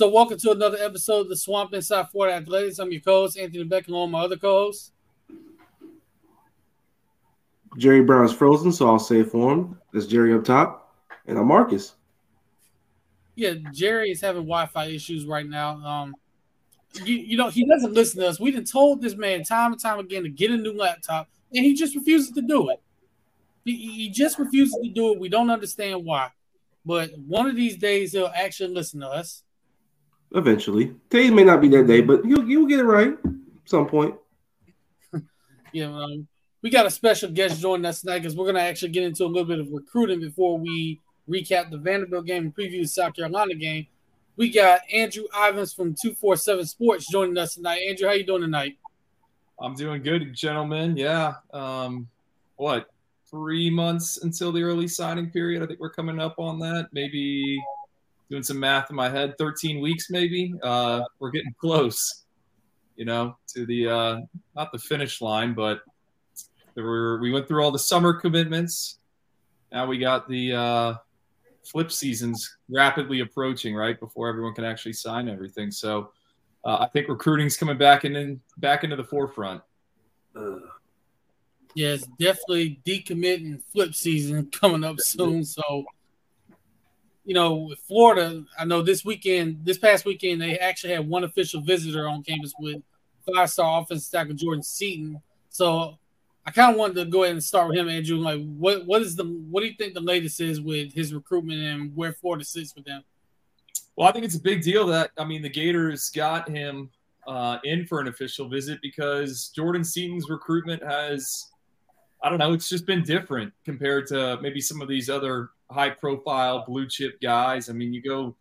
So, welcome to another episode of the Swamp Inside Florida Athletics. I'm your co-host Anthony Beck, along with my other co-host. Jerry Brown's frozen, so I'll say for him. That's Jerry up top, and I'm Marcus. Yeah, Jerry is having Wi-Fi issues right now. Um, you, you know he doesn't listen to us. We have been told this man time and time again to get a new laptop, and he just refuses to do it. He, he just refuses to do it. We don't understand why, but one of these days he'll actually listen to us. Eventually, today may not be that day, but he'll he'll get it right some point. yeah, um, we got a special guest joining us tonight because we're going to actually get into a little bit of recruiting before we recap the Vanderbilt game and preview the South Carolina game. We got Andrew Ivins from 247 Sports joining us tonight. Andrew, how you doing tonight? I'm doing good, gentlemen. Yeah. Um, what, three months until the early signing period? I think we're coming up on that. Maybe doing some math in my head, 13 weeks maybe. Uh, we're getting close, you know, to the, uh, not the finish line, but there were, we went through all the summer commitments. Now we got the uh, flip seasons rapidly approaching, right before everyone can actually sign everything. So uh, I think recruiting's coming back and in, back into the forefront. Yes, definitely decommit and flip season coming up soon. So, you know, with Florida, I know this weekend, this past weekend, they actually had one official visitor on campus with five-star offensive tackle Jordan Seaton. So I kind of wanted to go ahead and start with him, Andrew. Like, what what is the what do you think the latest is with his recruitment and where Florida sits with them? Well, I think it's a big deal that I mean the Gators got him uh, in for an official visit because Jordan Seaton's recruitment has, I don't know, it's just been different compared to maybe some of these other high-profile blue chip guys. I mean, you go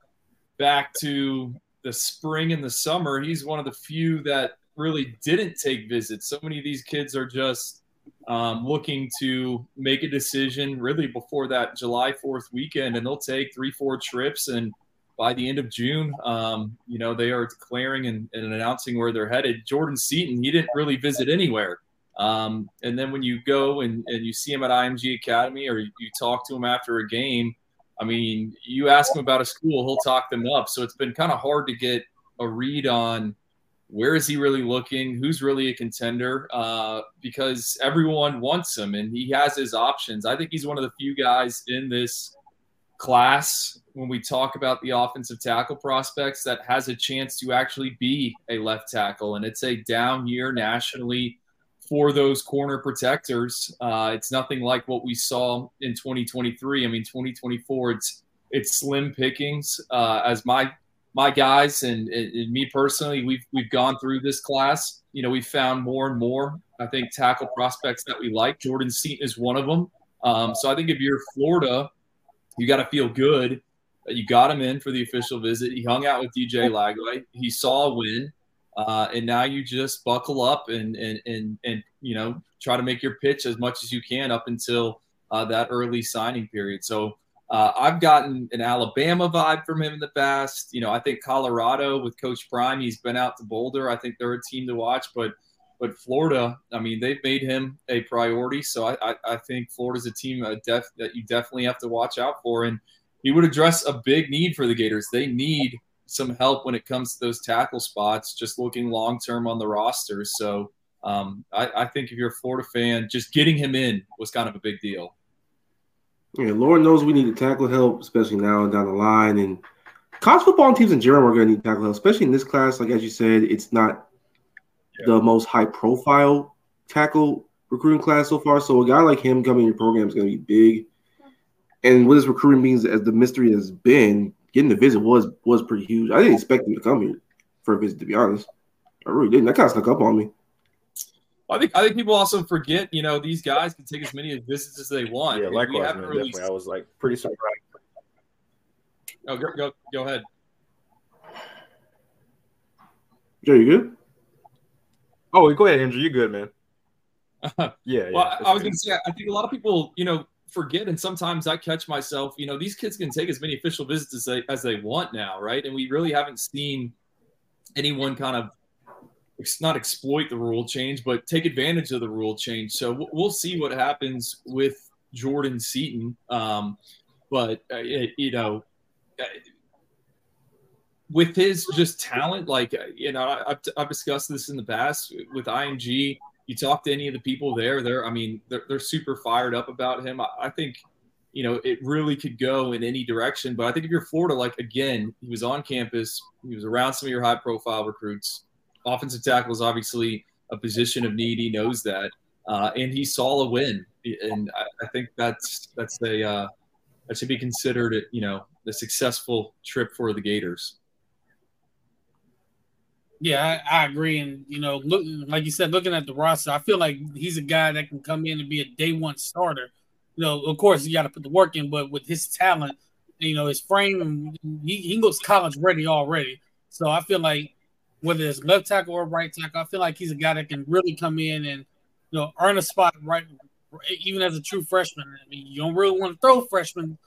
back to the spring and the summer, he's one of the few that really didn't take visits. So many of these kids are just um, looking to make a decision really before that July 4th weekend, and they'll take three, four trips. And by the end of June, um, you know, they are declaring and, and, announcing where they're headed. Jordan Seaton, he didn't really visit anywhere. Um, and then when you go and, and you see him at IMG Academy or you, talk to him after a game, I mean, you ask him about a school, he'll talk them up. So it's been kind of hard to get a read on where is he really looking? Who's really a contender? Uh, because everyone wants him and he has his options. I think he's one of the few guys in this class when we talk about the offensive tackle prospects that has a chance to actually be a left tackle. And it's a down year nationally for those corner protectors. Uh, it's nothing like what we saw in 2023. I mean, 2024, it's it's slim pickings. Uh, as my my guys and, and, me personally, we've we've gone through this class. You know, we found more and more. I think tackle prospects that we like. Jordan Seaton is one of them. Um, so I think if you're Florida, you got to feel good you got him in for the official visit. He hung out with DJ Lagway. He saw a win, uh, and now you just buckle up and and and and you know try to make your pitch as much as you can up until uh, that early signing period. So uh, I've gotten an Alabama vibe from him in the past. You know, I think Colorado with Coach Prime, he's been out to Boulder. I think they're a team to watch, but but Florida, I mean, they've made him a priority. So I, I, I think Florida's a team def, that you definitely have to watch out for. And he would address a big need for the Gators. They need some help when it comes to those tackle spots, just looking long term on the roster. So um, I, I think if you're a Florida fan, just getting him in was kind of a big deal. Yeah, Lord knows we need to tackle help, especially now and down the line. And college football teams in general are going to need tackle help, especially in this class. Like as you said, it's not yeah. the most high profile tackle recruiting class so far. So a guy like him coming in your program is going to be big. And what his recruiting means, as the mystery has been, getting the visit was was pretty huge. I didn't expect him to come here for a visit, to be honest. I really didn't. That kind of snuck up on me. I think I think people also forget, you know, these guys can take as many visits as they want. Yeah, likewise, man, definitely. I was like pretty surprised. Oh, go go, go ahead. Joe, you good? Oh, go ahead, Andrew. You good, man? yeah. yeah well, I was going to say, I think a lot of people, you know, forget, and sometimes I catch myself. You know, these kids can take as many official visits as they as they want now, right? And we really haven't seen anyone kind of not exploit the rule change, but take advantage of the rule change. So we'll see what happens with Jordan Seaton. Um, but uh, it, you know, uh, with his just talent, like you know, I, have I've discussed this in the past with IMG. You talk to any of the people there, they're I mean, they're, they're super fired up about him. I, I think you know, it really could go in any direction. But I think if you're Florida, like again, he was on campus, he was around some of your high profile recruits. Offensive tackle is obviously a position of need. He knows that, uh, and he saw a win, and I, I think that's that's a uh, that should be considered, you know, a successful trip for the Gators. Yeah, I, I, agree, and you know, look, like you said, looking at the roster, I feel like he's a guy that can come in and be a day one starter you know, of course, you got to put the work in, but with his talent, you know, his frame, he, he looks college ready already. So I feel like whether it's left tackle or right tackle, I feel like he's a guy that can really come in and you know earn a spot right, even as a true freshman. I mean, you don't really want to throw freshman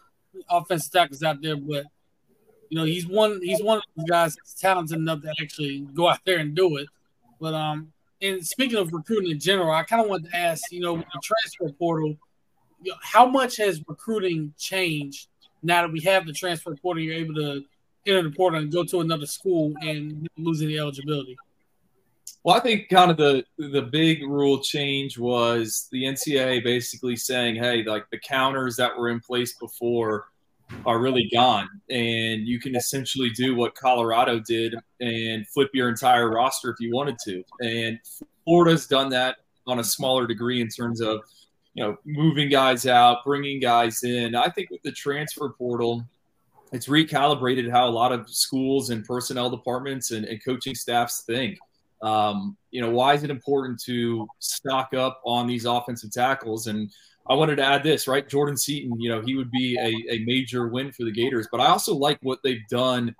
offensive tackles out there, but you know he's one he's one of those guys that's talented enough to actually go out there and do it. But um, and speaking of recruiting in general, I kind of wanted to ask, you know, with the transfer portal how much has recruiting changed now that we have the transfer portal? You're able to enter the portal and go to another school and losing the eligibility. Well, I think kind of the the big rule change was the NCAA basically saying, "Hey, like the counters that were in place before are really gone, and you can essentially do what Colorado did and flip your entire roster if you wanted to." And Florida's done that on a smaller degree in terms of you know, moving guys out, bringing guys in. I think with the transfer portal, it's recalibrated how a lot of schools and personnel departments and, and coaching staffs think. Um, you know, why is it important to stock up on these offensive tackles? And I wanted to add this, right? Jordan Seaton, you know, he would be a, a major win for the Gators, but I also like what they've done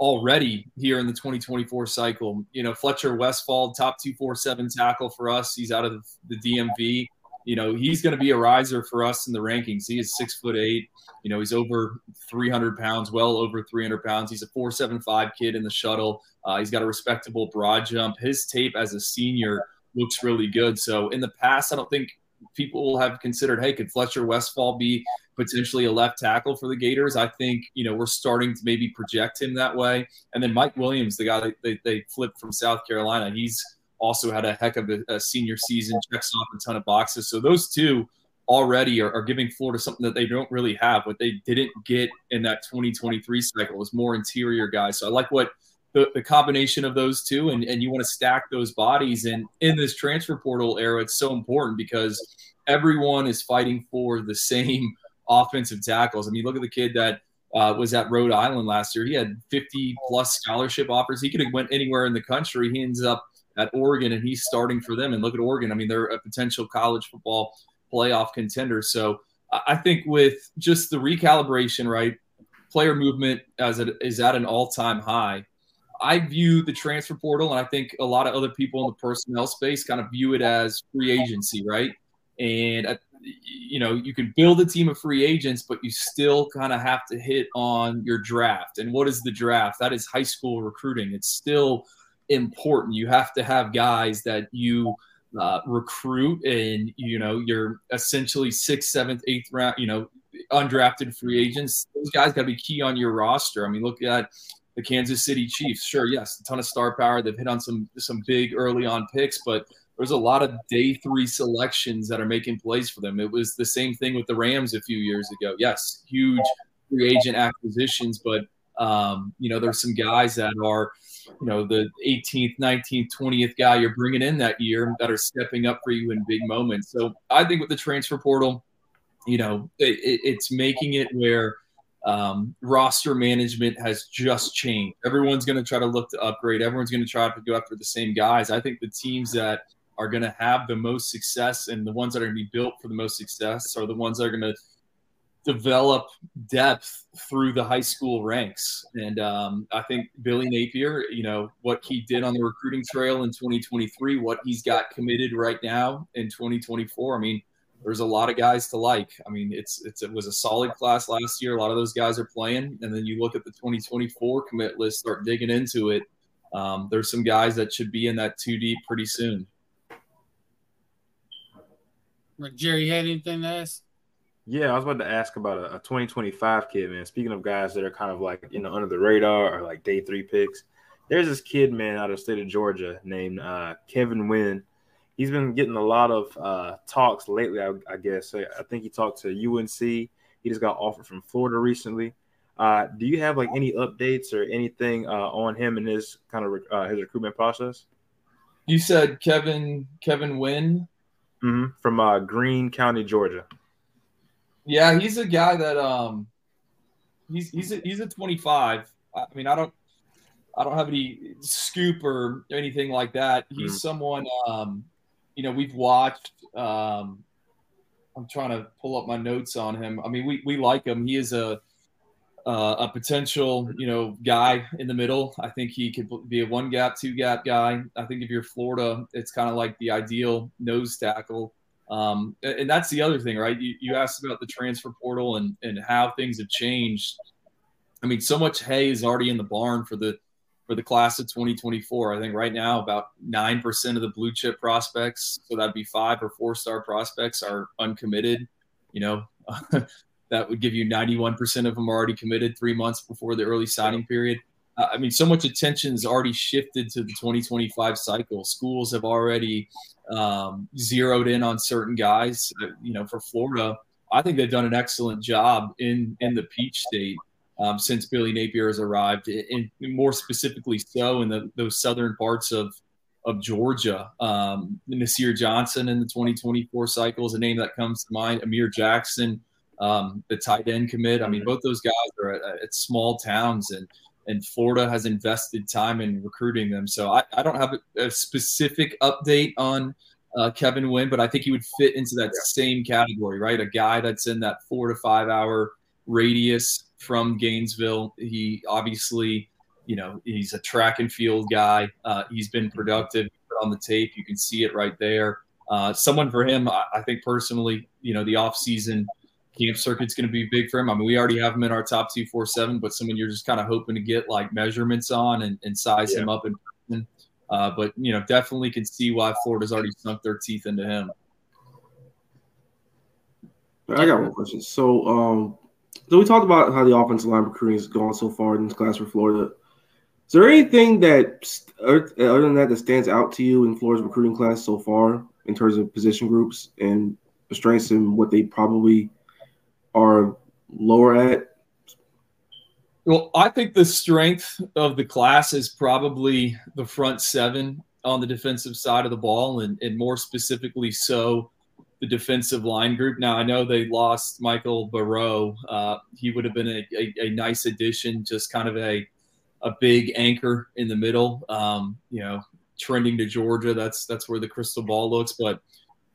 already here in the 2024 cycle. You know, Fletcher Westfall, top 247 tackle for us. He's out of the, DMV you know, he's going to be a riser for us in the rankings. He is six foot eight. You know, he's over 300 pounds, well over 300 pounds. He's a 475 kid in the shuttle. Uh, he's got a respectable broad jump. His tape as a senior looks really good. So in the past, I don't think people have considered, hey, could Fletcher Westfall be potentially a left tackle for the Gators? I think, you know, we're starting to maybe project him that way. And then Mike Williams, the guy that they, they flipped from South Carolina, he's also had a heck of a, a senior season, checks off a ton of boxes. So those two already are, are, giving Florida something that they don't really have. What they didn't get in that 2023 cycle was more interior guys. So I like what the, the combination of those two, and, and you want to stack those bodies. And in this transfer portal era, it's so important because everyone is fighting for the same offensive tackles. I mean, look at the kid that uh, was at Rhode Island last year. He had 50 plus scholarship offers. He could have went anywhere in the country. He ends up at Oregon, and he's starting for them. And look at Oregon. I mean, they're a potential college football playoff contender. So I think with just the recalibration, right, player movement as it is at an all-time high. I view the transfer portal, and I think a lot of other people in the personnel space kind of view it as free agency, right? And uh, you know, you can build a team of free agents, but you still kind of have to hit on your draft. And what is the draft? That is high school recruiting. It's still important. You have to have guys that you uh, recruit, and you know you're essentially sixth, seventh, eighth round. You know, undrafted free agents. Those guys got to be key on your roster. I mean, look at the Kansas City Chiefs. Sure, yes, a ton of star power. They've hit on some some big early on picks, but there's a lot of day three selections that are making plays for them. It was the same thing with the Rams a few years ago. Yes, huge free agent acquisitions, but um, you know there's some guys that are you know the 18th 19th 20th guy you're bringing in that year that are stepping up for you in big moments so i think with the transfer portal you know it, it's making it where um, roster management has just changed everyone's going to try to look to upgrade everyone's going to try to go after the same guys i think the teams that are going to have the most success and the ones that are going to be built for the most success are the ones that are going to develop depth through the high school ranks. And um, I think Billy Napier, you know, what he did on the recruiting trail in 2023, what he's got committed right now in 2024. I mean, there's a lot of guys to like. I mean, it's, it's it was a solid class last year. A lot of those guys are playing, and then you look at the 2024 commit list, start digging into it. Um, there's some guys that should be in that two deep pretty soon. Jerry, you had anything to ask? Yeah, I was about to ask about a, a 2025 kid, man. Speaking of guys that are kind of like you know under the radar or like day three picks, there's this kid, man, out of the state of Georgia named uh, Kevin Wynn. He's been getting a lot of uh, talks lately, I, I, guess. I think he talked to UNC. He just got offered from Florida recently. Uh, do you have like any updates or anything uh, on him and his kind of uh, his recruitment process? You said Kevin Kevin Wynn mm-hmm. from uh, Greene County, Georgia. Yeah, he's a guy that um, he's he's a, he's a 25. I mean, I don't I don't have any scoop or anything like that. He's mm-hmm. someone um, you know we've watched. Um, I'm trying to pull up my notes on him. I mean, we we like him. He is a uh, a potential, you know, guy in the middle. I think he could be a one gap, two gap guy. I think if you're Florida, it's kind of like the ideal nose tackle. Um, and that's the other thing, right? You, you asked about the transfer portal and, and how things have changed. I mean, so much hay is already in the barn for the for the class of 2024. I think right now about nine percent of the blue chip prospects, so that'd be five or four star prospects, are uncommitted. You know, that would give you 91% of them already committed three months before the early signing period. Uh, I mean, so much attention has already shifted to the 2025 cycle. Schools have already um, zeroed in on certain guys. Uh, you know, for Florida, I think they've done an excellent job in in the Peach State um, since Billy Napier has arrived, and more specifically so in the, those southern parts of of Georgia. Um, Nasir Johnson in the 2024 cycle is a name that comes to mind. Amir Jackson, um, the tight end commit. I mean, both those guys are at, at small towns and – and Florida has invested time in recruiting them. So I, I don't have a, a specific update on uh, Kevin Wynn, but I think he would fit into that same category, right? A guy that's in that four to five hour radius from Gainesville. He obviously, you know, he's a track and field guy. Uh, he's been productive on the tape. You can see it right there. Uh, someone for him, I, I think personally, you know, the offseason – camp circuit's going to be big for him. I mean, we already have him in our top two four seven, but someone you're just kind of hoping to get like measurements on and, and size yeah. him up in person. Uh, but you know, definitely can see why Florida's already sunk their teeth into him. I got one question. So, um, so we talked about how the offensive line recruiting has gone so far in this class for Florida. Is there anything that, other than that, that stands out to you in Florida's recruiting class so far in terms of position groups and strengths and what they probably are lower at? Well, I think the strength of the class is probably the front seven on the defensive side of the ball, and, and more specifically, so the defensive line group. Now, I know they lost Michael Barrow. Uh, he would have been a, a, a, nice addition, just kind of a a big anchor in the middle. Um, you know, trending to Georgia. That's that's where the crystal ball looks, but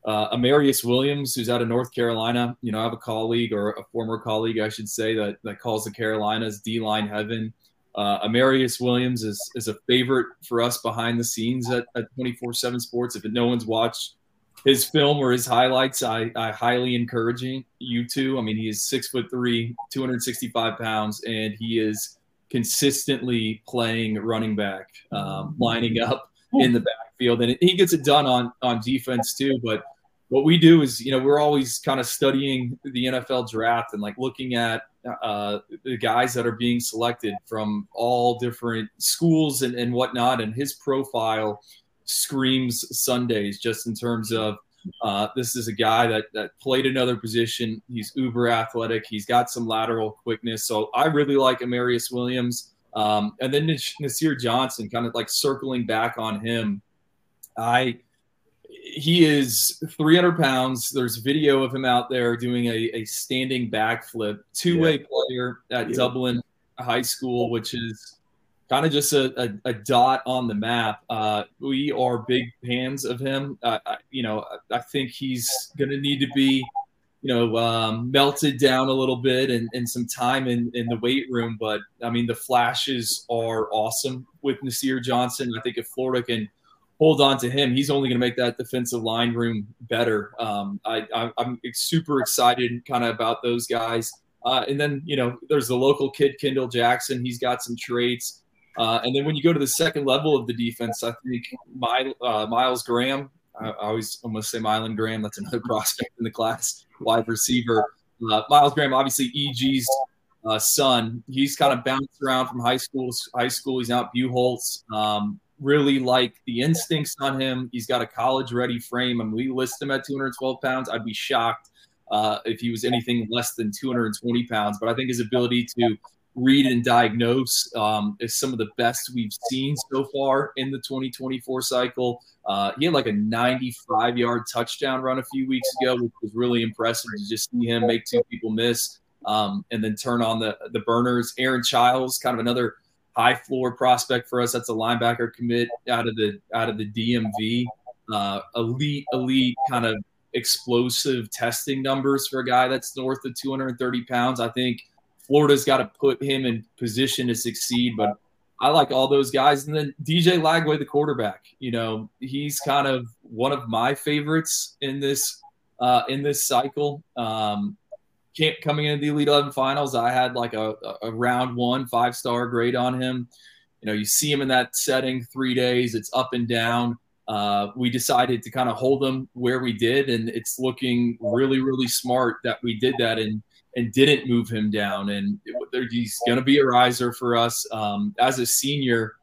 uh, Amarius Williams, who's out of North Carolina, you know, I have a colleague or a former colleague, I should say, that, that calls the Carolinas D line heaven. Uh, Amarius Williams is, is a favorite for us behind the scenes at 24 7 Sports. If no one's watched his film or his highlights, I, I highly encourage you to. I mean, he is six foot three, 265 pounds, and he is consistently playing running back, um, lining up in the backfield, and he gets it done on on defense too. But what we do is, you know, we're always kind of studying the NFL draft and like looking at uh, the guys that are being selected from all different schools and, and whatnot. And his profile screams Sundays just in terms of uh, this is a guy that, that played another position. He's uber athletic. He's got some lateral quickness. So I really like Amarius Williams. Um, and then Nasir Johnson, kind of like circling back on him. I he is 300 pounds. There's video of him out there doing a, a standing backflip, two way yeah. player at yeah. Dublin High School, which is kind of just a, a, a, dot on the map. Uh, we are big fans of him. Uh, I, you know, I think he's going to need to be you know, um, melted down a little bit and, and some time in, in the weight room. But I mean, the flashes are awesome with Nasir Johnson. I think if Florida can hold on to him, he's only going to make that defensive line room better. Um, I, am super excited kind of about those guys. Uh, and then, you know, there's the local kid, Kendall Jackson. He's got some traits. Uh, and then when you go to the second level of the defense, I think My, uh, Myles Graham, I, always almost say Mylan Graham. That's another prospect in the class, wide receiver. uh, Myles Graham, obviously EG's uh, son. He's kind of bounced around from high school high school. He's out Buchholz. Um, really like the instincts on him. He's got a college ready frame. I and mean, we list him at 212 pounds. I'd be shocked uh, if he was anything less than 220 pounds. But I think his ability to read and diagnose um, is some of the best we've seen so far in the 2024 cycle. Uh, he had like a 95 yard touchdown run a few weeks ago, which was really impressive to just see him make two people miss um, and then turn on the the burners. Aaron Chiles, kind of another high floor prospect for us. That's a linebacker commit out of the out of the DMV. Uh, elite, elite kind of explosive testing numbers for a guy that's north of 230 pounds. I think Florida's got to put him in position to succeed, but I like all those guys. And then DJ Lagway, the quarterback, you know, he's kind of one of my favorites in this uh, in this cycle. Um, coming into the Elite 11 finals, I had like a, a round one five star grade on him. You know, you see him in that setting three days, it's up and down. Uh, we decided to kind of hold him where we did, and it's looking really, really smart that we did that and and didn't move him down. And he's going to be a riser for us um, as a senior.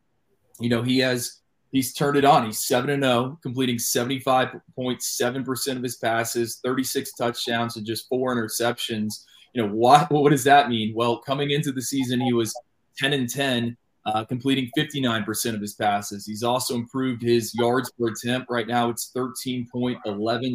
You know, he has he's turned it on. He's seven and zero, oh, completing seventy five point seven percent of his passes, thirty six touchdowns, and just four interceptions. You know what? What does that mean? Well, coming into the season, he was ten and ten uh, completing 59% of his passes. He's also improved his yards per attempt. Right now, it's 13.11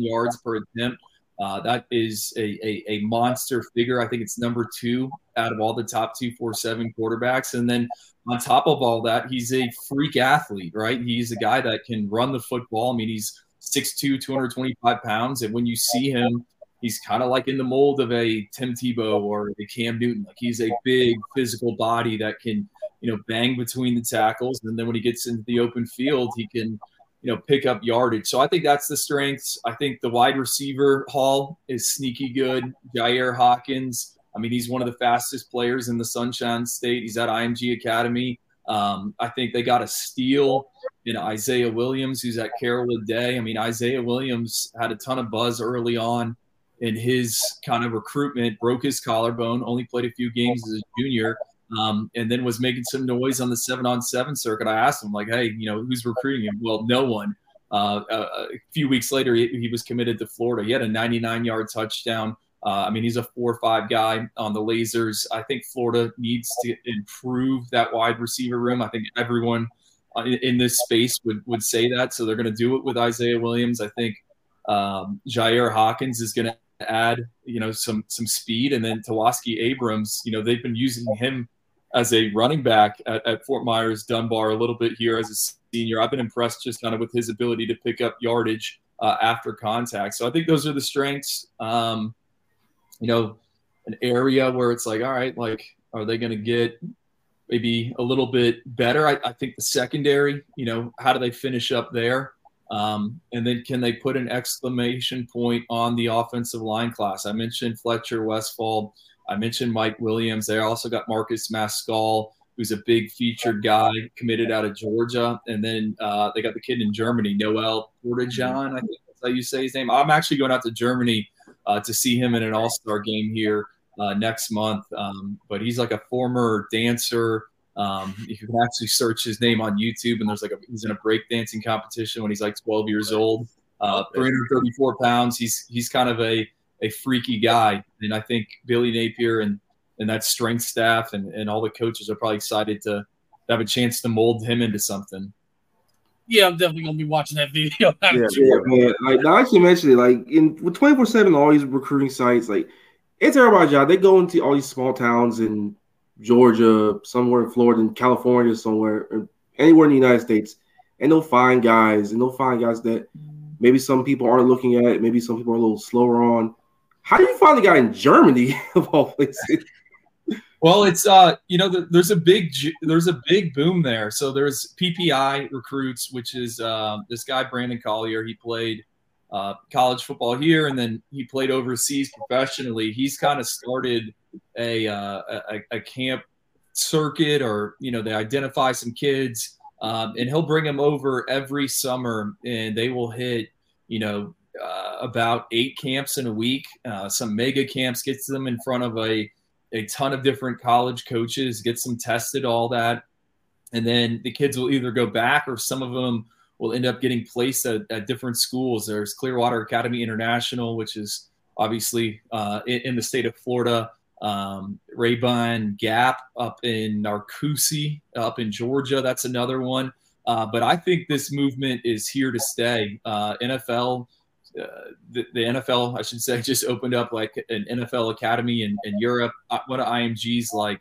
yards per attempt. Uh, that is a, a, a, monster figure. I think it's number two out of all the top 247 quarterbacks. And then on top of all that, he's a freak athlete, right? He's a guy that can run the football. I mean, he's 6'2, 225 pounds. And when you see him, he's kind of like in the mold of a Tim Tebow or a Cam Newton. Like he's a big physical body that can – you know, bang between the tackles. And then when he gets into the open field, he can, you know, pick up yardage. So I think that's the strengths. I think the wide receiver haul is sneaky good. Jair Hawkins, I mean, he's one of the fastest players in the Sunshine State. He's at IMG Academy. Um, I think they got a steal in Isaiah Williams, who's at Carrollwood Day. I mean, Isaiah Williams had a ton of buzz early on in his kind of recruitment, broke his collarbone, only played a few games as a junior um, and then was making some noise on the seven on seven circuit. I asked him, like, hey, you know, who's recruiting him? Well, no one. Uh, a, a, few weeks later, he, he, was committed to Florida. He had a 99 yard touchdown. Uh, I mean, he's a four or five guy on the lasers. I think Florida needs to improve that wide receiver room. I think everyone uh, in, in this space would, would say that. So they're going to do it with Isaiah Williams. I think um, Jair Hawkins is going to add, you know, some some speed, and then Tawaski Abrams. You know, they've been using him as a running back at, at, Fort Myers Dunbar a little bit here as a senior. I've been impressed just kind of with his ability to pick up yardage uh, after contact. So I think those are the strengths. Um, you know, an area where it's like, all right, like, are they going to get maybe a little bit better? I, I, think the secondary, you know, how do they finish up there? Um, and then can they put an exclamation point on the offensive line class? I mentioned Fletcher Westfall. I mentioned Mike Williams. They also got Marcus Maskal, who's a big featured guy committed out of Georgia. And then uh, they got the kid in Germany, Noel Portnjagin, I think that's how you say his name. I'm actually going out to Germany uh, to see him in an all star game here uh, next month. Um, but he's like a former dancer. Um, you can actually search his name on YouTube, and there's like a he's in a breakdancing competition when he's like 12 years old. Uh, 334 pounds. He's he's kind of a a freaky guy. And I think Billy Napier and and that strength staff and, and all the coaches are probably excited to have a chance to mold him into something. Yeah, I'm definitely gonna be watching that video. yeah, yeah, man. Like now, I actually mentioned it. Like in with 24 seven, all these recruiting sites, like it's everybody's job. They go into all these small towns in Georgia, somewhere in Florida, in California, somewhere, anywhere in the United States, and they'll find guys, and they'll find guys that maybe some people aren't looking at, maybe some people are a little slower on, how do you find the guy in Germany of all places? Well, it's uh, you know, the, there's a big there's a big boom there. So there's PPI recruits, which is uh, this guy Brandon Collier. He played uh, college football here, and then he played overseas professionally. He's kind of started a, uh, a, a camp circuit, or you know, they identify some kids, um, and he'll bring them over every summer, and they will hit you know uh, about eight camps in a week, uh, some mega camps, gets them in front of a, a ton of different college coaches, gets them tested, all that. And then the kids will either go back or some of them will end up getting placed at, at different schools. There's Clearwater Academy International, which is obviously uh, in, in, the state of Florida. Um, Gap up in Narcoossee, up in Georgia. That's another one. Uh, but I think this movement is here to stay. Uh, NFL, uh, the, the, NFL, I should say, just opened up like an NFL academy in, in Europe. Uh, one of IMG's like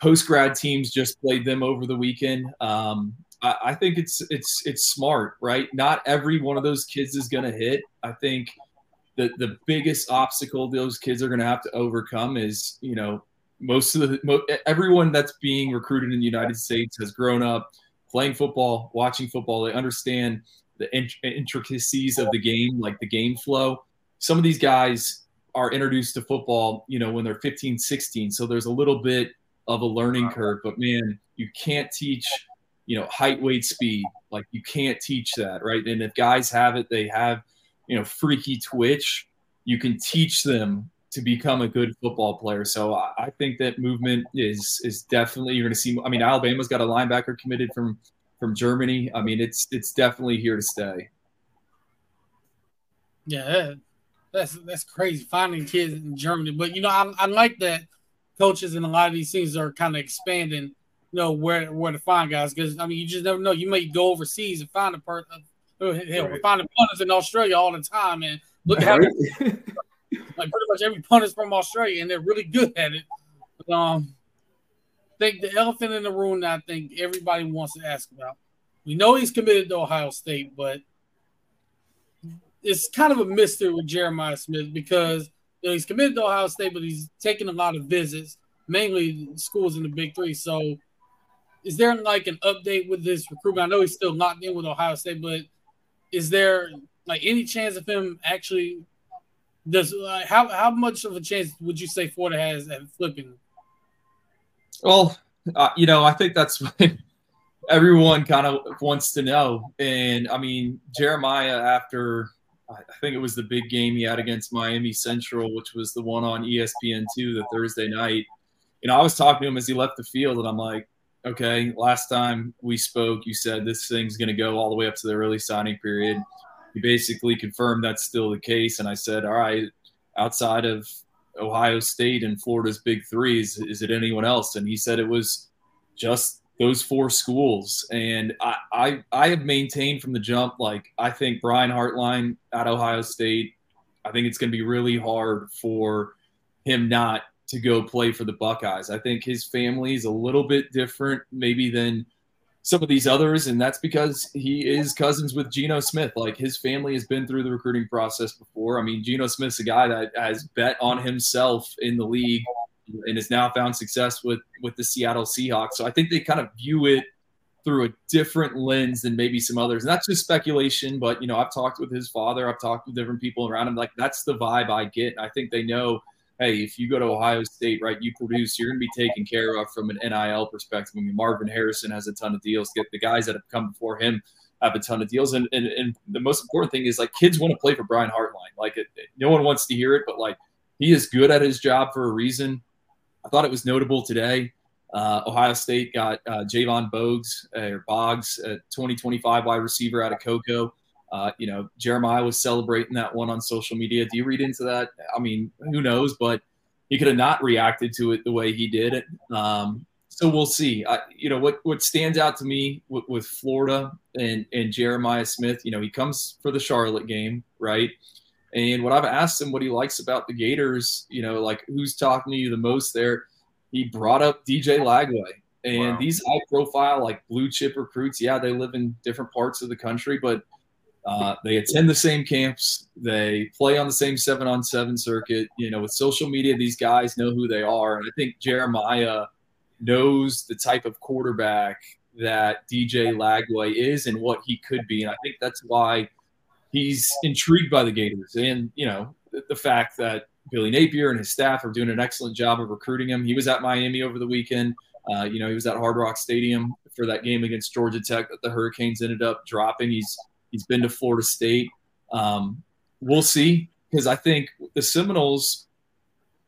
post grad teams just played them over the weekend. Um, I, I think it's it's it's smart, right? Not every one of those kids is going to hit. I think the the biggest obstacle those kids are going to have to overcome is you know most of the everyone that's being recruited in the United States has grown up playing football, watching football. They understand the intricacies of the game, like the game flow. Some of these guys are introduced to football, you know, when they're 15, 16. So there's a little bit of a learning curve, but man, you can't teach, you know, height, weight, speed. Like you can't teach that, right? And if guys have it, they have – you know, freaky twitch, you can teach them to become a good football player. So I think that movement is is definitely you're going to see. I mean, Alabama's got a linebacker committed from from Germany. I mean, it's it's definitely here to stay. Yeah, that's that's crazy finding kids in Germany. But you know, I, I like that coaches in a lot of these things are kind of expanding. You know where where to find guys because I mean you just never know. You may go overseas and find a person Hell, right. we find punters in Australia all the time, and look at how like pretty much every punter's from Australia, and they're really good at it. But, um, I think the elephant in the room that I think everybody wants to ask about. We know he's committed to Ohio State, but it's kind of a mystery with Jeremiah Smith because you know, he's committed to Ohio State, but he's taking a lot of visits, mainly schools in the Big Three. So, is there like an update with this recruitment? I know he's still locked in with Ohio State, but is there like any chance of him actually does uh, how how much of a chance would you say Florida has at flipping? Well, uh, you know, I think that's what everyone kind of wants to know. And I mean, Jeremiah, after I think it was the big game he had against Miami Central, which was the one on ESPN two the Thursday night. You know, I was talking to him as he left the field, and I'm like, okay, last time we spoke, you said this thing's going to go all the way up to the early signing period. You basically confirmed that's still the case. And I said, all right, outside of Ohio State and Florida's big threes, is it anyone else? And he said it was just those four schools. And I, I, I have maintained from the jump, like, I think Brian Hartline at Ohio State, I think it's going to be really hard for him not to go play for the Buckeyes. I think his family is a little bit different, maybe than some of these others, and that's because he is cousins with Geno Smith. Like his family has been through the recruiting process before. I mean, Geno Smith's a guy that has bet on himself in the league and has now found success with with the Seattle Seahawks. So I think they kind of view it through a different lens than maybe some others. And that's just speculation, but you know, I've talked with his father, I've talked with different people around him. Like that's the vibe I get. I think they know hey, if you go to Ohio State, right, you produce, you're going to be taken care of from an NIL perspective. I mean, Marvin Harrison has a ton of deals. Get the guys that have come before him have a ton of deals. And, and, and the most important thing is like kids want to play for Brian Hartline. Like it, no one wants to hear it, but like he is good at his job for a reason. I thought it was notable today. Uh, Ohio State got uh, Javon Bogues uh, or Boggs, a 2025 wide receiver out of Cocoa. Uh, you know, Jeremiah was celebrating that one on social media. Do you read into that? I mean, who knows? But he could have not reacted to it the way he did it. Um, so we'll see. I, you know, what what stands out to me with, with Florida and and Jeremiah Smith. You know, he comes for the Charlotte game, right? And what I've asked him what he likes about the Gators, you know, like who's talking to you the most there, he brought up DJ Lagway. And wow. these high profile, like blue chip recruits, yeah, they live in different parts of the country, but uh, they attend the same camps. They play on the same seven on seven circuit. You know, with social media, these guys know who they are. And I think Jeremiah knows the type of quarterback that DJ Lagway is and what he could be. And I think that's why he's intrigued by the Gators. And, you know, the, the fact that Billy Napier and his staff are doing an excellent job of recruiting him. He was at Miami over the weekend. Uh, you know, he was at Hard Rock Stadium for that game against Georgia Tech that the Hurricanes ended up dropping. He's He's been to Florida State. Um, we'll see because I think the Seminoles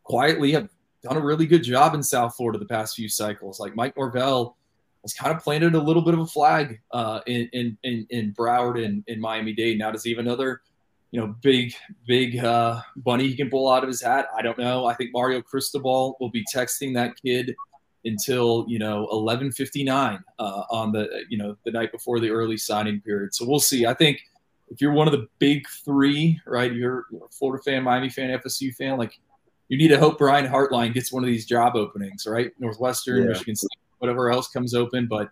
quietly have done a really good job in South Florida the past few cycles. Like Mike Norvell has kind of planted a little bit of a flag uh, in, in, in in Broward and in Miami Dade. Now does he have another, you know, big big uh, bunny he can pull out of his hat? I don't know. I think Mario Cristobal will be texting that kid until you know 11:59 uh, on the you know the night before the early signing period. So we'll see. I think if you're one of the big three, right? You're a Florida fan, Miami fan, FSU fan, like you need to hope Brian Hartline gets one of these job openings, right? Northwestern, yeah. Michigan State, whatever else comes open. But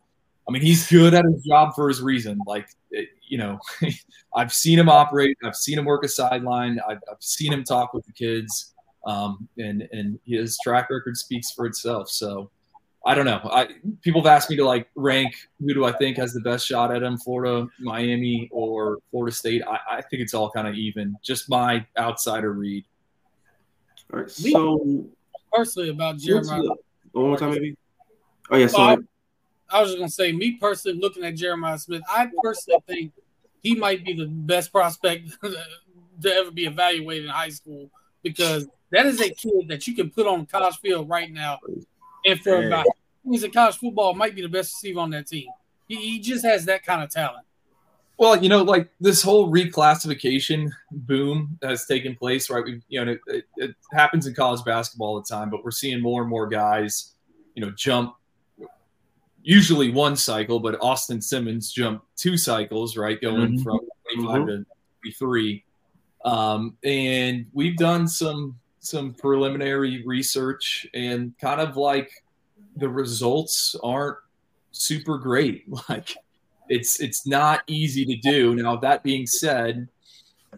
I mean, he's good at his job for his reason. Like, it, you know, I've seen him operate. I've seen him work a sideline. I've, I've seen him talk with the kids, um, and and his track record speaks for itself. So, I don't know. I people have asked me to like rank who do I think has the best shot at him, Florida, Miami, or Florida State. I, I think it's all kind of even. Just my outsider read. All right. So personally about Jeremiah. One more time, maybe. Oh yeah. Sorry. I was just gonna say, me personally, looking at Jeremiah Smith, I personally think he might be the best prospect to ever be evaluated in high school because that is a kid that you can put on the college field right now and for Man. about he's in college football, might be the best receiver on that team. He, he just has that kind of talent. Well, you know, like this whole reclassification boom has taken place, right? We, you know, it, it, happens in college basketball all the time, but we're seeing more and more guys, you know, jump usually one cycle, but Austin Simmons jumped two cycles, right? Going mm-hmm. from 25 mm-hmm. to 23. Um, and we've done some some preliminary research and kind of like the results aren't super great. Like it's it's not easy to do. Now that being said,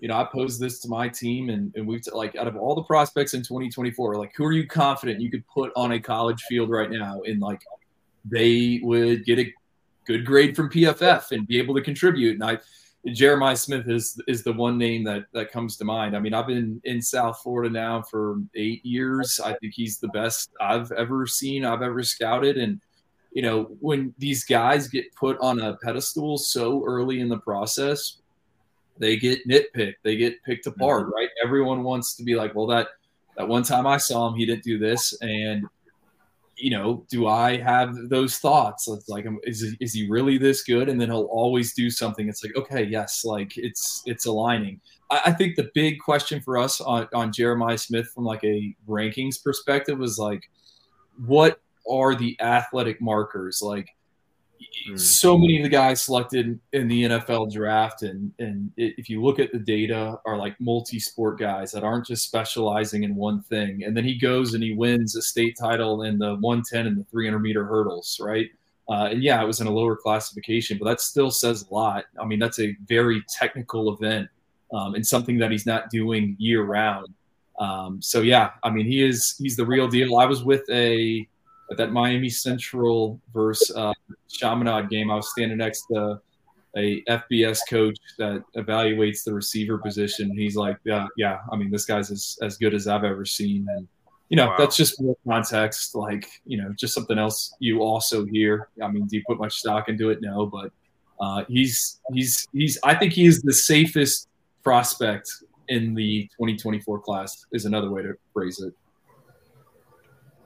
you know, I posed this to my team and, and we've like out of all the prospects in 2024, like who are you confident you could put on a college field right now and like they would get a good grade from PFF and be able to contribute. And I Jeremiah Smith is is the one name that that comes to mind. I mean, I've been in South Florida now for eight years. I think he's the best I've ever seen, I've ever scouted, and you know, when these guys get put on a pedestal so early in the process, they get nitpicked, they get picked apart, mm-hmm. right? Everyone wants to be like, well, that that one time I saw him, he didn't do this, and you know, do I have those thoughts? It's like, um, is is he really this good? And then he'll always do something. It's like, okay, yes, like it's it's aligning. I, I think the big question for us on on Jeremiah Smith from like a rankings perspective was like, what are the athletic markers? Like, Mm. So many of the guys selected in the NFL draft, and and if you look at the data, are like multi-sport guys that aren't just specializing in one thing. And then he goes and he wins a state title in the 110 and the 300 meter hurdles, right? Uh, and yeah, it was in a lower classification, but that still says a lot. I mean, that's a very technical event um, and something that he's not doing year round. Um, so yeah, I mean, he is he's the real deal. I was with a at that Miami Central versus uh, Chaminade game, I was standing next to a FBS coach that evaluates the receiver position. He's like, yeah, yeah. I mean, this guy's as, as good as I've ever seen. And, you know, wow. that's just more context, like, you know, just something else you also hear. I mean, do you put much stock into it? No, but uh, he's, he's, he's, I think he is the safest prospect in the 2024 class is another way to phrase it.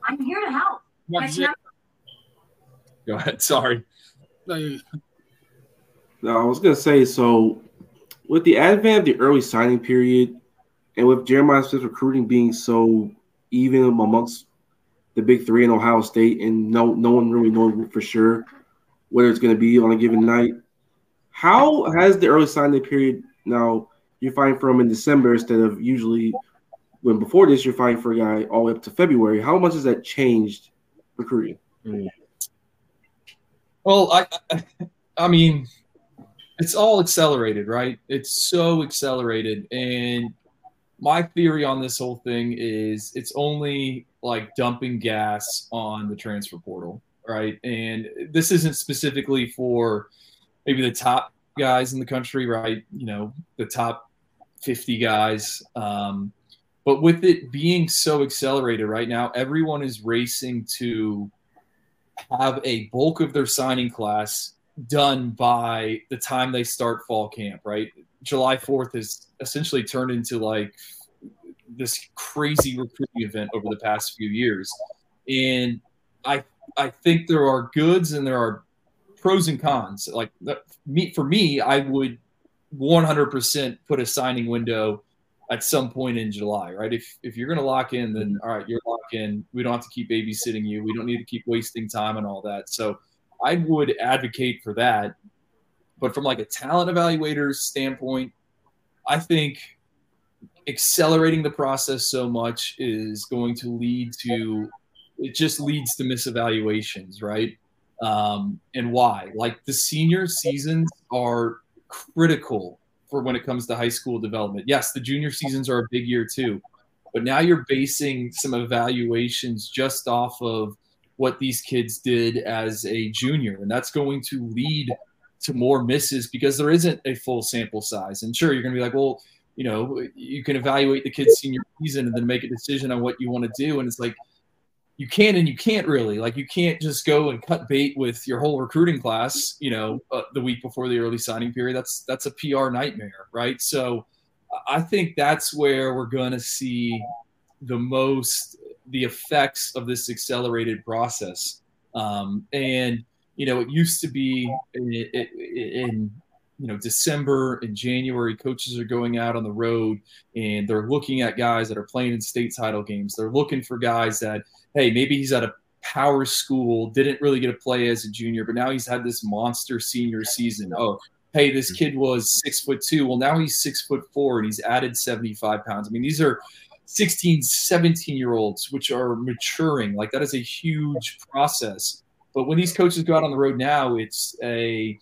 I'm here to help. Go ahead. Sorry. No, I was gonna say so. With the advent of the early signing period, and with Jeremiah Smith's recruiting being so even amongst the big three in Ohio State, and no no one really knowing for sure whether it's going to be on a given night. How has the early signing period now? You're fighting for him in December instead of usually when before this you're fighting for a guy all the way up to February. How much has that changed recruiting? Mm. Well, I, I, I mean, it's all accelerated, right? It's so accelerated, and my theory on this whole thing is it's only like dumping gas on the transfer portal, right? And this isn't specifically for maybe the top guys in the country, right? You know, the top 50 guys. Um, but with it being so accelerated right now, everyone is racing to have a bulk of their signing class done by the time they start fall camp, right? July 4th has essentially turned into like this crazy recruiting event over the past few years. And I I think there are goods and there are pros and cons. Like me for me, I would 100% put a signing window at some point in July, right? If if you're going to lock in, then all right, you're locked in. We don't have to keep babysitting you. We don't need to keep wasting time and all that. So I would advocate for that. But from like a talent evaluator's standpoint, I think accelerating the process so much is going to lead to it just leads to misevaluations, right? Um, and why? Like the senior seasons are critical for when it comes to high school development. Yes, the junior seasons are a big year too, but now you're basing some evaluations just off of what these kids did as a junior, and that's going to lead to more misses because there isn't a full sample size. And sure, you're going to be like, well, you know, you can evaluate the kid's senior season and then make a decision on what you want to do. And it's like, you can and you can't really. Like you can't just go and cut bait with your whole recruiting class you know uh, the week before the early signing period. That's that's a pr nightmare right? So i think that's where we're going to see the most the effects of this accelerated process. Um, and you know it used to be in, in you know December and January, coaches are going out on the road and they're looking at guys that are playing in state title games. They're looking for guys that hey, maybe he's at a power school, didn't really get to play as a junior, but now he's had this monster senior season. Oh, hey, this mm-hmm. kid was six foot two. Well, now he's six foot four and he's added 75 pounds. I mean, these are 16, 17 year olds, which are maturing. Like that is a huge process. But when these coaches go out on the road now, it's a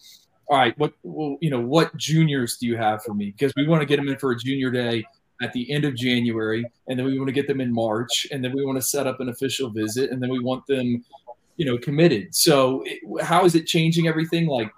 all right, what well, you know, what juniors do you have for me? Because we want to get them in for a junior day at the end of January, and then we want to get them in March, and then we want to set up an official visit, and then we want them, you know, committed. So, it, how is it changing everything? Like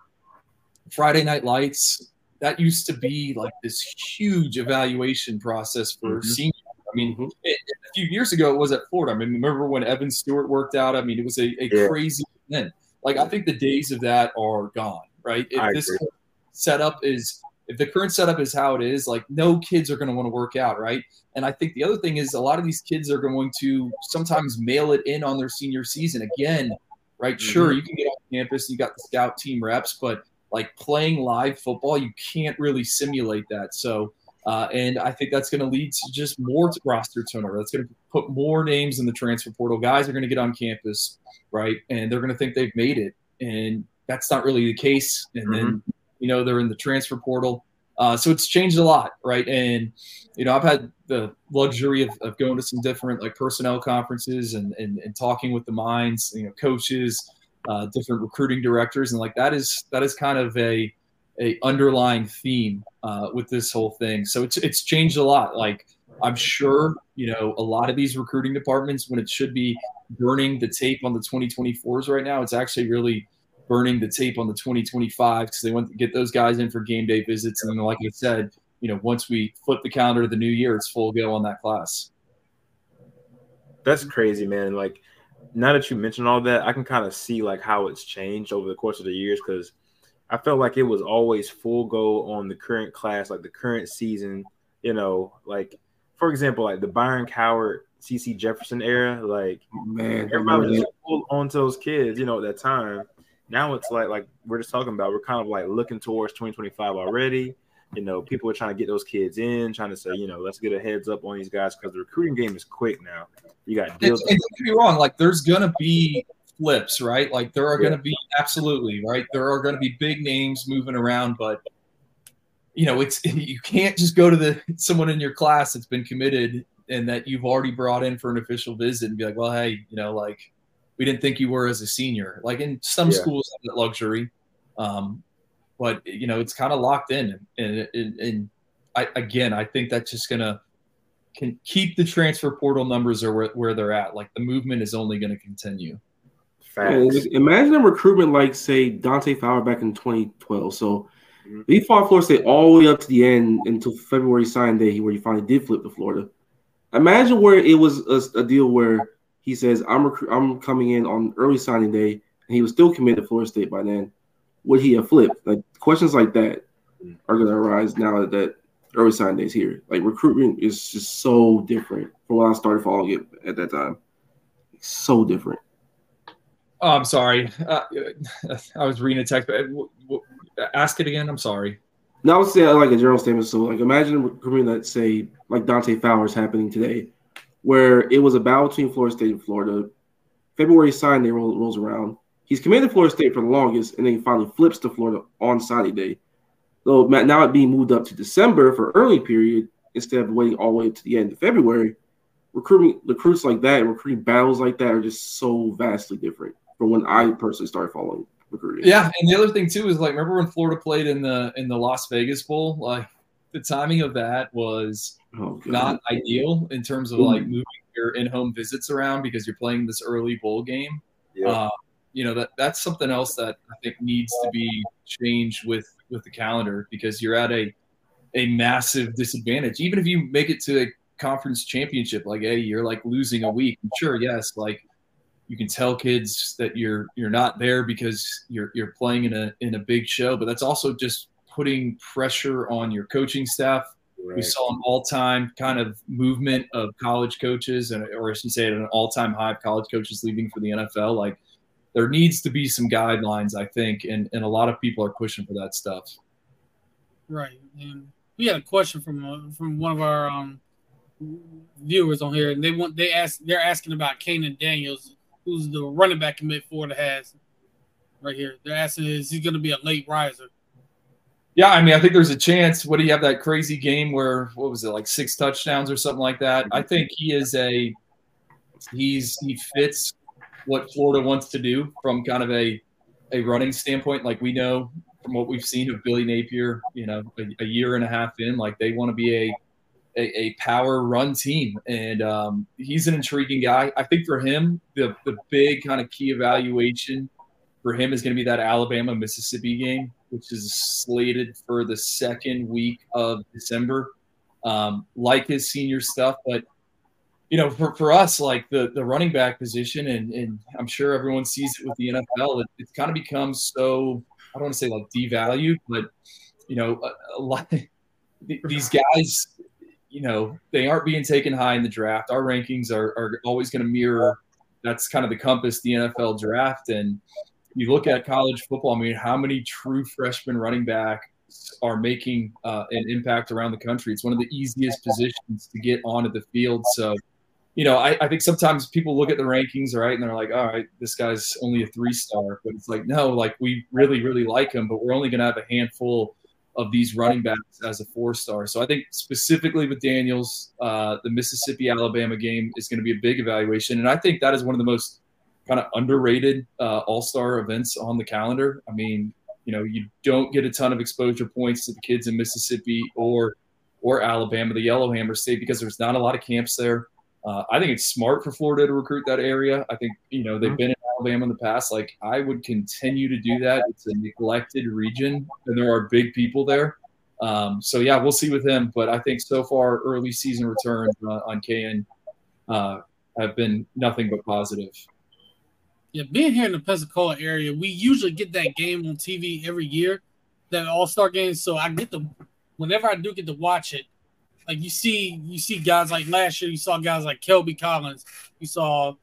Friday Night Lights, that used to be like this huge evaluation process for mm-hmm. seniors. I mean, mm-hmm. it, a few years ago, it was at Florida. I mean, remember when Evan Stewart worked out? I mean, it was a, a yeah. crazy event. Like, I think the days of that are gone, right? If I this agree. setup is if the current setup is how it is, like no kids are going to want to work out, right? And I think the other thing is a lot of these kids are going to sometimes mail it in on their senior season again, right? Mm-hmm. Sure, you can get on campus, you got the scout team reps, but like playing live football, you can't really simulate that. So, uh, and I think that's going to lead to just more roster turnover. That's going to put more names in the transfer portal. Guys are going to get on campus, right? And they're going to think they've made it. And that's not really the case. And mm-hmm. then you know, they're in the transfer portal. Uh, so it's changed a lot, right? And you know, I've had the luxury of, of going to some different like personnel conferences and, and, and talking with the minds, you know, coaches, uh, different recruiting directors, and like that is that is kind of a a underlying theme uh, with this whole thing. So it's it's changed a lot. Like I'm sure you know a lot of these recruiting departments when it should be burning the tape on the 2024s right now, it's actually really burning the tape on the 2025 because they want to get those guys in for game day visits. And then, like I said, you know, once we flip the calendar to the new year, it's full go on that class. That's crazy, man. Like now that you mentioned all that, I can kind of see like how it's changed over the course of the years because I felt like it was always full go on the current class, like the current season. You know, like for example, like the Byron Cowart, CeCe Jefferson era, like oh, man, everybody was full onto those kids. You know, at that time, now it's like like we're just talking about. We're kind of like looking towards 2025 already. You know, people are trying to get those kids in, trying to say, you know, let's get a heads up on these guys because the recruiting game is quick now. You got deals. And, don't be wrong, like there's gonna be flips, right? Like there are yeah. gonna be absolutely right. There are gonna be big names moving around, but you know, it's you can't just go to the someone in your class that's been committed and that you've already brought in for an official visit and be like, well, hey, you know, like we didn't think you were as a senior. Like in some yeah. schools have that luxury, um, but you know it's kind of locked in. And, and, and I, again, I think that's just gonna can keep the transfer portal numbers are where, where they're at. Like the movement is only going to continue. Facts. Imagine a recruitment like say Dante Fowler back in 2012. So mm-hmm. he fought Florida State all the way up to the end until February sign day where he finally did flip to Florida. Imagine where it was a, a deal where he says, "I'm rec- I'm coming in on early signing day," and he was still committed to Florida State by then. Would he have flipped? Like questions like that are going to arise now that early sign days here. Like recruitment is just so different from when I started following it at that time. So different. Oh, I'm sorry. Uh, I was reading a text. But w- w- ask it again. I'm sorry. Now, I would say like a general statement. So, like, imagine recruitment that say like Dante Fowler's happening today, where it was a battle between Florida State and Florida. February sign day rolls, rolls around. He's committed Florida State for the longest, and then he finally flips to Florida on signing day. So now it being moved up to December for early period instead of waiting all the way to the end of February. Recruiting recruits like that and recruiting battles like that are just so vastly different from when I personally started following recruiting. Yeah, and the other thing too is like remember when Florida played in the in the Las Vegas Bowl? Like the timing of that was Oh, not ideal in terms of like moving your in-home visits around because you're playing this early bowl game. Yeah. Uh, you know that that's something else that I think needs to be changed with with the calendar because you're at a a massive disadvantage. Even if you make it to a conference championship, like hey, you're like losing a week. Sure, yes, like you can tell kids that you're you're not there because you're you're playing in a in a big show, but that's also just putting pressure on your coaching staff. We saw an all-time kind of movement of college coaches, and or I should say, an all-time high of college coaches leaving for the NFL. Like there needs to be some guidelines, I think, and and a lot of people are pushing for that stuff. Right. And we had a question from uh, from one of our um, viewers on here, and they want they ask they're asking about Kahnen Daniels, who's the running back commit Florida has. Right here, they're asking is he going to be a late riser? Yeah, I mean, I think there's a chance. What do you have that crazy game where what was it like six touchdowns or something like that? I think he is a he's he fits what Florida wants to do from kind of a a running standpoint. Like we know from what we've seen of Billy Napier, you know, a, a year and a half in, like they want to be a a, a power run team, and um, he's an intriguing guy. I think for him, the the big kind of key evaluation for him is going to be that Alabama Mississippi game, which is slated for the second week of December. Um, like his senior stuff, but you know, for, for us, like the, the running back position, and, and I'm sure everyone sees it with the NFL, it, it's kind of become so, I don't want to say like devalued, but, you know, a, a lot, these guys, you know, they aren't being taken high in the draft. Our rankings are, are always going to mirror that's kind of the compass, the NFL draft. And you look at college football, I mean, how many true freshman running backs are making uh, an impact around the country? It's one of the easiest positions to get onto the field. So, you know, I, I think sometimes people look at the rankings, right, and they're like, all right, this guy's only a three star. But it's like, no, like we really, really like him, but we're only going to have a handful of these running backs as a four star. So I think specifically with Daniels, uh, the Mississippi Alabama game is going to be a big evaluation. And I think that is one of the most kind of underrated uh, all star events on the calendar. I mean, you know, you don't get a ton of exposure points to the kids in Mississippi or or Alabama, the Yellowhammer State, because there's not a lot of camps there. Uh, I think it's smart for Florida to recruit that area. I think you know they've been in Alabama in the past. Like I would continue to do that. It's a neglected region, and there are big people there. Um, so yeah, we'll see with him. But I think so far, early season returns uh, on KN uh, have been nothing but positive. Yeah, being here in the Pensacola area, we usually get that game on TV every year, that All Star game. So I get the whenever I do get to watch it, like you see, you see guys like last year, you saw guys like Kelby Collins, you saw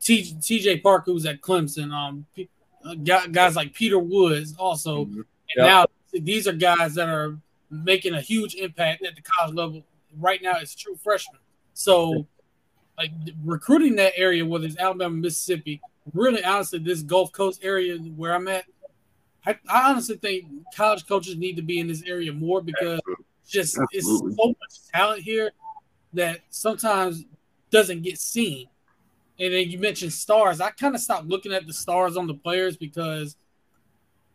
T, TJ Parker who was at Clemson, um, uh, gu- guys like Peter Woods also. And Yep. now these are guys that are making a huge impact at the college level. Right now, it's true freshmen. So, like recruiting that area, whether it's Alabama, Mississippi, really honestly, this Gulf Coast area where I'm at, I, I honestly think college coaches need to be in this area more because just Absolutely. it's so much talent here that sometimes doesn't get seen. And then you mentioned stars. I kind of stopped looking at the stars on the players because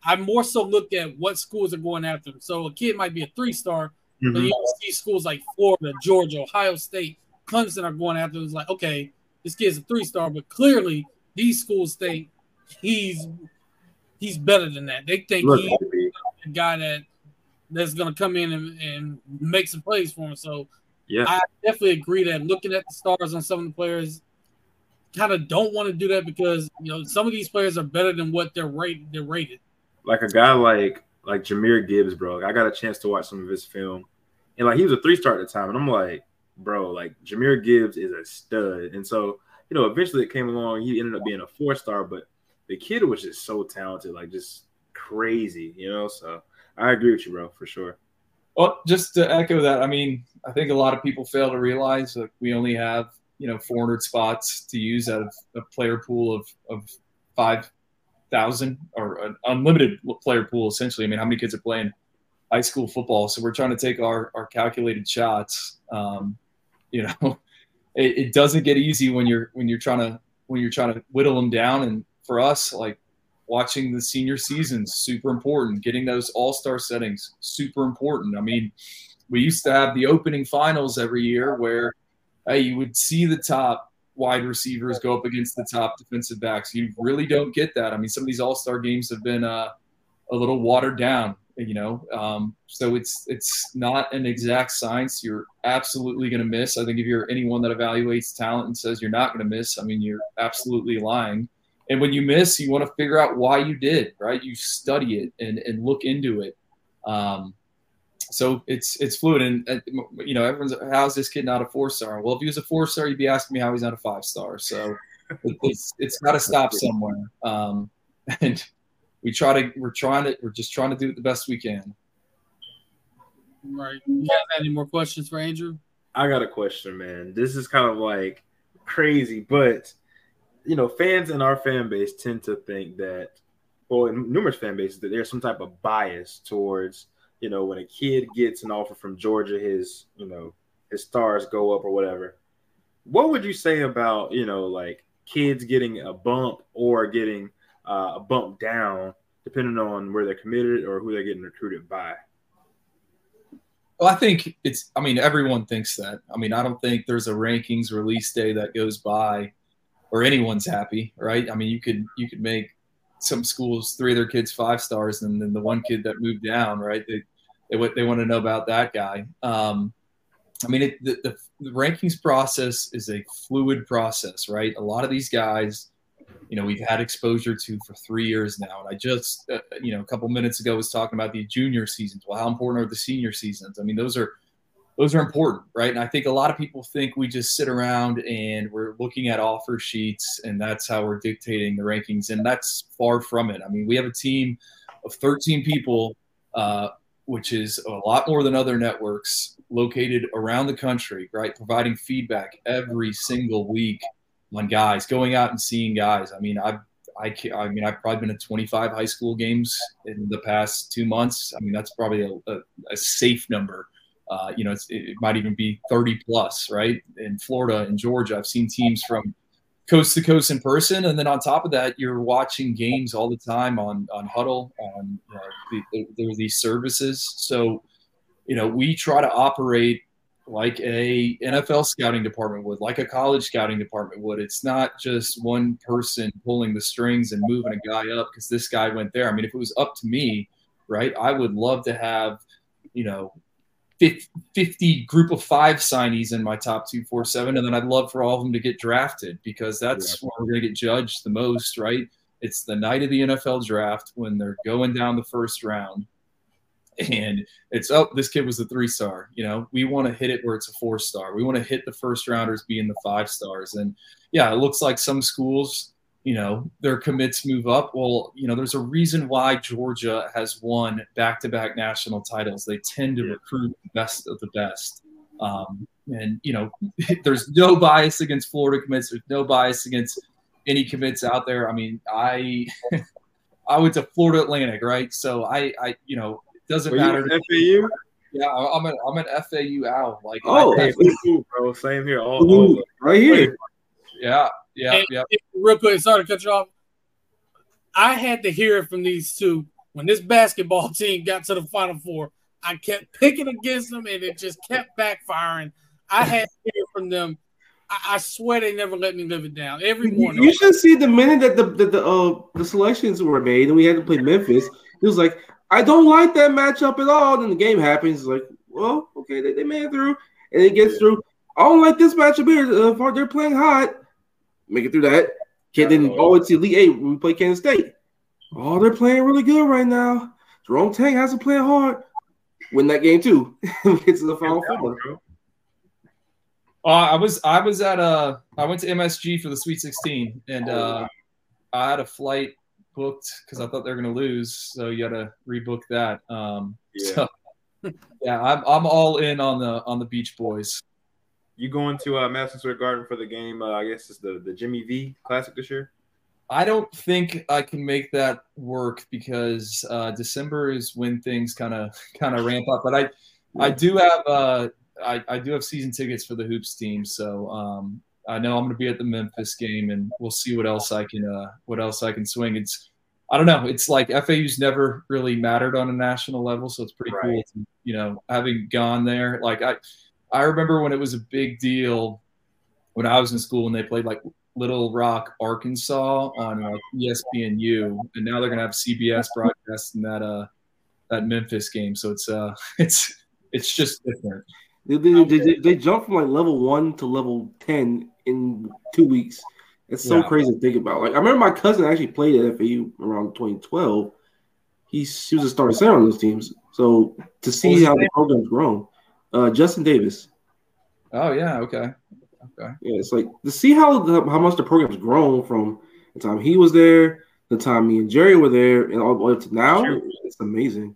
I more so look at what schools are going after them. So a kid might be a three star, but Mhm. you see schools like Florida, Georgia, Ohio State, Clemson are going after him. It's like, okay, this kid's a three star, but clearly these schools think he's he's better than that. They think Look, he's the guy that that's gonna come in and, and make some plays for him. So Yeah. I definitely agree that looking at the stars on some of the players kind of don't want to do that because you know some of these players are better than what they're rated they're rated. like a guy like like Jahmyr Gibbs, bro. I got a chance to watch some of his film, and like he was a three star at the time, and I'm like, bro, like Jahmyr Gibbs is a stud, and so you know, eventually it came along. He ended up being a four star, but the kid was just so talented, like just crazy, you know. So I agree with you, bro, for sure. Well, just to echo that, I mean, I think a lot of people fail to realize that we only have you know 400 spots to use out of a player pool of of five thousand or an unlimited player pool essentially. I mean, how many kids are playing high school football? So we're trying to take our our calculated shots. Um, you know, it, it doesn't get easy when you're when you're trying to when you're trying to whittle them down. And for us, like watching the senior seasons, super important. Getting those all star settings, super important. I mean, we used to have the opening finals every year where hey, you would see the top wide receivers go up against the top defensive backs. You really don't get that. I mean, some of these All Star games have been uh, a little watered down, you know. Um, so it's it's not an exact science. You're absolutely going to miss. I think if you're anyone that evaluates talent and says you're not going to miss, I mean, you're absolutely lying. And when you miss, you want to figure out why you did, right? You study it and, and look into it. Um, so it's it's fluid, and, you know everyone's how's this kid not a four star? Well, if he was a four star, you'd be asking me how he's not a five star. So it's it's got to stop somewhere. Um, and we try to we're trying to we're just trying to do it the best we can. Right. You guys have any more questions for Andrew? I got a question, man. This is kind of like crazy, but you know, fans in our fan base tend to think that, well, in numerous fan bases, that there's some type of bias towards you know, when a kid gets an offer from Georgia, his, you know, his stars go up or whatever. What would you say about, you know, like kids getting a bump or getting uh, a bump down, depending on where they're committed or who they're getting recruited by? Well, I think it's, I mean, everyone thinks that. I mean, I don't think there's a rankings release day that goes by or anyone's happy, right? I mean, you could, you could make some schools three of their kids five stars and then the one kid that moved down, right? They, they, they want to know about that guy. Um, I mean, it, the, the, the, rankings process is a fluid process, right? A lot of these guys, you know, we've had exposure to for three years now. And I just, uh, you know, a couple minutes ago was talking about the junior seasons. Well, how important are the senior seasons? I mean, those are those are important, right? And I think a lot of people think we just sit around and we're looking at offer sheets and that's how we're dictating the rankings. And that's far from it. I mean, we have a team of 13 people uh, which is a lot more than other networks located around the country, right? Providing feedback every single week on guys, going out and seeing guys. I mean, I've I, I mean, I've probably been to 25 high school games in the past two months. I mean, that's probably a, a, a safe number. Uh, you know, it might even be 30 plus, right? In Florida and Georgia, I've seen teams from coast to coast in person, and then on top of that, you're watching games all the time on on Hudl. On know, the, these services, so you know we try to operate like a NFL scouting department would, like a college scouting department would. It's not just one person pulling the strings and moving a guy up because this guy went there. I mean, if it was up to me, right, I would love to have you know 50 group of five signees in my top 247 and then i'd love for all of them to get drafted because that's yeah. where we're going to get judged the most right it's the night of the nfl draft when they're going down the first round and it's oh this kid was a three star you know we want to hit it where it's a four star we want to hit the first rounders being the five stars and yeah it looks like some schools you know, their commits move up. Well, you know, there's a reason why Georgia has won back to back national titles. They tend to recruit the best of the best. Um, and, you know, there's no bias against Florida commits, there's no bias against any commits out there. I mean, I. I went to Florida Atlantic, right? So I, I, you know, doesn't Were matter. FAU? Yeah, I'm an I'm an FAU out. Like, oh, FAU, bro, same here. All, all right here. Yeah, yeah, and, yeah. Real quick, sorry to cut you off. I had to hear it from these two when this basketball team got to the Final Four. I kept picking against them, and it just kept backfiring. I had to hear from them. I, I swear they never let me live it down. Every morning, you should see the minute that the the the, uh, the selections were made, and we had to play Memphis. It was like I don't like that matchup at all. Then the game happens. It's like, well, okay, they, they made it through, and it gets through. I don't like this matchup here. Uh, they're playing hot make it through that. Kid didn't go into Elite Eight when we play Kansas State. Oh, they're playing really good right now. Jerome Tang hasn't played hard. Win that game too. Get to the final four. Uh, I was I was at uh I went to MSG for the Sweet 16 and uh I had a flight booked because I thought they were gonna lose, so you got to rebook that. Um, Yeah. so, yeah, I'm I'm all in on the on the Beach Boys. You going to uh, Madison Square Garden for the game? Uh, I guess it's the the Jimmy V Classic this year. I don't think I can make that work because uh, December is when things kind of kind of ramp up. But I I do have uh I, I do have season tickets for the hoops team, so um, I know I'm going to be at the Memphis game, and we'll see what else I can uh, what else I can swing. It's I don't know. It's like FAU's never really mattered on a national level, so it's pretty cool. To, you know, having gone there, like I I remember when it was a big deal when I was in school when they played like Little Rock, Arkansas on like E ESPNU, and now they're gonna have CBS broadcasting that uh that Memphis game. So it's uh it's it's just different. They, they, they, they, they jumped from like level one to level ten in two weeks. It's so Yeah. crazy to think about. Like I remember my cousin actually played at FAU around 2012. He, she was a starting center on those teams. So to see how the program's grown, uh, Justin Davis. Oh yeah, okay. Okay. Yeah, it's like to see how the, how much the program's grown from the time he was there, the time me and Jerry were there, and all the way up to now. Sure. It's amazing.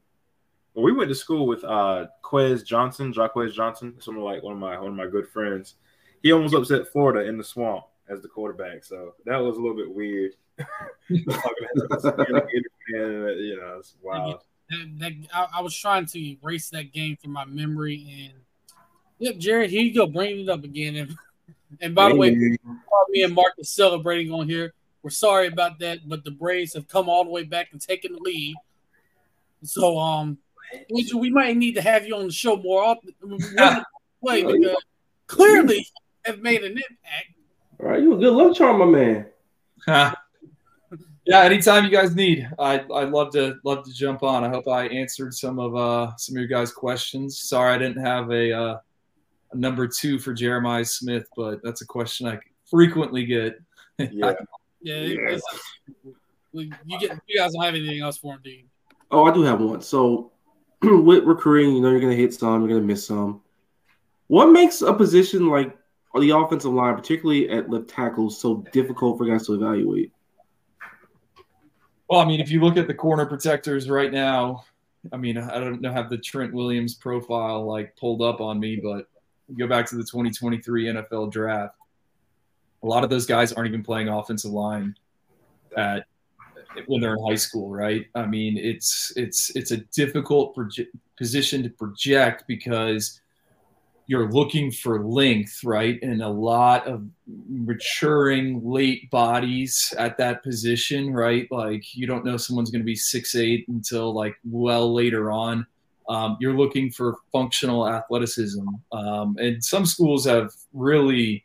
Well, we went to school with uh Quez Johnson, Jaquez Johnson, someone like one of my one of my good friends. He almost upset Florida in the swamp as the quarterback, so that was a little bit weird. you know, it's wild. That, that, I, I was trying to erase that game from my memory, and yep, Jared, here you go, bringing it up again. And, and by the way, me and Mark is celebrating on here. We're sorry about that, but the Braves have come all the way back and taken the lead. So, um, Angel, we might need to have you on the show more often. Play because clearly have made an impact. all right, you a good luck charm, my man. yeah, anytime you guys need, I I'd love to love to jump on. I hope I answered some of uh some of your guys' questions. Sorry I didn't have a uh a number two for Jeremiah Smith, but that's a question I frequently get. Yeah. Yeah, Yeah. it's- you get you guys don't have anything else for him, do you? Oh, I do have one. So with recruiting, you know, you're gonna hit some, you're gonna miss some. What makes a position like on the offensive line, particularly at left tackle, so difficult for guys to evaluate? Well, I mean, if you look at the corner protectors right now, I mean, I don't know have the Trent Williams profile like pulled up on me, but go back to the 2023 NFL draft. A lot of those guys aren't even playing offensive line at when they're in high school, right? I mean, it's it's it's a difficult proje- position to project because you're looking for length, right? And a lot of maturing late bodies at that position, right? Like you don't know someone's going to be six eight until like well later on. Um, you're looking for functional athleticism, um, and some schools have really,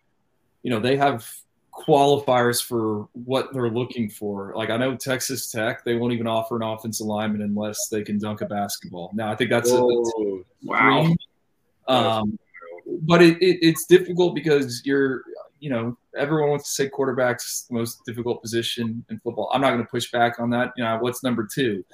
you know, they have qualifiers for what they're looking for. Like I know Texas Tech, they won't even offer an offensive lineman unless they can dunk a basketball. Now I think that's, a, that's Wow. Um, but it, it, it's difficult because you're, you know, everyone wants to say quarterback's the most difficult position in football. I'm not going to push back on that. You know, what's number two?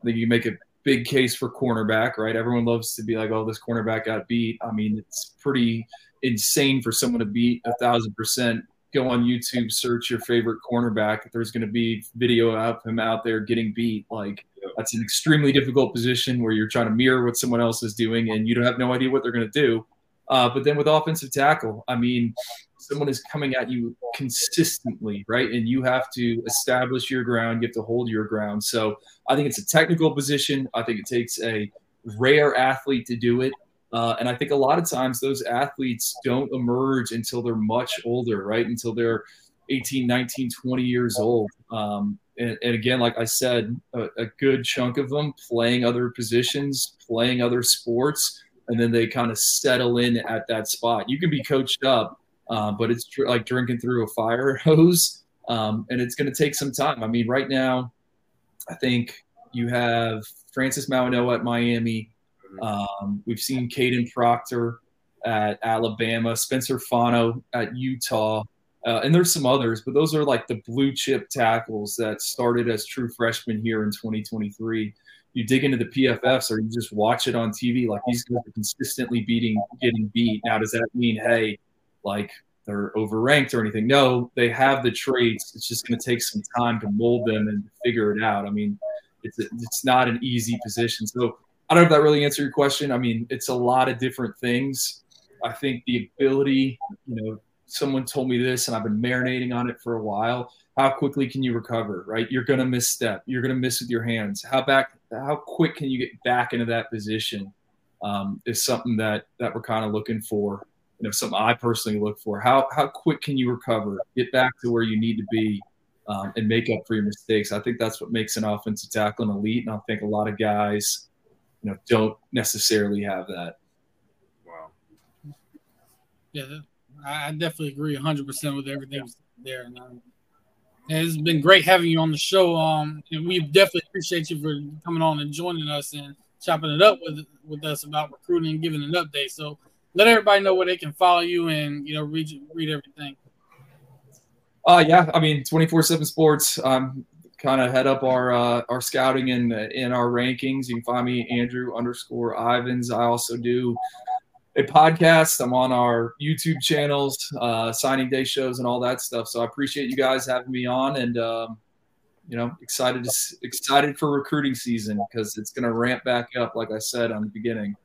I think you make a big case for cornerback, right? Everyone loves to be like, oh, this cornerback got beat. I mean, it's pretty insane for someone to beat a thousand percent. Go on YouTube, search your favorite cornerback. There's going to be video of him out there getting beat. Like, that's an extremely difficult position where you're trying to mirror what someone else is doing and you don't have no idea what they're going to do. Uh, but then with offensive tackle, I mean, someone is coming at you consistently, right? And you have to establish your ground, you have to hold your ground. So I think it's a technical position. I think it takes a rare athlete to do it. Uh, and I think a lot of times those athletes don't emerge until they're much older, right? Until they're 18, 19, 20 years old. Um, and, and again, like I said, a, a good chunk of them playing other positions, playing other sports, and then they kind of settle in at that spot. You can be coached up, uh, but it's tr- like drinking through a fire hose, um, and it's going to take some time. I mean, right now, I think you have Francis Mauigoa at Miami. Um, we've seen Kadyn Proctor at Alabama, Spencer Fano at Utah. Uh, and there's some others, but those are like the blue chip tackles that started as true freshmen here in 2023. You dig into the PFFs or you just watch it on TV, like these guys are consistently beating, getting beat. Now, does that mean, hey, like they're overranked or anything? No, they have the traits. It's just going to take some time to mold them and figure it out. I mean, it's it's not an easy position. So I don't know if that really answered your question. I mean, it's a lot of different things. I think the ability, you know, someone told me this and I've been marinating on it for a while. How quickly can you recover, right? You're going to misstep. You're going to miss with your hands. How back how quick can you get back into that position? Um, is something that that we're kind of looking for. You know, something I personally look for. How how quick can you recover? Get back to where you need to be um, and make up for your mistakes. I think that's what makes an offensive tackle an elite, and I think a lot of guys, you know, don't necessarily have that. Wow. Yeah, I definitely agree 100 percent with everything there. And, it's been great having you on the show. Um, and we definitely appreciate you for coming on and joining us and chopping it up with with us about recruiting and giving an update. So let everybody know where they can follow you and you know read read everything. Uh yeah, I mean 24/7 Sports. Um, kind of head up our uh, our scouting and in our rankings. You can find me Andrew underscore Ivins. I also do a podcast. I'm on our YouTube channels, uh, signing day shows, and all that stuff. So I appreciate you guys having me on, and um, you know, excited to, excited for recruiting season because it's going to ramp back up, like I said on the beginning.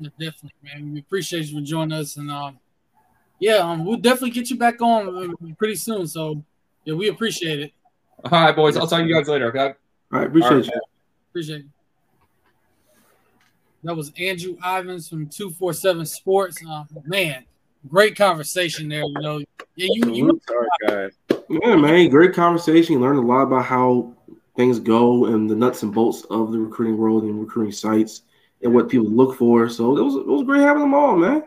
Yeah, definitely, man. We appreciate you for joining us, and um, yeah, um, we'll definitely get you back on uh, pretty soon. So yeah, we appreciate it. All right, boys. I'll talk to you guys later. Okay. All right, appreciate all right. you. Appreciate it. That was Andrew Ivins from 247 Sports. Uh, man, great conversation there. You know, yeah, you, you guys. Yeah, man, great conversation. You learned a lot about how things go and the nuts and bolts of the recruiting world and recruiting sites and what people look for. So it was it was great having them all, man.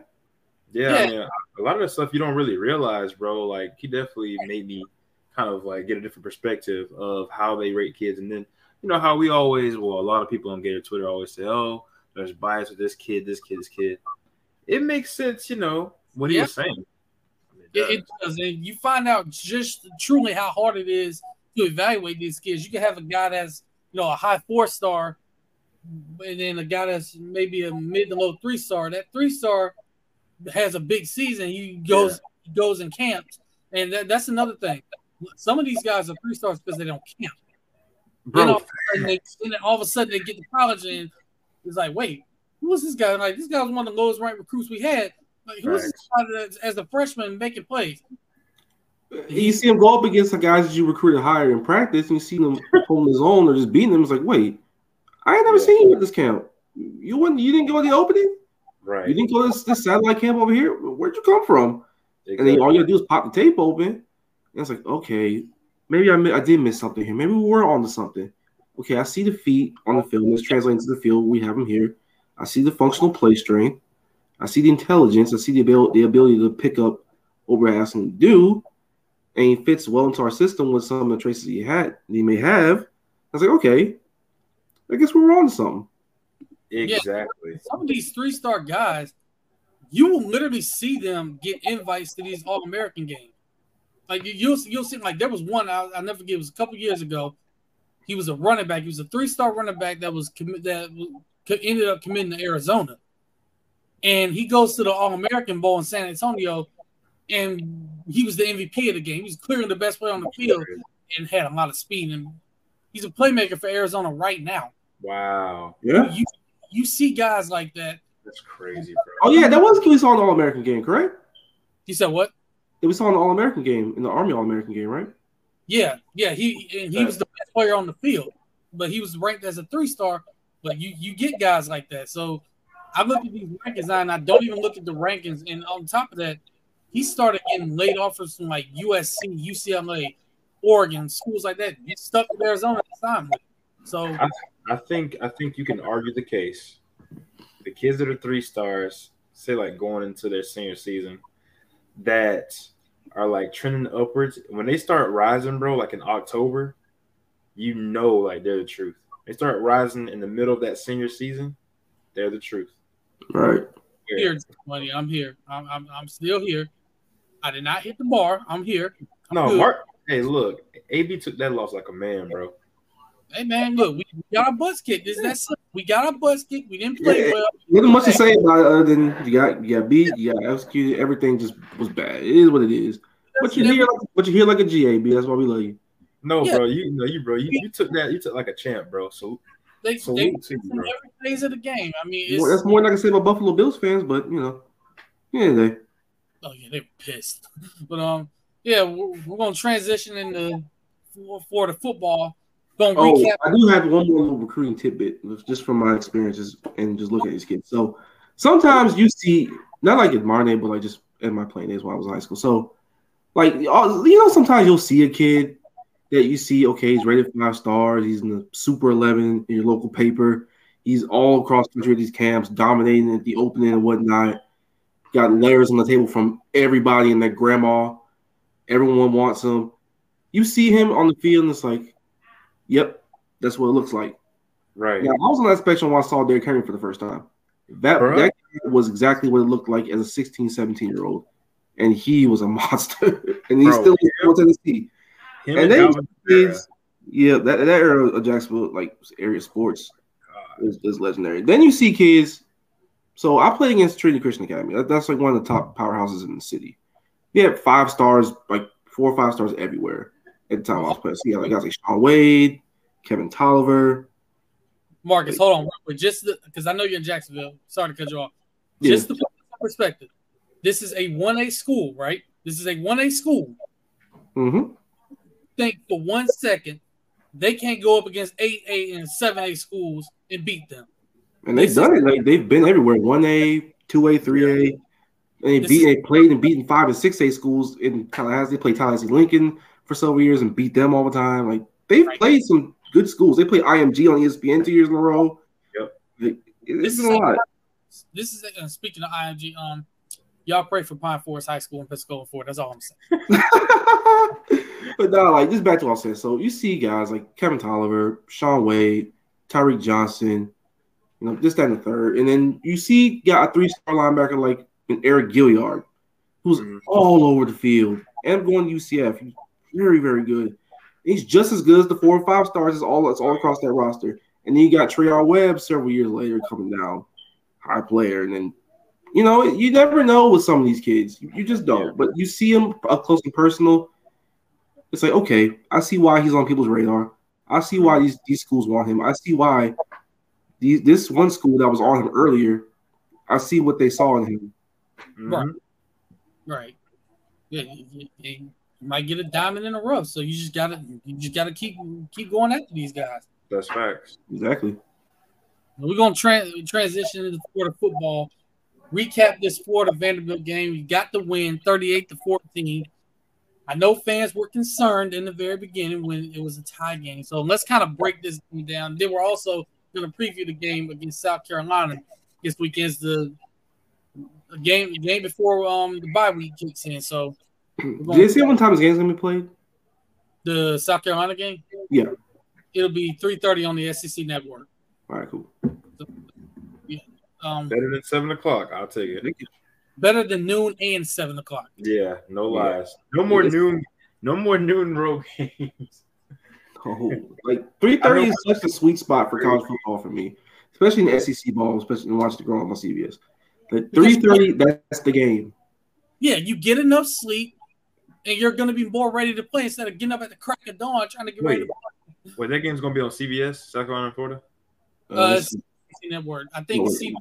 Yeah, yeah. a lot of the stuff you don't really realize, bro. Like he definitely made me kind of like get a different perspective of how they rate kids, and then you know how we always, well, a lot of people on Gator Twitter always say, "Oh, there's bias with this kid, this kid, this kid. It makes sense, you know, what he yeah. was saying. It, does. it does. And you find out just truly how hard it is to evaluate these kids. You can have a guy that's, you know, a high four star, and then a guy that's maybe a mid to low three star. That three star has a big season. He goes yeah. goes in camps. And that, that's another thing. Some of these guys are three stars because they don't camp. Bro. Then all, they, then all of a sudden they get to college and it's like, wait, who was this guy? Like, this guy was one of the lowest ranked recruits we had. Like, who right. was this guy as, as a freshman making plays? You see him go up against the guys that you recruited higher in practice, and you see them holding his own or just beating them. It's like, wait, I ain't never yeah. seen you at this camp. You went, you didn't go to the opening, right? You didn't go to this, this satellite camp over here. Where'd you come from? Exactly. And then all you gotta do is pop the tape open. And it's like, okay, maybe I I did miss something here. Maybe we were onto something okay, I see the feet on the film. Let's translate into the field. We have them here. I see the functional play strength. I see the intelligence. I see the ability, the ability to pick up what we're asking him to do. And he fits well into our system with some of the traces he had he may have. I was like, okay, I guess we're on something. Exactly. Yeah, some of these three star guys, you will literally see them get invites to these All American games. Like you, will you'll see like there was one I, will never forget. It was a couple years ago. He was a running back. He was a three-star running back that was commi- that ended up committing to Arizona, and he goes to the All-American Bowl in San Antonio, and he was the MVP of the game. He was clearly the best player on the field and had a lot of speed. And he's a playmaker for Arizona right now. Wow. Yeah. You, you see guys like that. That's crazy, bro. Oh yeah, that was we saw in the All American game, correct? You said what? It was on the All American game in the Army All American game, right? Yeah, yeah. He he was the best player on the field, but he was ranked as a three star. But you you get guys like that. So I look at these rankings and I don't even look at the rankings. And on top of that, he started getting late offers from like USC, UCLA, Oregon, schools like that. He stuck with Arizona at the time. So I, I think I think you can argue the case. The kids that are three stars, say like going into their senior season, that are like trending upwards, when they start rising, bro, like in October, you know, like they're the truth. They start rising in the middle of that senior season, they're the truth. Right. Here, money. I'm here. I'm, I'm, I'm still here. I did not hit the bar. I'm here. I'm No, good. Mark. Hey, look, AB took that loss like a man, bro. Hey man, look, we we got our butts kicked. This that's we got our butts kicked. We didn't play Yeah. well. Nothing much to say about it other than you got you got beat, you got executed. Everything just was bad. It is what it is. But you hear, like, but you hear like a GAB. That's why we love you. No, Yeah. bro, you know you, bro, you, you took that, you took like a champ, bro. So They, they to you, from bro. every phase of the game. I mean, More- it's, That's more than I can say about Buffalo Bills fans, but you know, yeah, they. oh yeah, they were pissed. But um, yeah, we're, we're gonna transition into for, for the football. Gonna Oh, recap. I do have one more little recruiting tidbit, just from my experiences and just looking at these kids. So sometimes you see, not like at Marne, but like just in my playing days while I was in high school. So, like, you know, sometimes you'll see a kid that you see, okay, he's rated five stars, he's in the Super 11 in your local paper, he's all across the country at these camps, dominating at the opening and whatnot. Got letters on the table from everybody and their grandma. Everyone wants him. You see him on the field, and it's like, Yep, that's what it looks like. Right. Yeah, I was on that spectrum when I saw Derrick Henry for the first time. That that was exactly what it looked like as a 16, 17 year old. And he was a monster. and he's Bro, still in Tennessee. Him And and, then Kids, yeah, that, that era of Jacksonville, like area sports, is, is legendary. Then you see kids. So I played against Trinity Christian Academy. That, that's like one of the top powerhouses in the city. They had five stars, like four or five stars everywhere at the time I was playing. So had like guys like Shaun Wade, Kevin Toliver. Marcus, hold on, just because I know you're in Jacksonville. Sorry to cut you off. Yeah. Just to put this in perspective, this is a one A school, right? This is a one A school. Mm-hmm. Think for one second they can't go up against eight A and seven A schools and beat them. And they've This done is- it. Like they've been everywhere. One A, two A, three A. And they beat they played and beaten five and six A schools in Tallahassee. They played Tallahassee Lincoln for several years and beat them all the time. Like they've Right. played some good schools. They play IMG on ESPN two years in a row. Yep. Like, it- This It's is a lot. This is uh, speaking of IMG. Um, y'all pray for Pine Forest High School in Pensacola, Florida. That's all I'm saying. but no, like just back to what I said. So you see guys like Kevin Toliver, Shaun Wade, Tyreek Johnson, you know, this, that, and the third. And then you see got a three-star linebacker like an Eriq Gilyard, who's Mhm. all over the field. And going to UCF, very, very good. He's just as good as the four or five stars. It's all it's all across that roster. And then you got Treyaun Webb several years later coming down, high player. And then, you know, you never know with some of these kids. You, you just don't. Yeah. But you see him up close and personal. It's like, okay, I see why he's on people's radar. I see why these, these schools want him. I see why these this one school that was on him earlier. I see what they saw in him. Right. Mhm. Right. Yeah, you, you- you might get a diamond in the rough, so you just gotta you just gotta keep keep going after these guys. That's facts. Exactly. We're gonna tran transition into Florida football. Recap this Florida Vanderbilt game. We got the win, thirty-eight to fourteen. I know fans were concerned in the very beginning when it was a tie game. So let's kind of break this game down. Then we're also going to preview the game against South Carolina this weekend's the a game game before um the bye week kicks in. So Did you see one time his game's gonna be played? the South Carolina game, Yeah. it'll be three thirty on the SEC network. All right, cool. Um, Better than seven o'clock. I'll take it. better than noon and seven o'clock. Yeah, no Yeah. lies. No more It's- noon. No more noon road games. Oh, like three thirty is such a sweet spot for college football for me, especially in the SEC ball, especially in watching the growing on CBS. The three thirty, that's the game. Yeah, you get enough sleep, and you're going to be more ready to play instead of getting up at the crack of dawn trying to get ready to play. wait, that game's gonna be on CBS, South Carolina, and Florida. Uh, Uh, let's network. I think C-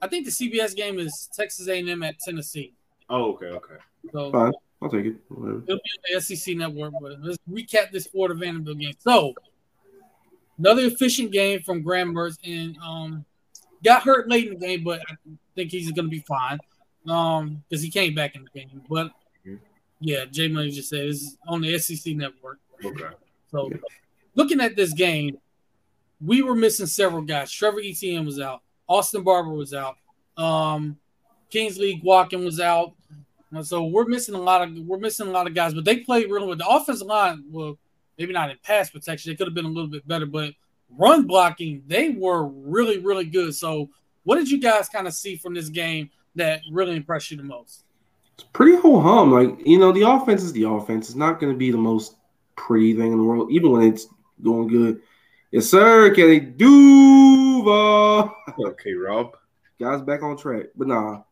I think the CBS game is Texas A&M at Tennessee. Oh, okay, okay. So Fine, I'll take it. Whatever. it'll be on the SEC network. But let's recap this Florida Vanderbilt game. So another efficient game from Graham Mertz, and um, got hurt late in the game, but I think he's going to be fine. Um, because he came back in the game. But. Yeah, Jay Money just said it's on the SEC network. Okay. So looking at this game, we were missing several guys. Trevor Etienne was out. Austin Barber was out. Um, Kingsley Eguakun was out. So we're missing a lot of we're missing a lot of guys, but they played really well. The offensive line, well, maybe not in pass protection, they could have been a little bit better, but run blocking, they were really, really good. So what did you guys kind of see from this game that really impressed you the most? It's pretty ho hum. Like you know, the offense is the offense. It's not going to be the most pretty thing in the world, even when it's going good. Yes, sir. Kelly Duva. Okay, Rob. Guys back on track, but nah.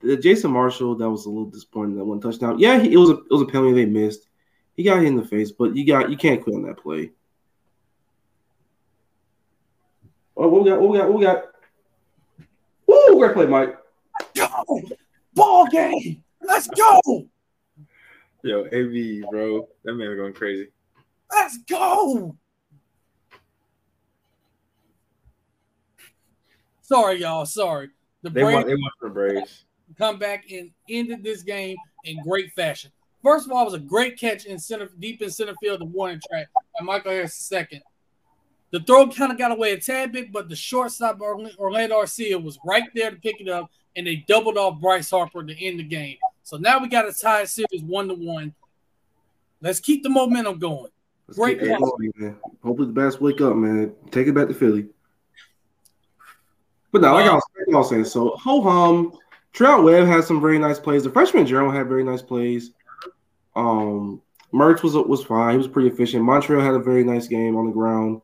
The Jason Marshall, that was a little disappointing. That one touchdown. Yeah, he, it was a it was a penalty they missed. He got hit in the face, but you got you can't quit on that play. Oh, what we got? What we got? What we got? Woo! Great play, Mike. Go! Ball game! Let's go! Yo, AB, bro, that man going crazy. Let's go! Sorry, y'all. Sorry. The They want Braves they want the Braves. come back and ended this game in great fashion. First of all, it was a great catch in center, deep in center field, the warning track by Michael Harris second. The throw kind of got away a tad bit, but the shortstop Orlando Arcia was right there to pick it up, and they doubled off Bryce Harper to end the game. So now we got a tie series one to one. Let's keep the momentum going. Let's Great keep it catch. going, man. Hopefully the bats wake up, man. Take it back to Philly. But now, like I was, I was saying, so ho hum. Treyaun Webb had some very nice plays. The freshman in general had very nice plays. Um, Mertz was was fine. He was pretty efficient. Montrell had a very nice game on the ground.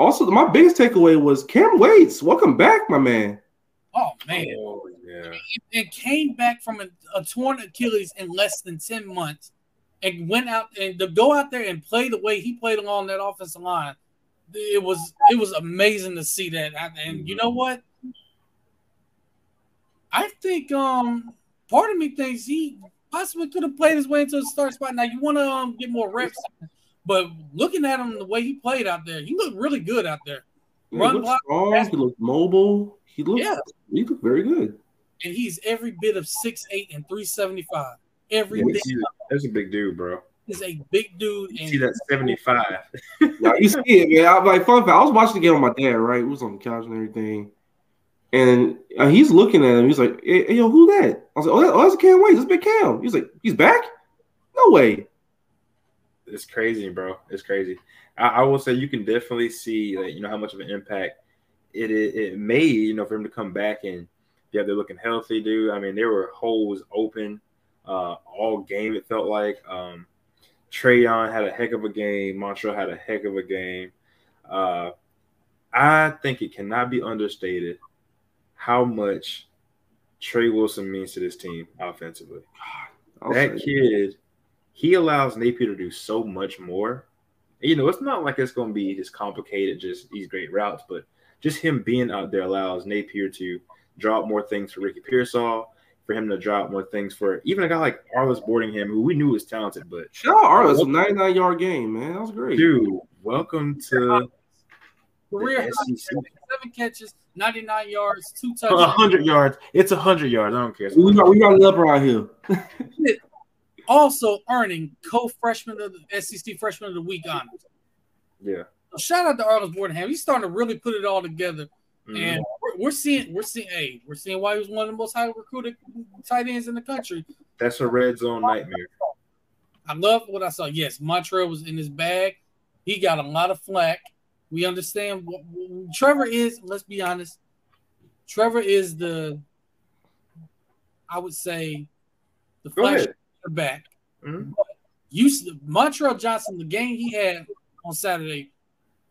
Also, my biggest takeaway was Cam Waites. Welcome back, my man. Oh man, Oh yeah. and came back from a, a torn Achilles in less than 10 months and went out and to go out there and play the way he played along that offensive line. It was it was amazing to see that. And you know what? I think um part of me thinks he possibly could have played his way into the start spot. Now you want to um, get more reps, but looking at him the way he played out there, he looked really good out there. Yeah, Run he looked block, strong. He looked mobile. He looked. Yeah. He looked very good. And he's every bit of 6'8 and 375. Every Yeah, bit That's a big dude, bro. is a big dude. You And see that 75. Yeah, you see it, man. I, like fun fact, I was watching the game with my dad, right? It was on the couch and everything, and uh, he's looking at him. He's like, hey, hey, "Yo, who that?" I was like, "Oh, that, oh that's Cam Wade. That's Big Cam." He's like, "He's back? No way." It's crazy, bro. It's crazy. I, I will say you can definitely see like you know how much of an impact it it, it made, you know, for him to come back and yeah, they're looking healthy, dude. I mean, there were holes open uh all game, it felt like. Um Treyaun had a heck of a game, Montrell had a heck of a game. Uh I think it cannot be understated how much Trey Wilson means to this team offensively I'll that kid, he allows Napier to do so much more. You know, it's not like it's going to be just complicated, just these great routes, but just him being out there allows Napier to drop more things for Ricky Pearsall, for him to drop more things for even a guy like Arlis Boardingham, who we knew was talented, but Shout out Arlis, 99 yard game, man. That was great. dude, welcome to career high, the SEC. seven catches, 99 yards, two A touchdowns. hundred yards. It's a hundred yards. I don't care. We got we got it up around here. Also earning co-freshman of the SEC freshman of the week honors. Yeah. So shout out to Arnold Boardham. He's starting to really put it all together. Mhm. And we're, seeing, we're seeing, hey, we're seeing why he was one of the most highly recruited tight ends in the country. That's a red zone nightmare. I love what I saw. Yes, Montrell was in his bag. He got a lot of flack. We understand what, what- Trevor is. Let's be honest. Trevor is the, I would say, the ahead. back. Mhm. You Montrell Johnson, the game he had on Saturday,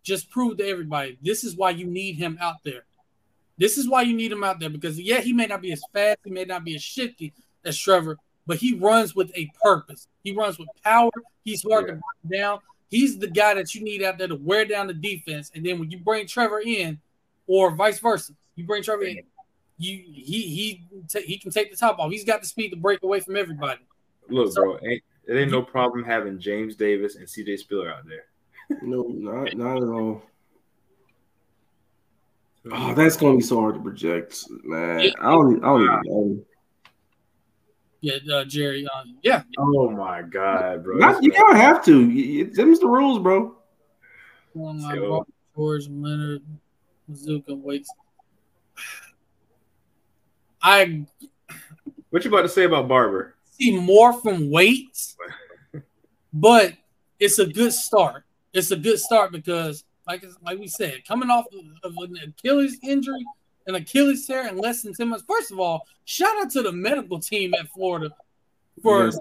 just proved to everybody this is why you need him out there. This is why you need him out there because yeah, he may not be as fast, he may not be as shifty as Trevor, but he runs with a purpose. He runs with power. He's hard to Yeah. break down. He's the guy that you need out there to wear down the defense. And then when you bring Trevor in, or vice versa, you bring Trevor in, you he he ta- he can take the top off. He's got the speed to break away from everybody. Look, So- bro, ain't, it ain't no problem having James Davis and CJ Spiller out there. No, not not at all. Oh, that's gonna be so hard to project, man. I don't I don't even know. Yeah, uh, Jerry. Uh, yeah, Oh my god, bro. Not, you don't have to. You- you- Them's the rules, bro. Well, I So- George Leonard, Mazuka, Wakes. I What you about to say about Barber? see more from Waites, but it's a good start. It's a good start because, like like we said, coming off of an Achilles injury, an Achilles tear in less than 10 months. First of all, shout out to the medical team at Florida for Yes.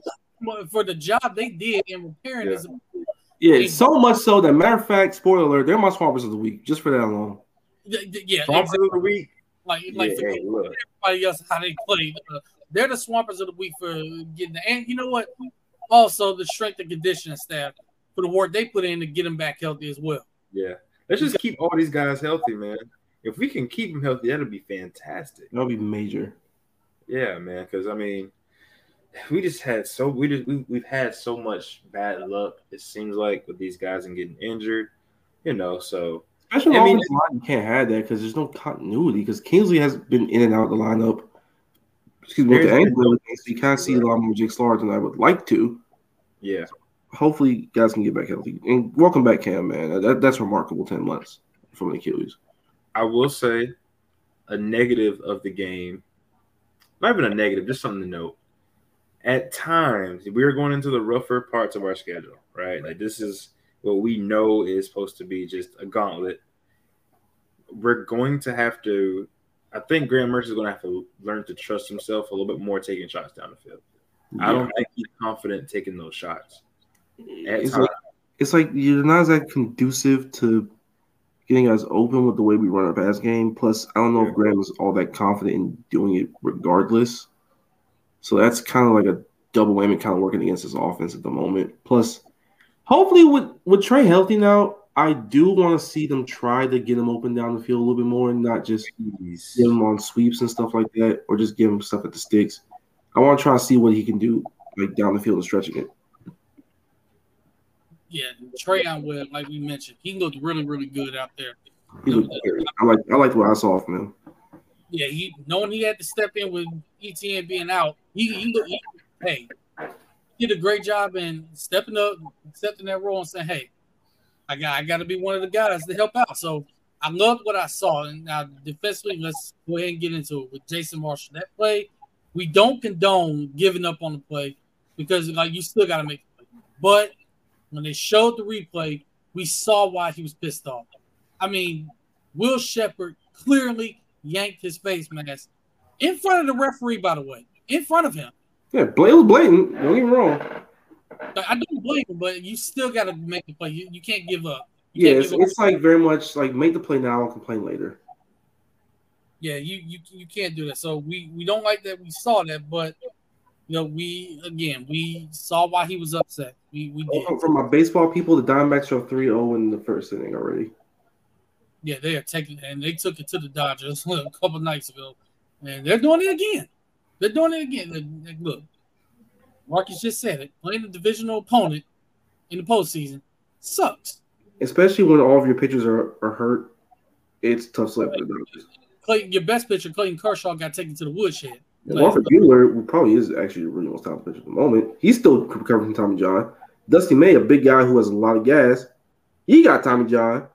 for the job they did in repairing Yeah. this. Yeah, so much so that matter of fact, spoiler alert, they're my swampers of the week, just for that alone. Yeah, yeah, Swampers exactly. of the week. like like Yeah, forget hey, everybody else how they play. Uh, they're the swampers of the week for getting the and you know what? Also the strength and conditioning staff for the work they put in to get them back healthy as well. Yeah. Let's just keep all these guys healthy, man. If we can keep them healthy, that'll be fantastic. That'll be major. Yeah, man. Because I mean, we just had so we just we, we've had so much bad luck. It seems like with these guys and getting injured, you know. So Especially I mean- you can't have that because there's no continuity. Because Kingsley has been in and out of the lineup. Excuse me, with the There's- ankle, and everything, so you can't see a lot more Jake Slaughter than I would like to. yeah, Hopefully, guys can get back healthy. And welcome back, Cam, man. That, that's remarkable. Ten months from an Achilles. I will say a negative of the game. Not even a negative, just something to note. At times, we are going into the rougher parts of our schedule, right? Like this is what we know is supposed to be just a gauntlet. We're going to have to. I think Graham Mertz is going to have to learn to trust himself a little bit more, taking shots down the field. I don't think he's confident taking those shots. It's like it's like you're not as that conducive to getting us open with the way we run our pass game. Plus, I don't know if Graham is all that confident in doing it regardless. So that's kind of like a double whammy, kind of working against his offense at the moment. Plus, hopefully, with with Trey healthy now, I do want to see them try to get him open down the field a little bit more, and not just Jeez. give him on sweeps and stuff like that, or just give him stuff at the sticks. I want to try to see what he can do, like down the field and stretching it. Yeah, Treyaun Webb, like we mentioned, he looked really, really good out there. He looked. I like I like what I saw from him. Yeah, he knowing he had to step in with Etienne being out, he, he, looked- he hey, he did a great job in stepping up, accepting that role, and saying, "Hey, I got I got to be one of the guys to help out." So I loved what I saw. And now defensively, let's go ahead and get into it with Jason Marshall. That play, we don't condone giving up on the play because like you still got to make the play. But when they showed the replay, we saw why he was pissed off. I mean, Will Sheppard clearly yanked his face mask in front of the referee, by the way, in front of him. Yeah, Blake was blatant. Don't get me wrong. I don't blame him, but you still got to make the play. You, you can't give up. You Yeah, it's, up. it's like very much like make the play now and complain later. yeah, you, you you can't do that. So we we don't like that. We saw that, but you know, we again we saw why he was upset. We we oh, did. From, my baseball people, the Diamondbacks are 3-0 in the first inning already. Yeah, they are taking and they took it to the Dodgers a couple nights ago, and they're doing it again. They're doing it again. Look, Marcus just said it. Playing a divisional opponent in the postseason sucks. Especially when all of your pitchers are, are hurt, it's tough sledding for the Dodgers. Clayton, your best pitcher, Clayton Kershaw, got taken to the woodshed. And Walker Buehler, who probably is actually the really most talented pitcher at the moment, he's still recovering from Tommy John. Dustin May, a big guy who has a lot of gas, he got Tommy John.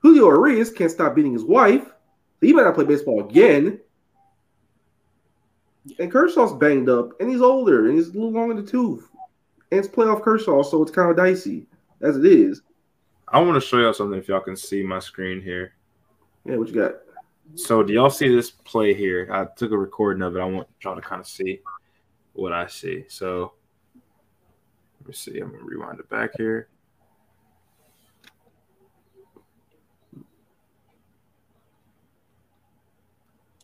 Julio Urías can't stop beating his wife. He might not play baseball again. And Kershaw's banged up, and he's older, and he's a little long in the tooth. And it's playoff Kershaw, so it's kind of dicey as it is. I want to show y'all something if y'all can see my screen here. Yeah, what you got? So, do y'all see this play here? I took a recording of it. I want y'all to kind of see what I see. So, let me see. I'm gonna rewind it back here.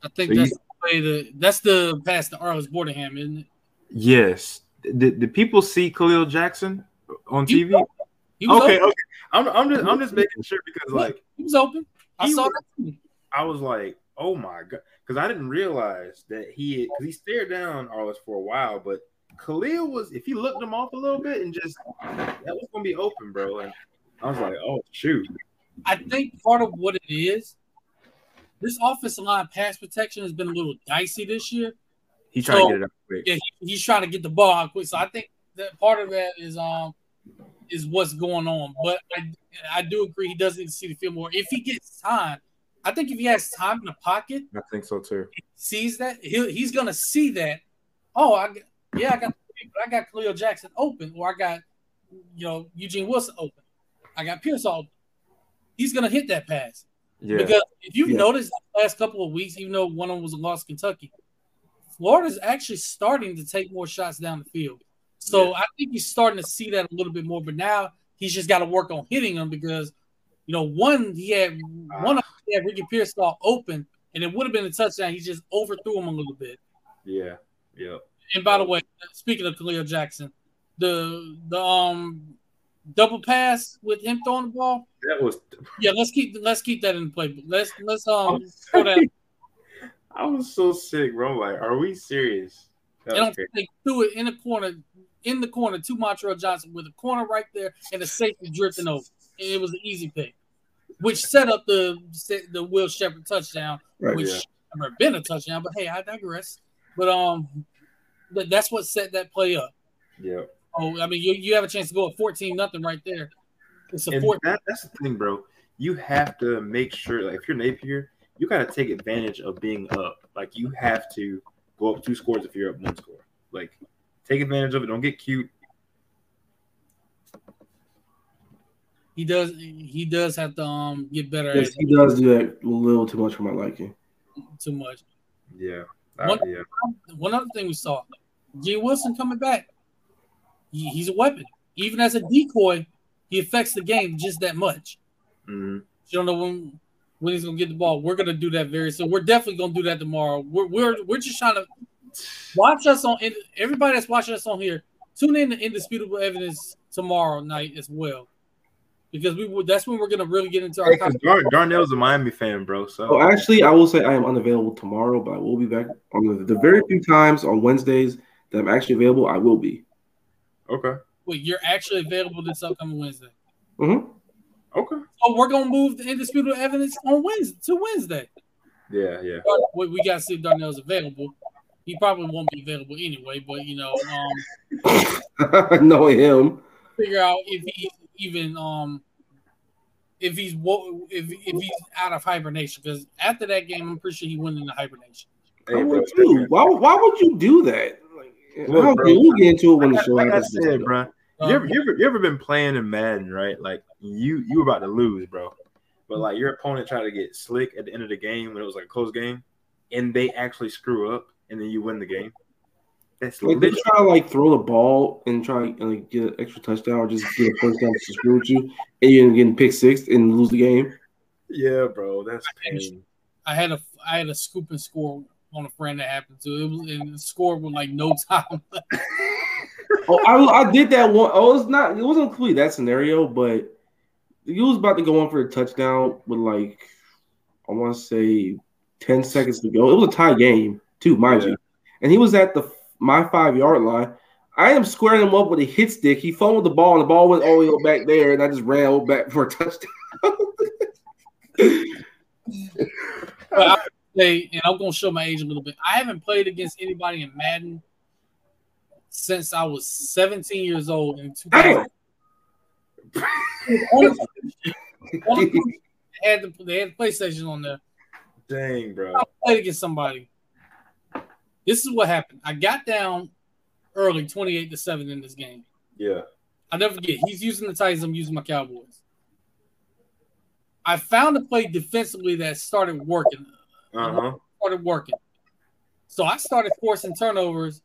I think So you- that's the way the that's the pass to Arlis Boardingham, isn't it? Yes. Did, did people see Kahleil Jackson on He TV? Was Okay, open. okay. I'm, I'm just I'm just making sure because like He was open. I saw was- that. Too. I was like, oh my god, because I didn't realize that he because he stared down Arlis for a while, but Kahleil was if he looked him off a little bit and just that was gonna be open, bro. And I was like, oh shoot. I think part of what it is, this offensive line pass protection has been a little dicey this year. He tried So- to get it out quick. Yeah, he, he's trying to get the ball out quick. So I think that part of that is um is what's going on. But I I do agree he doesn't to see the field more. If he gets time, I think if he has time in the pocket, I think so too. sees that he he's gonna see that. Oh, I yeah, I got but I got Kahleil Jackson open, or I got you know Eugene Wilson open. I got Pierce open. He's gonna hit that pass. Yeah. Because if you've Yeah. noticed the last couple of weeks, even though one of them was a loss to Kentucky, Florida's actually starting to take more shots down the field. So I think he's starting to see that a little bit more. But now he's just got to work on hitting them because, you know, one he had one of had Ricky Pearsall open, and it would have been a touchdown. He just overthrew him a little bit. Yeah. Yep. And by the way, speaking of Kahleil Jackson, the the um double pass with him throwing the ball. That was. Yeah, let's keep let's keep that in the playbook. Let's let's um throw that I was so sick, bro. I'm like, are we serious? And I'm threw it in the corner, in the corner to Montrell Johnson with a corner right there and the safety drifting over. And it was an easy pick, which set up the the Will Sheppard touchdown, Right. which Yeah. never been a touchdown. But hey, I digress. But um, that- that's what set that play up. Yeah. Oh, I mean, you, you have a chance to go at 14 nothing right there. It's a And fourth. that, that's the thing, bro. You have to make sure, like, if you're Napier, you got to take advantage of being up. Like, you have to go up two scores if you're up one score. Like, take advantage of it. Don't get cute. He does. He does have to um get better Yes, at he does do that a little too much for my liking. too much. Yeah. One- yeah. One other thing we saw, G. Wilson coming back. He, he's a weapon. Even as a decoy, he affects the game just that much. Mhm. You don't know when when he's gonna get the ball. We're gonna do that very soon. We're definitely gonna do that tomorrow. We're we're, we're just trying to watch us on. Everybody that's watching us on here, tune in to indisputable evidence tomorrow night as well, because we will- that's when we're gonna really get into our. Hey, 'cause Dar- Darnell's a Miami fan, bro. So Oh, actually, I will say I am unavailable tomorrow, but I will be back on the, the very few times on Wednesdays that I'm actually available. I will be. okay, Wait, you're actually available this upcoming Wednesday. hmm okay, So we're gonna move the indisputable evidence on Wednesday to Wednesday. yeah, yeah. We, we gotta see if Darnell's available. He probably won't be available anyway, but you know, um, know him. figure out if he's even um if he's if if he's out of hibernation because after that game, I'm pretty sure he went into hibernation. I Hey, bro, would too. Why, why would you do that? Like, Look, bro. we'll get into it when the show like I said, bro. You ever, you ever you ever been playing in Madden, right? Like you you were about to lose, bro. But like your opponent tried to get slick at the end of the game when it was like a close game, and they actually screw up, and then you win the game. That's Like they try to like throw the ball and try to like, get an extra touchdown or just get a first down to screw with you, and you're getting pick six and lose the game. Yeah, bro, that's pain. I had a I had a scoop and score on a friend that happened to. It was and the score with like no time. Oh, I, I did that one. Oh, it's not. It wasn't completely that scenario, but he was about to go on for a touchdown with like I want to say ten seconds to go. It was a tie game, too, mind Yeah. you. And he was at the my five yard line. I am squaring him up with a hit stick. He fumbled the ball, and the ball went all the way back there, and I just ran all back for a touchdown. But I say, and I'm gonna show my age a little bit. I haven't played against anybody in Madden since I was 17 years old in 2000. Honestly, honestly, they had the they had the PlayStation on there. Dang, bro. I played against somebody. This is what happened. I got down early, 28 to 7 in this game. Yeah. I never forget. He's using the Titans, I'm using my Cowboys. I found a play defensively that started working. Uh huh. Started working. So I started forcing turnovers.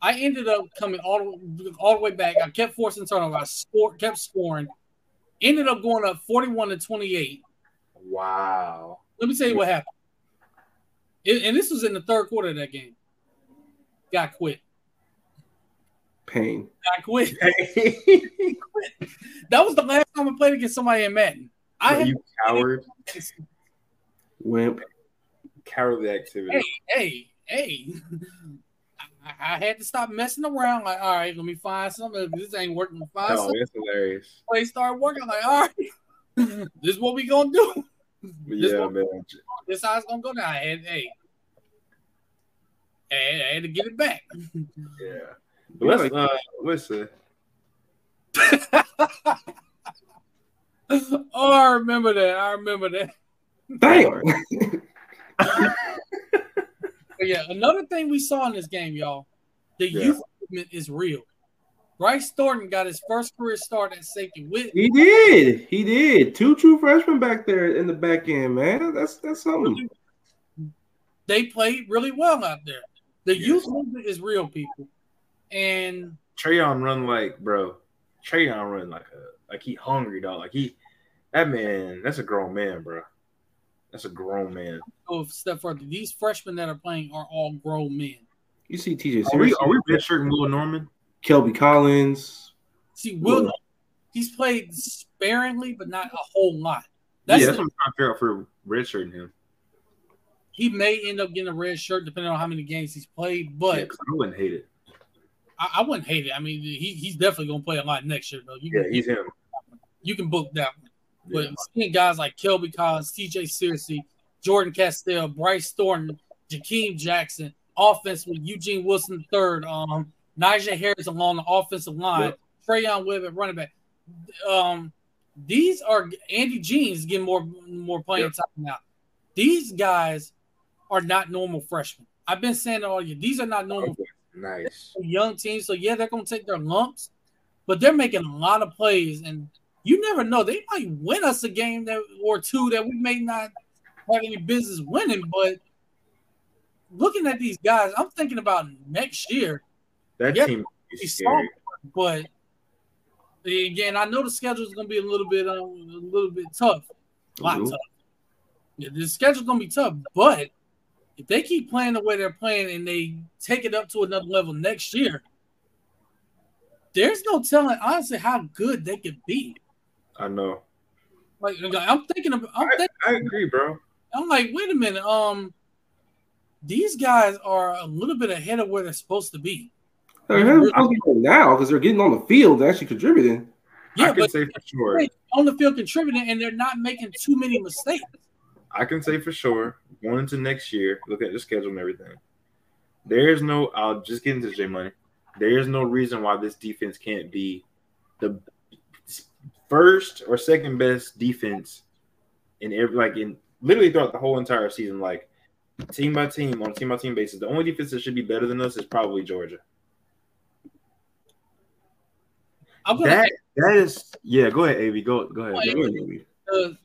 I ended up coming all the, all the way back. I kept forcing turnovers. I scored, kept scoring. Ended up going up 41 to 28. Wow. Let me tell you what happened. It- and this was in the third quarter of that game. Got quit. Pain. Got quit. Quit. That was the last time I played against somebody in Madden. I had, you coward. Wimp. Cowardly activity. hey, hey, hey. I, I had to stop messing around. Like, all right, let me find something. This ain't working. Find Oh, something. that's hilarious. Play started working. Like, all right, this is what we gonna do. This Yeah, one- man. This how it's gonna go down. I had, hey, and, had, I had to get it back. Yeah. But let's uh listen. oh, I remember that. I remember that. Damn. Yeah, another thing we saw in this game, y'all, the Yeah. youth movement is real. Bryce Thornton got his first career start at safety with He did. He did. Two true freshmen back there in the back end, man. That's that's something. they played really well out there. The Yes. youth movement is real, people. And Treyaun run like, bro. Treyaun run like a like he hungry dog. Like he, that man. That's a grown man, bro. That's a grown man. go step further. These freshmen that are playing are all grown men. You see TJ Are we Sears, are we redshirting Will Norman? Kelby Collins. See, Will, Yeah. he's played sparingly, but not a whole lot. That's yeah, the- what I'm trying to figure out for redshirting him. he may end up getting a red shirt depending on how many games he's played, but Yeah, 'cause I wouldn't hate it. I, I wouldn't hate it. I mean, he, he's definitely gonna play a lot next year, though. You Yeah, can, he's him. you can book that one. Yeah. But seeing guys like Kelby Collins, TJ Searcy, Jordan Castell, Bryce Thornton, Jakeem Jackson, offense with Eugene Wilson III, um, Knijeah Harris along the offensive line, Yep. Treyaun Webb at running back. Um, these are Andy Jeans getting more more playing Yep. time now. These guys are not normal freshmen. I've been saying it all year. These are not normal Nice. young teams. So yeah, they're gonna take their lumps, but they're making a lot of plays, and you never know. They might win us a game that or two that we may not have any business winning. But looking at these guys, I'm thinking about next year. That Yeah, team is scary. But again, I know the schedule is gonna be a little bit um, a little bit tough, a lot tough. Yeah, the schedule's gonna be tough, but if they keep playing the way they're playing and they take it up to another level next year, there's no telling honestly how good they could be. I know. Like I'm thinking I'm thinking, I agree, bro. I'm like, wait a minute, um, these guys are a little bit ahead of where they're supposed to be. They're ahead of supposed to be now because they're getting on the field, actually contributing. Yeah, I can but say for sure. on the field contributing and they're not making too many mistakes. I can say for sure, going into next year, look at the schedule and everything. There is no. I'll just get into J Money. There is no reason why this defense can't be the first or second best defense in every like in literally throughout the whole entire season. Like team by team on a team by team basis, the only defense that should be better than us is probably Georgia. That that is yeah. Go ahead, Av. Go go ahead. Go ahead.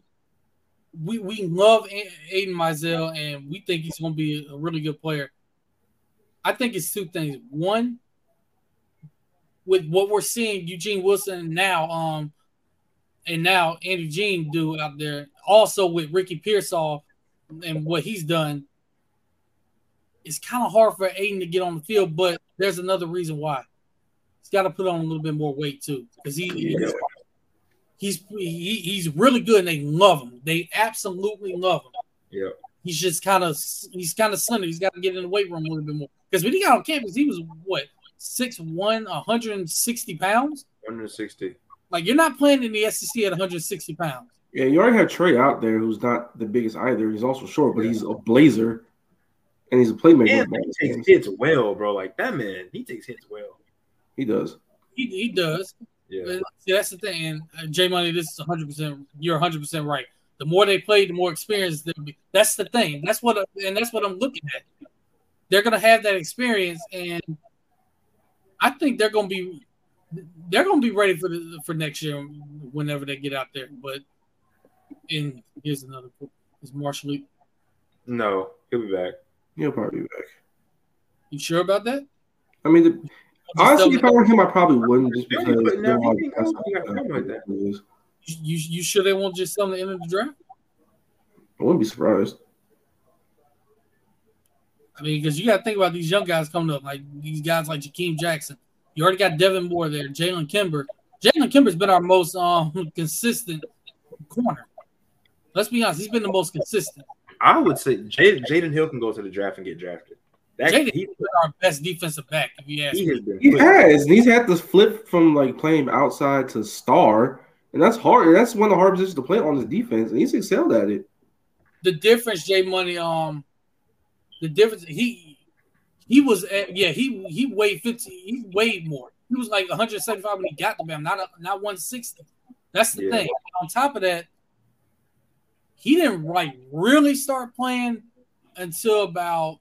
we we love Aidan Mizell and we think he's going to be a really good player. I think it's two things. One, with what we're seeing Eugene Wilson now, um, and now Andy Jean do out there, also with Ricky Pearsall and what he's done, it's kind of hard for Aidan to get on the field. But there's another reason why. He's got to put on a little bit more weight too, because he Yeah. he's he, he's really good and they love him. They absolutely love him. Yeah. He's just kind of he's kind of slender. He's got to get in the weight room a little bit more. Because when he got on campus, he was what six one, 160 pounds. 160. Like you're not playing in the SEC at 160 pounds. Yeah, you already have Trey out there, who's not the biggest either. He's also short, but he's a blazer, and he's a playmaker. And he takes hits well, bro. Like that man, he takes hits well. He does. He, he does. Yeah. But see, that's the thing. And uh, J Money, this is 100. percent You're 100 percent right. The more they play, the more experience they'll be. That's the thing. That's what, and that's what I'm looking at. They're gonna have that experience, and I think they're gonna be, they're gonna be ready for the for next year whenever they get out there. But, and here's another. Is Marshall? Lee- No, he'll be back. He'll probably be back. You sure about that? I mean, the, Just honestly, if I tell were him, I probably wouldn't just because but now they're all- he can go, he got film like that. you, you you sure they won't just tell them to enter the draft? I wouldn't be surprised. I mean, because you got to think about these young guys coming up, like these guys like Jakeem Jackson. You already got Devin Moore there, Jalen Kimber. Jalen Kimber's been our most um consistent corner. Let's be honest, he's been the most consistent. I would say Jay, Jaydon Hill can go to the draft and get drafted. That Jaydon he, been our best defensive back, if you ask he me. has been. He quick. has, and he's had to flip from like playing outside to star, and that's hard. That's one of the hard positions to play on his defense, and he's excelled at it. The difference, Jay Money, um, the difference he he was at, yeah he he weighed 50 he weighed more. He was like 175 when he got the Bam, not a, not 160. That's the Yeah. thing. On top of that, he didn't like really start playing until about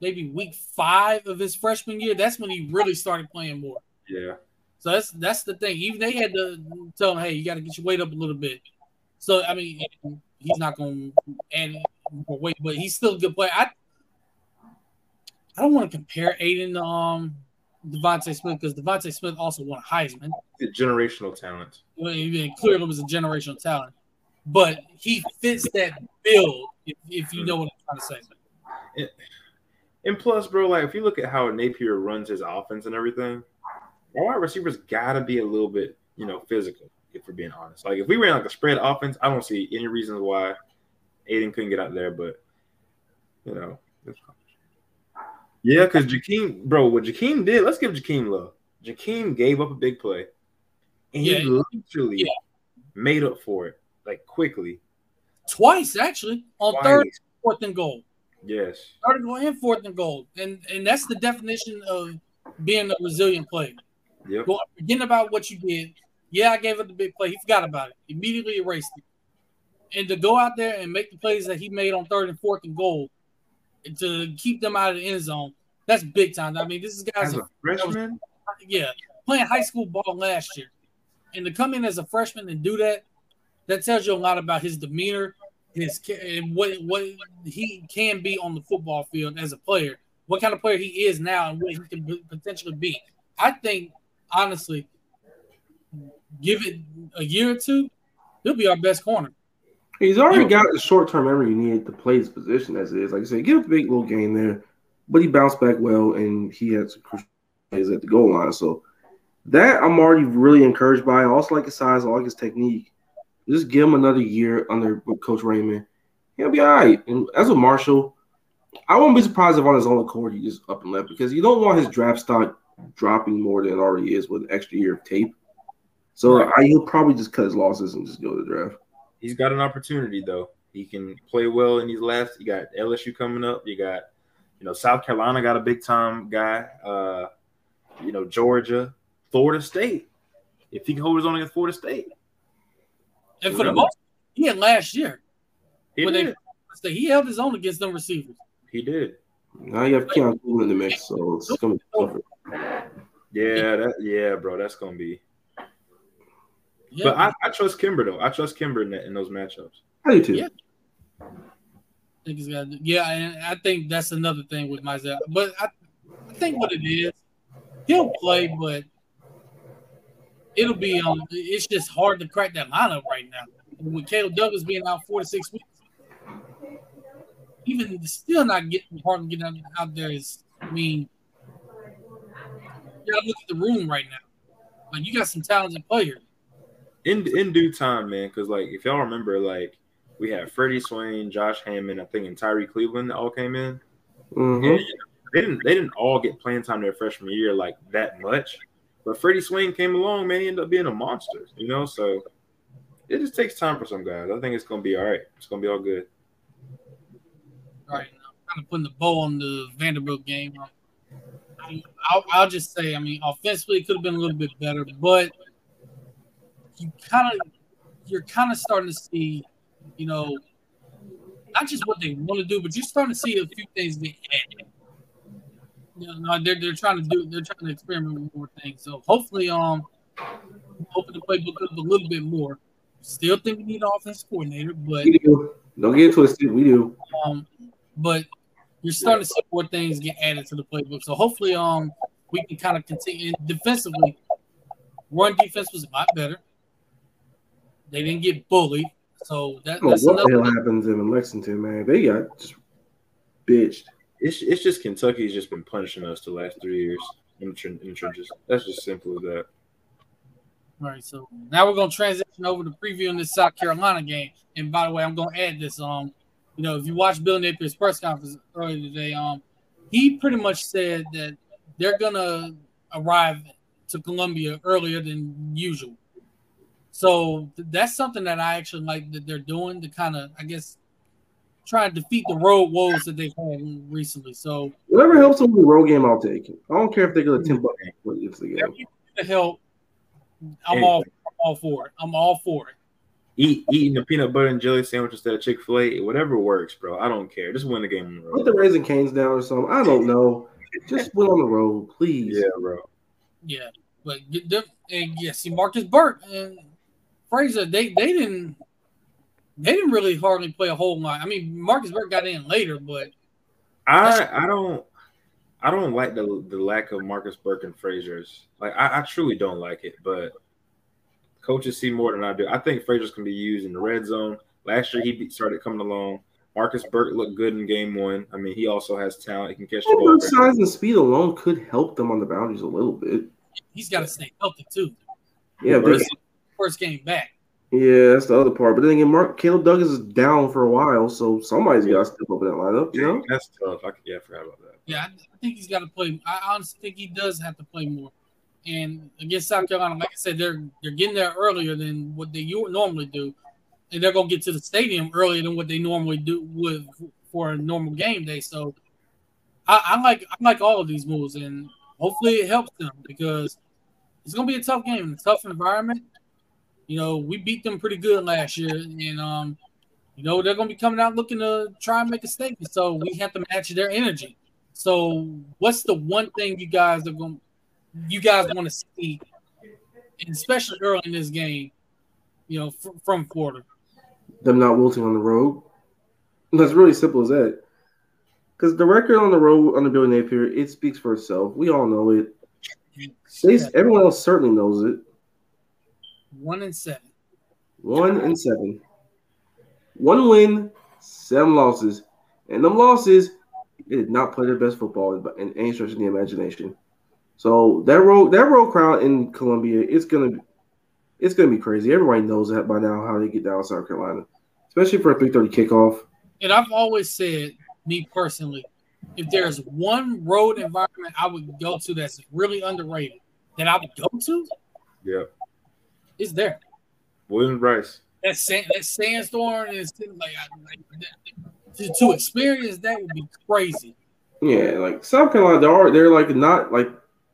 maybe week five of his freshman year. That's when he really started playing more. Yeah. So that's that's the thing. Even they had to tell him, "Hey, you got to get your weight up a little bit." So I mean, he's not going to add more weight, but he's still a good player. I I don't want to compare Aidan to um DeVonta Smith because DeVonta Smith also won a Heisman. The generational talent. Well, he clearly was a generational talent, but he fits that bill. If, if you know what I'm trying to say. And plus, bro, like if you look at how Napier runs his offense and everything, our wide receivers gotta be a little bit, you know, physical. If we're being honest, like if we ran like a spread offense, I don't see any reasons why Aidan couldn't get out there. But you know, yeah, because Jakeem, bro, what Jakeem did, let's give Jakeem love. Jakeem gave up a big play, and Yeah. he literally Yeah. made up for it like quickly. Twice actually on third, fourth, and goal. Yes. Third and goal and fourth and goal, and and that's the definition of being a resilient player. Yep. Go, forgetting about what you did. Yeah, I gave up the big play. He forgot about it. Immediately erased it. And to go out there and make the plays that he made on third and fourth and goal and to keep them out of the end zone, that's big time. I mean, this is guys, As a freshman, yeah, playing high school ball last year. And to come in as a freshman and do that, that tells you a lot about his demeanor, his and what what he can be on the football field as a player, what kind of player he is now, and what he can potentially be. I think, honestly, give it a year or two, he'll be our best corner. He's already got the short term memory you need to play his position as it is. Like I said, give a big little game there, but he bounced back well and he had some crucial plays at the goal line. So that I'm already really encouraged by. I also like his size, I like his technique. Just give him another year under Coach Raymond. He'll be all right. And as a Marshall, I won't be surprised if on his own accord he just up and left because you don't want his draft stock dropping more than it already is with an extra year of tape. So Right. I, he'll probably just cut his losses and just go to the draft. he's got an opportunity though. He can play well in these last. You got LSU coming up. You got, you know, South Carolina got a big time guy. Uh, you know, Georgia, Florida State. If he can hold his own against Florida State, And for the most, he had last year. he When did. they he held his own against them receivers. he did. Now you have Keon Coleman in the mix, so it's gonna be tougher. Yeah, that yeah, bro. That's gonna be. Yeah, But I, I trust Kimber though. I trust Kimber in, that, in those matchups. I do too. Yeah. I think he's got. Yeah, and I think that's another thing with Mizell. But I, I think what it is, he'll play, but it'll be um. It's just hard to crack that lineup right now. With Caleb Douglas being out four to six weeks, even still not getting hard to get out, out there. Is I mean, you gotta look at the room right now. Like you got some talented players. In in due time, man. Because like if y'all remember, like we had Freddie Swain, Josh Hammond, I think, and Tyrie Cleveland that all came in. hmm And, you know, they didn't they didn't all get playing time their freshman year like that much. But Freddie Swain came along, man. He ended up being a monster, you know. So it just takes time for some guys. I think it's gonna be all right. It's gonna be all good. right now. Kind of putting the bow on the Vanderbilt game. I'll, I'll just say, I mean, offensively, it could have been a little bit better, but you kind of, you're kind of starting to see, you know, not just what they want to do, but you're starting to see a few things get added. You know, they're, they're trying to do, they're trying to experiment with more things. So hopefully, um, open the playbook up a little bit more. Still think we need an offensive coordinator, but We do. Don't get it twisted. We do. um, but you're starting to see more things get added to the playbook. So hopefully, um, we can kind of continue and defensively. Run defense was a lot better. They didn't get bullied, so that, don't that's what the another. hell happens in Lexington, man. They got just bitched. It's it's just Kentucky's just been punishing us the last three years in the, in the trenches. That's just simple as that. All right, so now we're gonna transition over to previewing this South Carolina game. And by the way, I'm gonna add this. Um, you know, if you watch Bill Napier's press conference earlier today, um, he pretty much said that they're gonna arrive to Columbia earlier than usual. So th- that's something that I actually like that they're doing to kind of, I guess, try to defeat the road woes that they've had recently. So Whatever helps them with the road game, I'll take it. I don't care if they go to ten bucks if they go. to help, I'm all, I'm all for it. I'm all for it. Eat eating a peanut butter and jelly sandwich instead of Chick Fil A, whatever works, bro. I don't care. Just win the game on the Put the Raising Cane's down or something. I don't know. Just win on the road, please. Yeah, bro. Yeah. But get them and yeah, see Marcus Burke and Frazier, they they didn't they didn't really hardly play a whole lot. I mean, Marcus Burke got in later, but I I don't I don't like the the lack of Marcus Burke and Frazier's. Like I, I truly don't like it, but coaches see more than I do. I think Frazier's can be used in the red zone. Last year he started coming along. Marcus Burke looked good in game one. I mean, he also has talent. He can catch the ball. size and speed alone could help them on the boundaries a little bit. he's got to stay healthy too. Yeah, First, first game back. Yeah, that's the other part. But then again, Mark Caleb Douglas is down for a while, so somebody's got to step up in that lineup. You know, That's tough. I, yeah, I forgot about that. Yeah, I, I think he's got to play. I honestly think he does have to play more. And against South Carolina, like I said, they're they're getting there earlier than what they normally do, and they're gonna get to the stadium earlier than what they normally do with for a normal game day. So, I, I like I like all of these moves, and hopefully it helps them because it's gonna be a tough game, a tough environment. You know, we beat them pretty good last year, and um, you know they're gonna be coming out looking to try and make a statement. So we have to match their energy. So, what's the one thing you guys are going, you guys want to see, and especially early in this game, you know, fr- from Florida? them not wilting on the road. That's really simple as that. Because the record on the road under Billy Napier, it speaks for itself. We all know it. They, everyone else certainly knows it. One and seven. One and seven. One win, seven losses. And them losses, they did not play their best football in any stretch of the imagination. So that road that road crowd in Columbia, it's gonna it's gonna be crazy. Everybody knows that by now how they get down South Carolina. Especially for a 3:30 kickoff. And I've always said, me personally, if there's one road environment I would go to that's really underrated, that I would go to, Yeah. It's there. Williams-Brice. That sand, that sandstorm is like, I- like to, to experience that would be crazy. Yeah, like South Carolina, they are they're like not like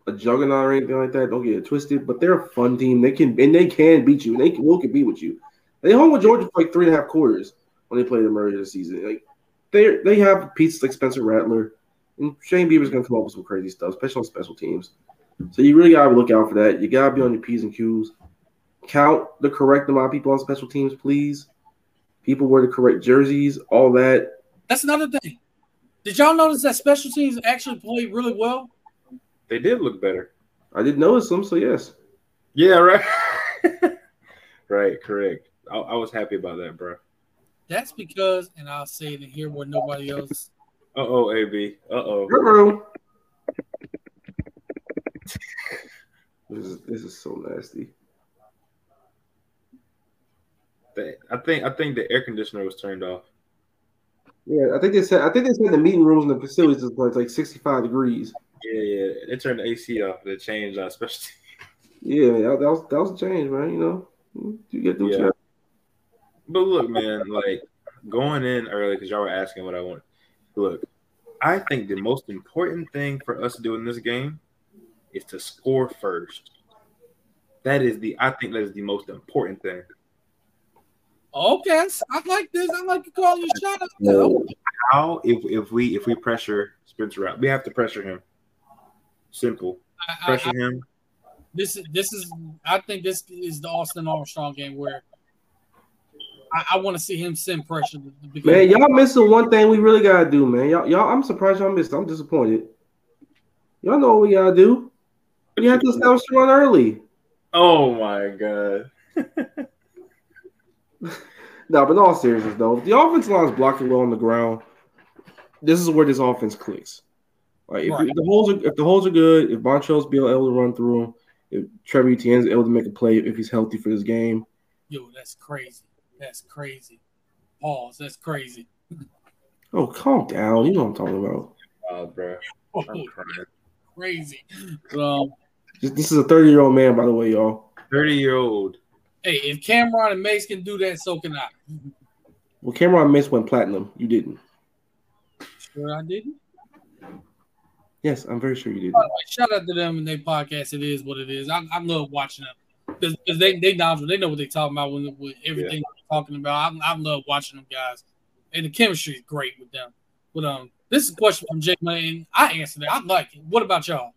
a juggernaut or anything like that. Don't get it twisted, but they're a fun team. They can and they can beat you, and they can, will compete with you. They hung with Georgia for like three and a half quarters when they played them earlier this season. Like they they have pieces like Spencer Rattler, and Shane Beamer's gonna come up with some crazy stuff, especially on special teams. So you really gotta look out for that. You gotta be on your p's and q's. Count the correct amount of people on special teams, please. People wear the correct jerseys, all that. That's another thing. Did y'all notice that special teams actually played really well? They did look better. I did notice them, so yes. Yeah, right. right, correct. I, I was happy about that, bro. That's because, and I'll say it here where nobody else. Uh oh, AB. Uh oh. This is this is so nasty. I think I think the air conditioner was turned off. Yeah, I think they said I think they said the meeting rooms in the facilities was like, like 65 degrees. Yeah, yeah. They turned the AC off. They changed uh, especially. Yeah, that, that was that was a change, man. You know, you get to Yeah. yeah. But look, man, like going in early because y'all were asking what I want. Look, I think the most important thing for us to do in this game is to score first. That is the I think that is the most important thing. Okay, I like this. I like to call you shot. out there. How if if we if we pressure Spencer out, we have to pressure him. Simple. I- I- Pressure him. this is this is I think this is the Austin Armstrong game where I, I want to see him send pressure because Man, y'all missing one thing we really gotta do, man. Y'all, y'all I'm surprised y'all missed. I'm disappointed. Y'all know what we gotta do. You have to establish the run early. Oh my god. No, but in all seriousness, though, if the offensive line is blocking well on the ground, this is where this offense clicks. Like if, Right. if the holes are if the holes are good, if Boncho's be able to run through them, if Trevor Etienne's able to make a play if he's healthy for this game, yo, that's crazy. That's crazy. Pause. That's crazy. oh, calm down. You know what I'm talking about. Oh, bro. Oh, crazy. Um, This, this is a 30 year old man, by the way, y'all. 30 year old. Hey, if Cam'ron and Mase can do that, so can I. Well, Cam'ron Mase went platinum. You didn't. Sure, I didn't. Yes, I'm very sure you didn't. By the way, shout out to them and their podcast. It is what it is. I, I love watching them because they they knowledgeable. They know what they're talking about when with everything they're talking about. I, I love watching them guys, and the chemistry is great with them. But um, this is a question from Jake Lane. I answered it. I like it. What about y'all?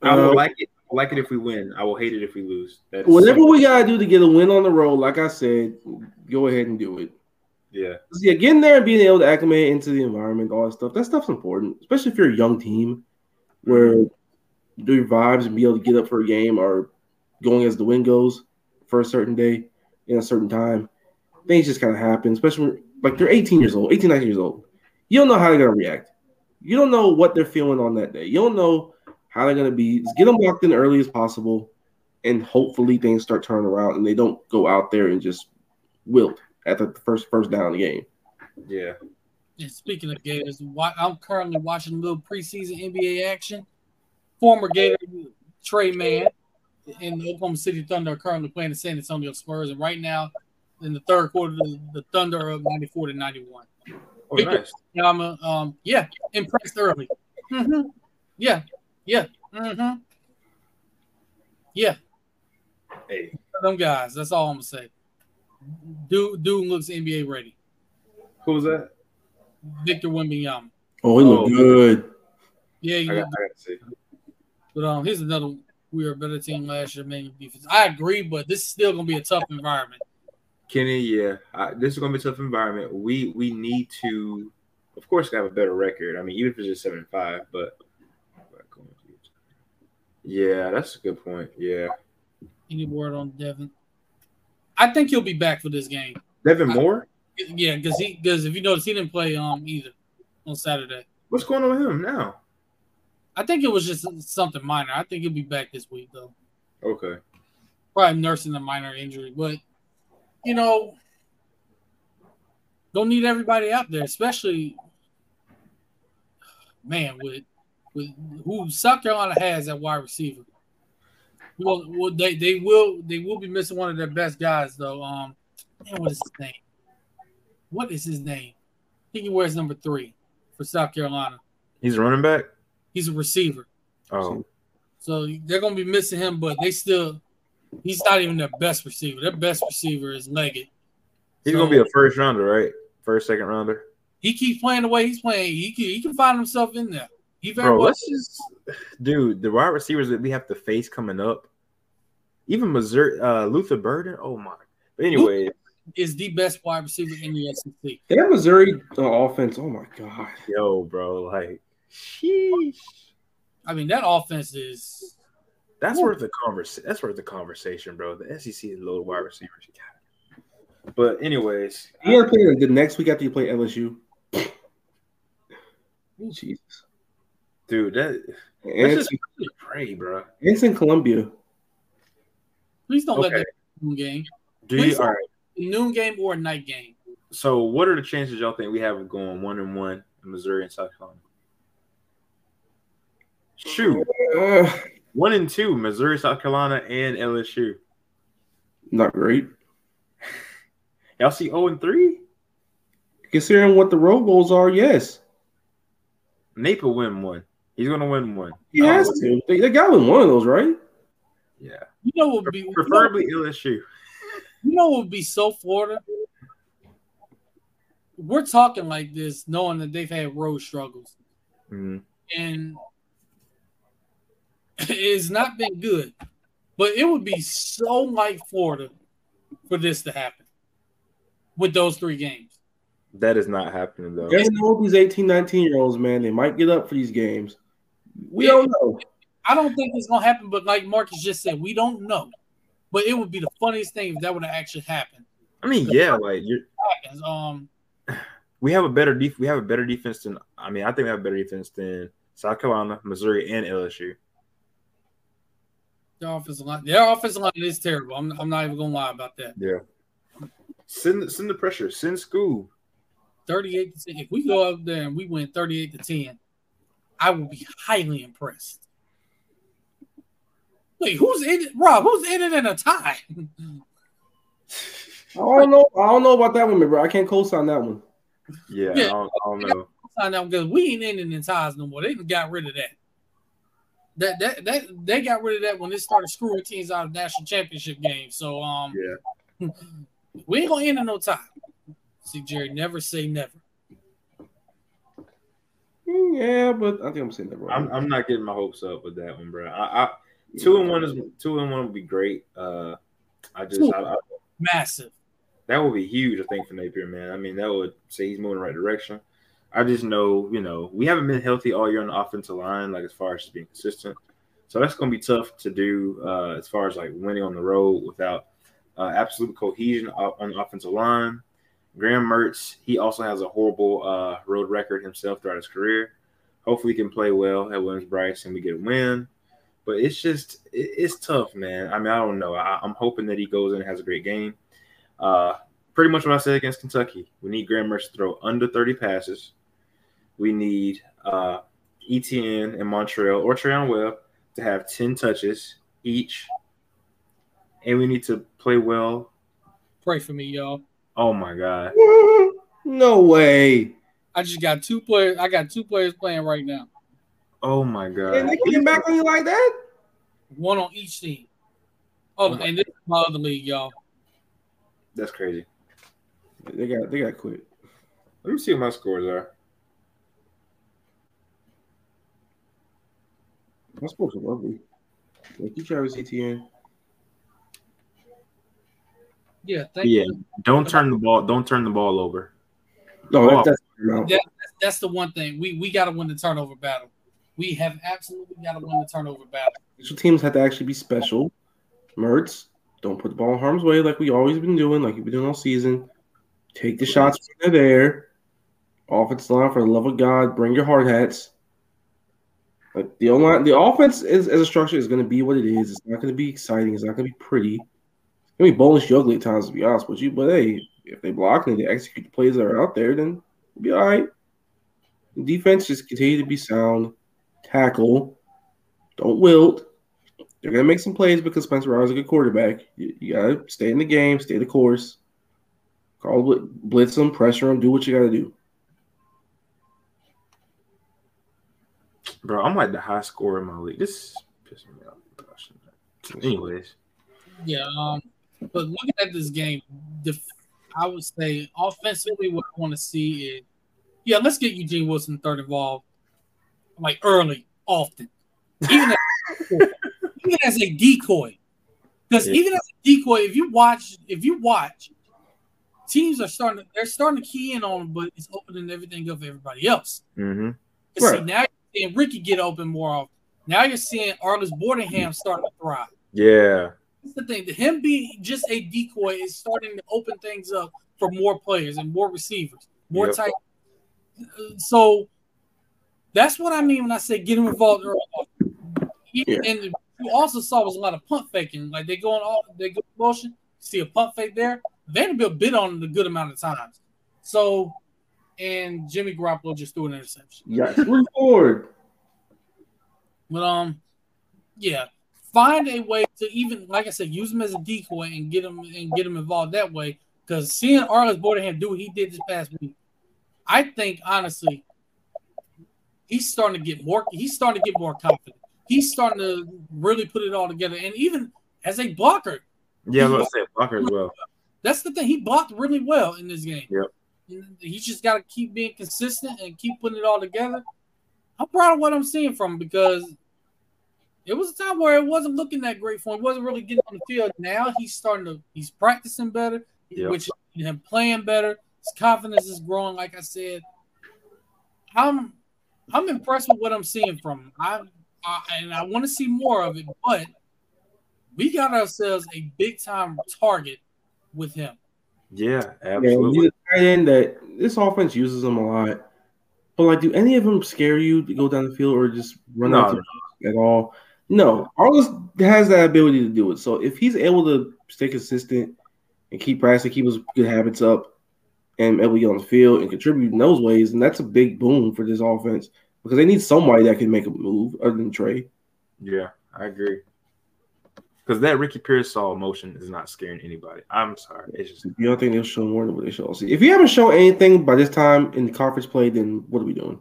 I will Uh, like it. Like it if we win. I will hate it if we lose. That's Whatever we gotta do to get a win on the road, like I said, go ahead and do it. Yeah. Yeah, getting there and being able to acclimate into the environment, all that stuff, that stuff's important, especially if you're a young team where do your vibes and be able to get up for a game or going as the wind goes for a certain day in a certain time. Things just kind of happen, especially when, like they're 18 years old, 18, 19 years old. You don't know how they're going to react. You don't know what they're feeling on that day. You don't know how they're going to be. Just get them locked in early as possible, and hopefully things start turning around and they don't go out there and just wilt at the first first down of the game. Yeah. And speaking of Gators, I'm currently watching a little preseason NBA action. Former Gator Tre Mann and the Oklahoma City Thunder are currently playing the San Antonio Spurs, and right now in the third quarter, the, the Thunder are up 94 to 91. Oh, Victor- nice. Yeah, I'm um yeah impressed early. hmm Yeah, yeah, hmm yeah. Hey, Them guys. That's all I'm gonna say. Dude, dude looks NBA ready. who was that? Victor Wembanyama. Oh, he looked Oh. good. Yeah, you got, I got to see. But um, here's another. We were a better team last year, main defense. I agree, but this is still gonna be a tough environment. Kenny, yeah, I, this is gonna be a tough environment. We we need to, of course, have a better record. I mean, even if it's just seven and five, but yeah, that's a good point. Yeah, Any word on Devin? I think he'll be back for this game. Devin Moore, Yeah, because he because if you notice, he didn't play um either on Saturday. what's going on with him now? I think it was just something minor. I think he'll be back this week though. Okay, Probably nursing a minor injury, but you know, don't need everybody out there, especially man with with who South Carolina has at wide receiver. Well, well, they they will they will be missing one of their best guys though. Um, man, what is his name? What is his name? I think he wears number three for South Carolina. he's a running back. He's a receiver. Oh, So they're gonna be missing him, but they still he's not even their best receiver. Their best receiver is Legette. he's So- gonna be a first rounder, right? First, second rounder. He keeps playing the way he's playing. He can he can find himself in there. He very Bro, well. let's just, dude, the wide receivers that we have to face coming up, even Missouri, uh, Luther Burden. Oh my. But anyway, is the best wide receiver in the SEC. That Missouri uh, offense, oh my god. yo, bro, like, sheesh. I mean, that offense is That's Ooh. worth the conversation. That's worth the conversation, bro. The SEC is low wide receivers. You got it. But anyways, you are playing the next week after you play LSU. Jesus. Dude, that And it's, just pray, bro. it's in Columbia. please don't let that noon game, Do you all right? noon game or night game. So, what are the chances y'all think we have of going one and one in Missouri and South Carolina? Shoot, Uh, one and two, Missouri, South Carolina, and LSU. not great. Y'all see zero and three? Considering what the road goals are, yes. Nate will win one. He's gonna win one. He has to. They, they got win one of those, right? Yeah, You know what would be you know, preferably LSU. you know what would be so Florida? We're talking like this, knowing that they've had road struggles. Mhm. and it's not been good. But it would be so like Florida for this to happen with those three games. That is not happening though. They know these 18, 19 year olds, man. They might get up for these games. We don't know. I don't think it's gonna happen, but like Marcus just said, we don't know. But it would be the funniest thing if that would have actually happened. I mean, yeah, like you're. Happens. Um, We have a better def- We have a better defense than. I mean, I think we have a better defense than South Carolina, Missouri, and LSU. their offensive line, their offensive line is terrible. I'm, I'm not even gonna lie about that. Yeah. Send send the pressure. Send school. 38 to 10. If we go up there and we win 38 to 10, I will be highly impressed. Wait, who's in it? Rob, who's in it in a tie? I don't know. I don't know about that one, bro. I can't co-sign that one. Yeah, Yeah. I, don't, I don't know. Sign out because we ain't in it in ties no more. They done got rid of that. That that that they got rid of that when they started screwing teams out of national championship games. So um Yeah. we ain't gonna end in no tie. See, Jerry, never say never. Mm, Yeah, but I think I'm saying that wrong. I'm, I'm not getting my hopes up with that one, bro. I, I two and one is two and one would be great. Uh, I just I, I, Massive. that would be huge. I think for Napier, man. I mean, that would say he's moving the right direction. I just know, you know, we haven't been healthy all year on the offensive line, like as far as just being consistent. So that's going to be tough to do uh, as far as like winning on the road without uh, absolute cohesion on the offensive line. Graham Mertz, he also has a horrible uh, road record himself throughout his career. Hopefully, he can play well at Williams-Brice and we get a win. But it's just, it, it's tough, man. I mean, I don't know. I, I'm hoping that he goes in and has a great game. Uh, pretty much what I said against Kentucky. We need Graham Mertz to throw under 30 passes. We need uh, Etienne and Montrell or Treyaun Webb to have 10 touches each. And we need to play well. Pray for me, y'all. Oh my God. no way. I just got two players. I got two players playing right now. Oh my God. And they came back on you like that? One on each team. Oh, oh and this is my other league, y'all. That's crazy. They got they got quit. Let me see what my scores are. My sports are lovely. Thank you, Travis Etienne. Yeah, thank Yeah. you. Don't turn the ball. Don't turn the ball over. No, Oh. that's, that's That, that's the one thing. We we got to win the turnover battle. We have absolutely got to win the turnover battle. special teams have to actually be special. Mertz, don't put the ball in harm's way like we always been doing, like you've been doing all season. Take the shots when they're there. Offensive line, for the love of God, bring your hard hats. Like the online, the offense is as a structure is going to be what it is. It's not going to be exciting. It's not going to be pretty. It's going to be bowling ugly at times, to be honest with you. But hey, if they block and they execute the plays that are out there, then we'll be all right. Defense just continue to be sound. Tackle. Don't wilt. They're gonna make some plays because Spencer Rattler's a good quarterback. You, you gotta stay in the game, stay the course. Call bl- blitz them, pressure them, do what you gotta do. Bro, I'm like the high scorer in my league. This is pissing me off. Anyways. Yeah, um, but looking at this game, the I would say offensively, what I want to see is, yeah, let's get Eugene Wilson third involved, like early, often, even as, even as a decoy. Because Yeah. even as a decoy, if you watch, if you watch, teams are starting, to, they're starting to key in on him, but it's opening everything up for everybody else. Mm-hmm. 'Cause See, Right. now you're seeing Ricky get open more often. Now you're seeing Arlis Boardingham starting to thrive. Yeah. That's the thing. To him being just a decoy is starting to open things up for more players and more receivers, more Yep. tight. So that's what I mean when I say get him involved early. Yeah. And you also saw was a lot of punt faking. Like they go on all they go motion, see a punt fake there. Vanderbilt bid on a good amount of times. So and Jimmy Garoppolo just threw an interception. Yes, forward. But um, yeah, find a way to even, like I said, use him as a decoy and get him and get him involved that way. Because seeing Arlis Boardingham do what he did this past week, I think honestly, he's starting to get more. He's starting to get more confident. He's starting to really put it all together. And even as a blocker, Yeah, I was about to say blocker as well. that's the thing. He blocked really well in this game. Yep. He just got to keep being consistent and keep putting it all together. I'm proud of what I'm seeing from him because it was a time where it wasn't looking that great for him. He wasn't really getting on the field. Now he's starting to, he's practicing better, Yep. which is him playing better. His confidence is growing, like I said. I'm I'm impressed with what I'm seeing from him. I, I and I want to see more of it, but we got ourselves a big time target with him. Yeah, Yeah, absolutely. he's a tight end that this offense uses him a lot. But like, do any of them scare you to go down the field or just run No, out to at all? No, Arlis has that ability to do it. So if he's able to stay consistent and keep practicing, keep his good habits up, and able to get on the field and contribute in those ways, and that's a big boom for this offense because they need somebody that can make a move other than Trey. Yeah, I agree. Because that Ricky Pearsall motion is not scaring anybody. I'm sorry. It's just You don't think they'll show more than what they show? See, if you haven't shown anything by this time in the conference play, then what are we doing?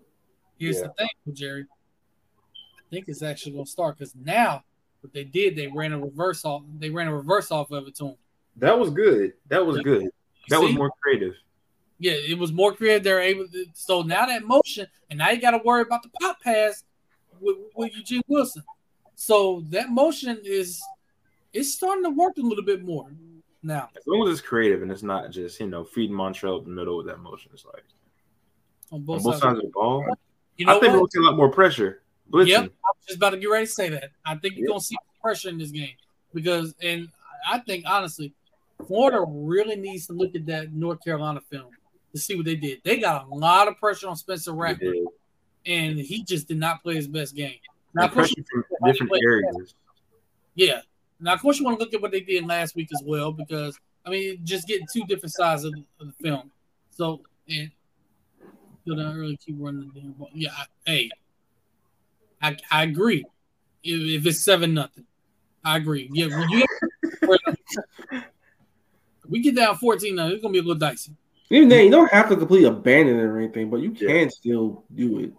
Here's Yeah. the thing, Jerry. I think it's actually going to start because now what they did, they ran a reverse off. They ran a reverse off of it to him. that was good. That was good. That was more creative. Yeah, it was more creative. They're able to, so now that motion, and now you got to worry about the pop pass with, with Eugene Wilson. So that motion is it's starting to work a little bit more now. As long as it's creative and it's not just you know feeding Montrell up the middle with that motion, it's like On on both, both sides. sides of the ball. You know I think what? we'll see a lot more pressure. Blitzing. Yep, I was just about to get ready to say that. I think you're Yep. gonna see pressure in this game because, and I think honestly, Florida really needs to look at that North Carolina film to see what they did. They got a lot of pressure on Spencer Rattler, and he just did not play his best game. Now, And of course, pressure from different areas. yeah. Now, of course, you want to look at what they did last week as well because I mean, just getting two different sides of, of the film. So, and you don't really keep running the damn ball. Yeah, I, hey, I, I agree. If, if it's seven nothing, I agree. Yeah, when you we get down fourteen now, it's gonna be a little dicey. Even then, you don't have to completely abandon it or anything, but you Yeah. can still do it.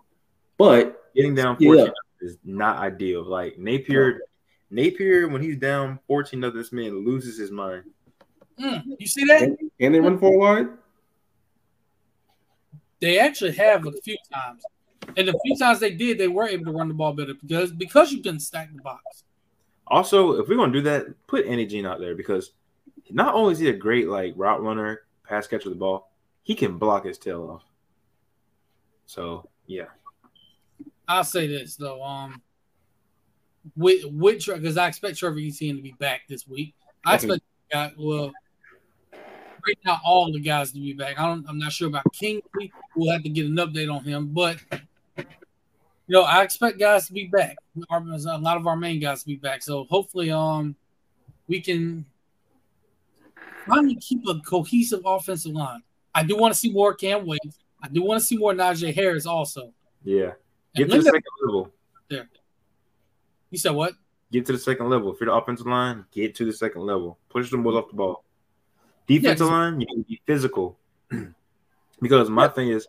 But Getting down Yeah. 14 is not ideal. Like Napier, Napier, when he's down 14 of this man loses his mind. Mm, you see that? can, can they run four wide? They actually have a few times, and the few times they did, they were able to run the ball better because because you can stack the box. Also, if we're gonna do that, put Andy Jean out there because not only is he a great like route runner, pass catcher of the ball, he can block his tail off. So yeah, I'll say this though, um, with with because I expect Trevor Etienne to be back this week. I expect guy, well, right now all the guys to be back. I don't, I'm not sure about Kingsley. We'll have to get an update on him, but you know, I expect guys to be back. Our, a lot of our main guys to be back. So hopefully, um, we can finally keep a cohesive offensive line. I do want to see more Cam Waites. I do want to see more Knijeah Harris also. yeah. Get to the second level. you said what? Get to the second level. If you're the offensive line, get to the second level. Push them boys off the ball. Defensive Yes. line, you can be physical. because my thing is,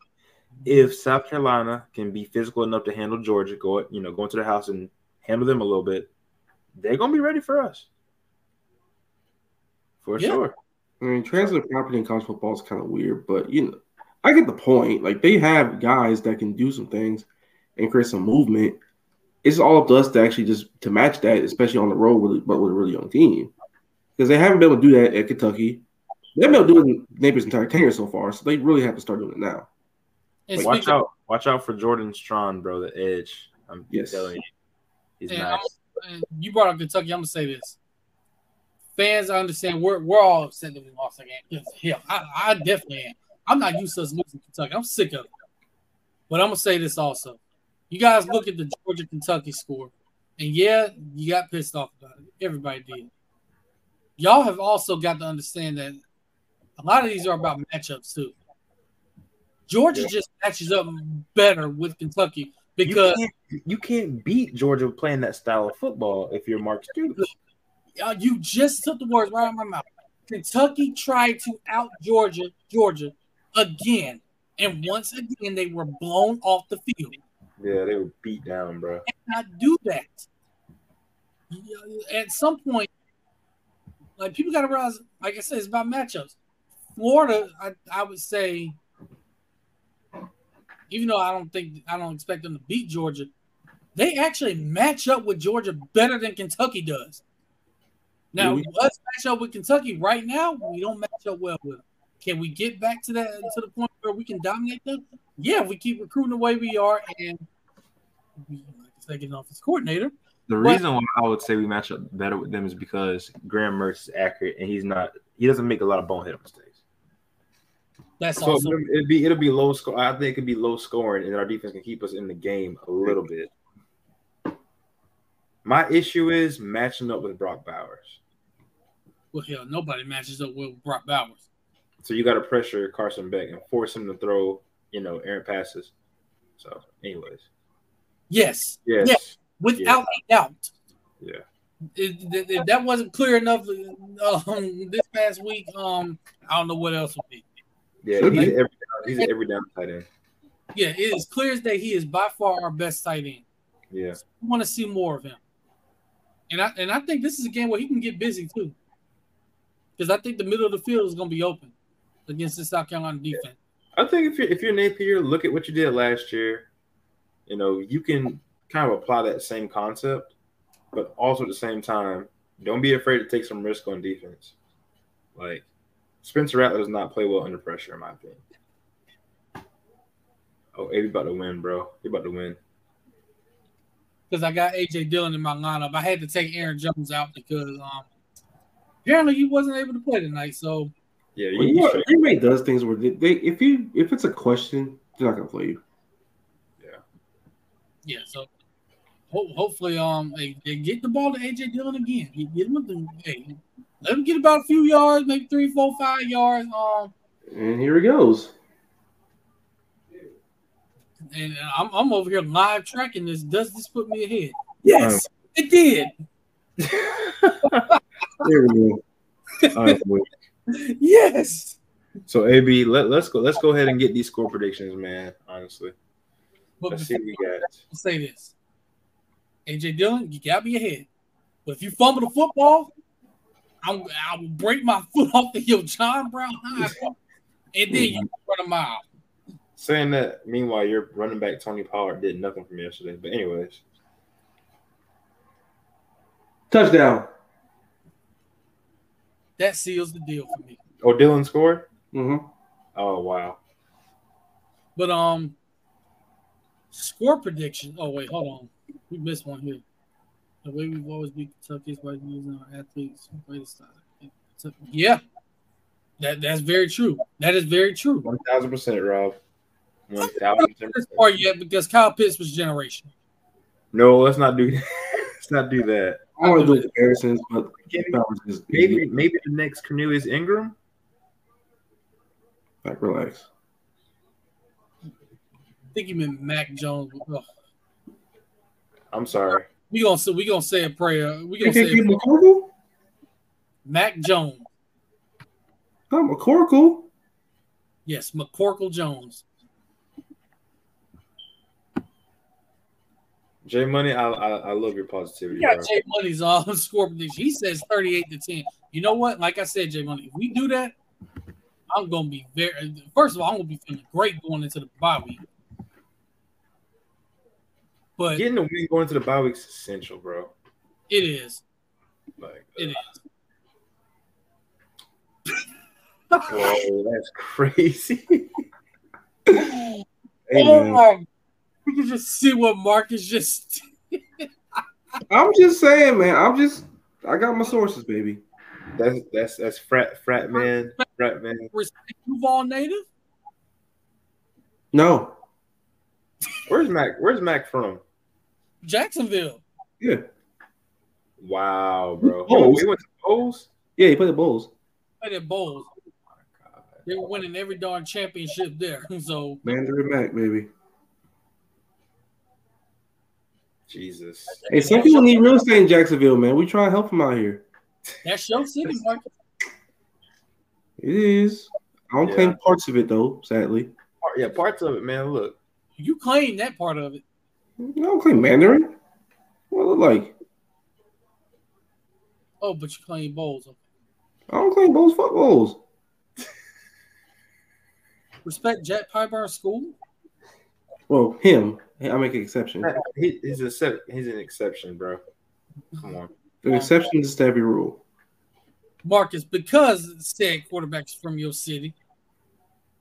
if South Carolina can be physical enough to handle Georgia, go you know, go into the house and handle them a little bit, they're gonna be ready for us. For Yeah. sure. I mean, transfer property in college football is kind of weird, but you know, I get the point. Like they have guys that can do some things and create some movement. It's all up to us to actually just to match that, especially on the road with but with a really young team, because they haven't been able to do that at Kentucky. They haven't been able to do it in Napier's entire tenure so far, so they really have to start doing it now. And Watch speaking- out, watch out for Jordan Strong, bro, the edge. I'm Yes. telling you. He's And nice. I'm- you brought up Kentucky. I'm gonna say this. Fans, I understand we're we're all upset that we lost that game. Hell, I, I definitely am. I'm not used to us losing Kentucky. I'm sick of it. But I'm gonna say this also. You guys look at the Georgia Kentucky score, and yeah, you got pissed off about it. Everybody did. Y'all have also got to understand that a lot of these are about matchups too. Georgia Yeah. just matches up better with Kentucky You because can't, you can't beat Georgia playing that style of football if you're Mark Stoops. You just took the words right out of my mouth. Kentucky tried to out Georgia, Georgia again, and once again they were blown off the field. Yeah, they were beat down, bro. Not do that. At some point, like people got to realize, like I said, it's about matchups. Florida, I, I would say, even though I don't think I don't expect them to beat Georgia, they actually match up with Georgia better than Kentucky does. Now, Yeah, we- let's match up with Kentucky right now. We don't match up well with them. Can we get back to that to the point where we can dominate them? Yeah, if we keep recruiting the way we are, and we, like I said, getting off this coordinator. The But- reason why I would say we match up better with them is because Graham Mertz is accurate and he's not. He doesn't make a lot of bonehead mistakes. That's So also it'd be it'll be low score. I think it could be low scoring, and our defense can keep us in the game a little bit. My issue is matching up with Brock Bowers. well, hell, nobody matches up with Brock Bowers. So you got to pressure Carson Beck and force him to throw, you know, errant passes. So, anyways, Yes, yes, Yeah. without a doubt. yeah. If, if- if that wasn't clear enough um, this past week, um, I don't know what else would be. Yeah, he's be. an every he's an every down tight end. Yeah, it is clear as day he is by far our best tight end. Yeah, We want to see more of him, and I and I think this is a game where he can get busy too, because I think the middle of the field is going to be open. against the South Carolina defense. I think if you're if you're Napier, look at what you did last year. You know, you can kind of apply that same concept, but also at the same time, don't be afraid to take some risk on defense. Like Spencer Rattler does not play well under pressure, in my opinion. Oh, AB about to win, bro. He about to win. because I got AJ Dillon in my lineup. I had to take Aaron Jones out because um apparently he wasn't able to play tonight. So Yeah, Well, you, you you know. Green Bay does things where they, they if you if it's a question, they're not gonna play you. Yeah. Yeah, so ho- hopefully um they, they get the ball to AJ Dillon again. Get, get him the, hey, let him get about a few yards, maybe three, four, five yards. Um And here he goes. and I'm, I'm over here live tracking this. Does this put me ahead? Yes, It did. there we go. All right, wait. Yes. so AB, let, let's go. Let's go ahead and get these score predictions, man. Honestly, But let's see what we got. Say this. AJ Dillon, you got me ahead. But if you fumble the football, I'm, I will break my foot off the heel John Brown high, and then you run a mile. Saying that, meanwhile, your running back Tony Pollard did nothing from yesterday. But anyways, Touchdown. That seals the deal for me. oh, Dillon scored. Mm-hmm. Oh wow. But um, score prediction. Oh wait, hold on. We missed one here. The way we've always beat Kentucky is by using our athletes. Greatest style. Yeah, that that's very true. That is very true. One thousand percent, Rob. One thousand This percent. part yet because Kyle Pitts was generation. No, let's not do that. let's not do that. I want to do comparisons, but Maybe, maybe, maybe the next Cornelius Ingram. like relax. I think you meant Mac Jones. Ugh. I'm sorry. We gonna say we gonna say a prayer. We You gonna say keep McCorkle? Mac Jones. Oh, McCorkle. Yes, McCorkle Jones. J Money, I, I I love your positivity. Yeah, bro. Jay Money's on score prediction. He says 38 to 10. You know what? Like I said, Jay Money, if we do that, I'm gonna be very first of all, I'm gonna be feeling great going into the bye week. But Getting a win going to the bye week is essential, bro. it is. Like, It is. whoa, that's crazy. Hey, oh my you can just see what Marcus just I'm just saying, man. I'm just. I got my sources, baby. that's that's that's frat frat man, frat man. Duval native. No. Where's Mac? Where's Mac from? Jacksonville. Yeah. Wow, bro. He Bulls. went, he went to Bulls. Yeah, he played the Bulls. Played at Bolles. Oh God. They were winning every darn championship there. So Mandarin Mac, baby. Jesus. Hey, some people need real estate in Jacksonville, man. We try to help them out here. that's your city, Marcus. It is. I don't Yeah. claim parts of it though, sadly. Yeah, parts of it, man. Look, You claim that part of it. I don't claim Mandarin. What it look like? Oh, but you claim Bolles. I don't claim Bolles. fuck Bulls. Respect Jack Pyburn School. Well, him. I make an exception. Uh, he, he's a se- he's an exception, bro. Come on. An exception is to every rule. Marcus, because said quarterbacks from your city,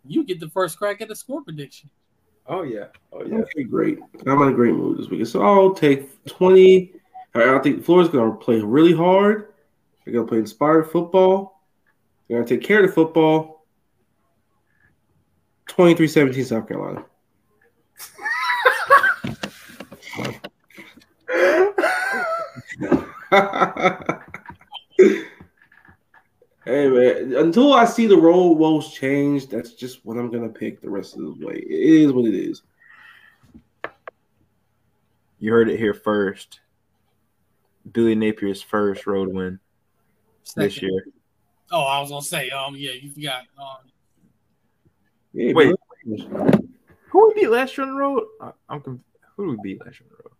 you get the first crack at the score prediction. Oh yeah. Oh yeah. Okay, great. I'm in a great mood this week. So I'll take 20. I think Florida's going to play really hard. They're going to play inspired football. They're going to take care of the football. 23 17 South Carolina. hey man, until I see the role woes change, that's just what I'm gonna pick the rest of the way. It is what it is. You heard it here first. Billy Napier's first road win this year. Oh, I was gonna say, um, yeah, you forgot. Um, Yeah, Wait. Who we beat last year on the road? I- I'm conf- who did we beat last year on the road?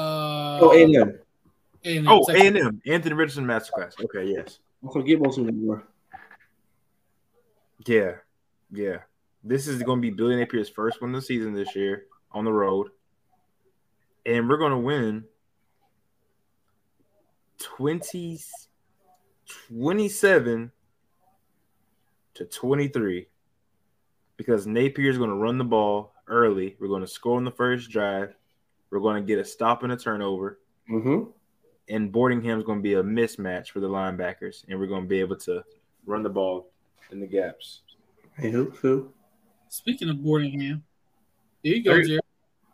uh, Oh, A and M. A&M, Oh, A and M, Anthony Richardson masterclass. Okay, yes. Also, get most of them more. Yeah, yeah. This is going to be Billy Napier's first win of the season this year on the road, and we're going to win 20, 27 to 23 because Napier is going to run the ball early. We're going to score on the first drive. We're going to get a stop and a turnover. Mm-hmm. And Boardingham is going to be a mismatch for the linebackers, and we're going to be able to run the ball in the gaps. I hope so. Speaking of Boardingham, there you go, Thirty- Jerry.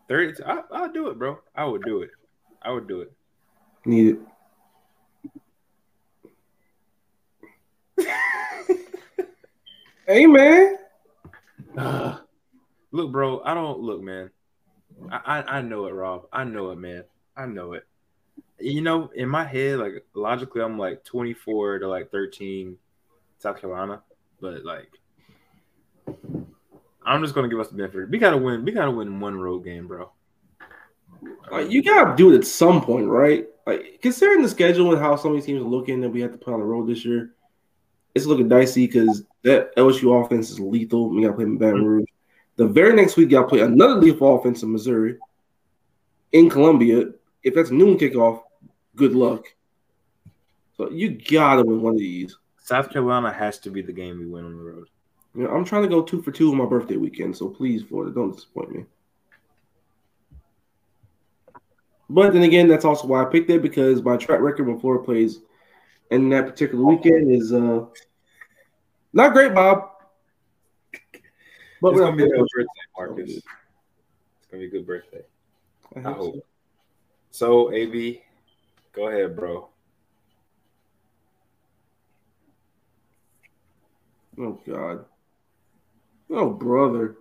Thirty, I, I'll do it, bro. I would do it. I would do it. Need it. hey man. Ugh. look, bro. I don't look, man. I, I I know it, Rob. I know it, man. I know it. You know, in my head, like logically, I'm like 24 to like 13, South Carolina, but like, I'm just gonna give us the benefit. We gotta win. We gotta win one road game, bro. Like you gotta do it at some point, right? Like considering the schedule and how some of these teams are looking that we have to play on the road this year, it's looking dicey because that LSU offense is lethal. We gotta play in Baton mm-hmm. Rouge. The very next week, gotta play another lethal offense in Missouri, in Columbia. If that's noon kickoff, good luck. So you gotta win one of these. South Carolina has to be the game we win on the road. You know, I'm trying to go two for two on my birthday weekend, so please, Florida, don't disappoint me. But then again, that's also why I picked it because my track record when Florida plays in that particular weekend is uh not great, Bob. But it's we're gonna be a good birthday, Marcus. It's gonna be a good birthday. I I hope hope. so. So, AB, go ahead, bro. Oh God. Oh brother.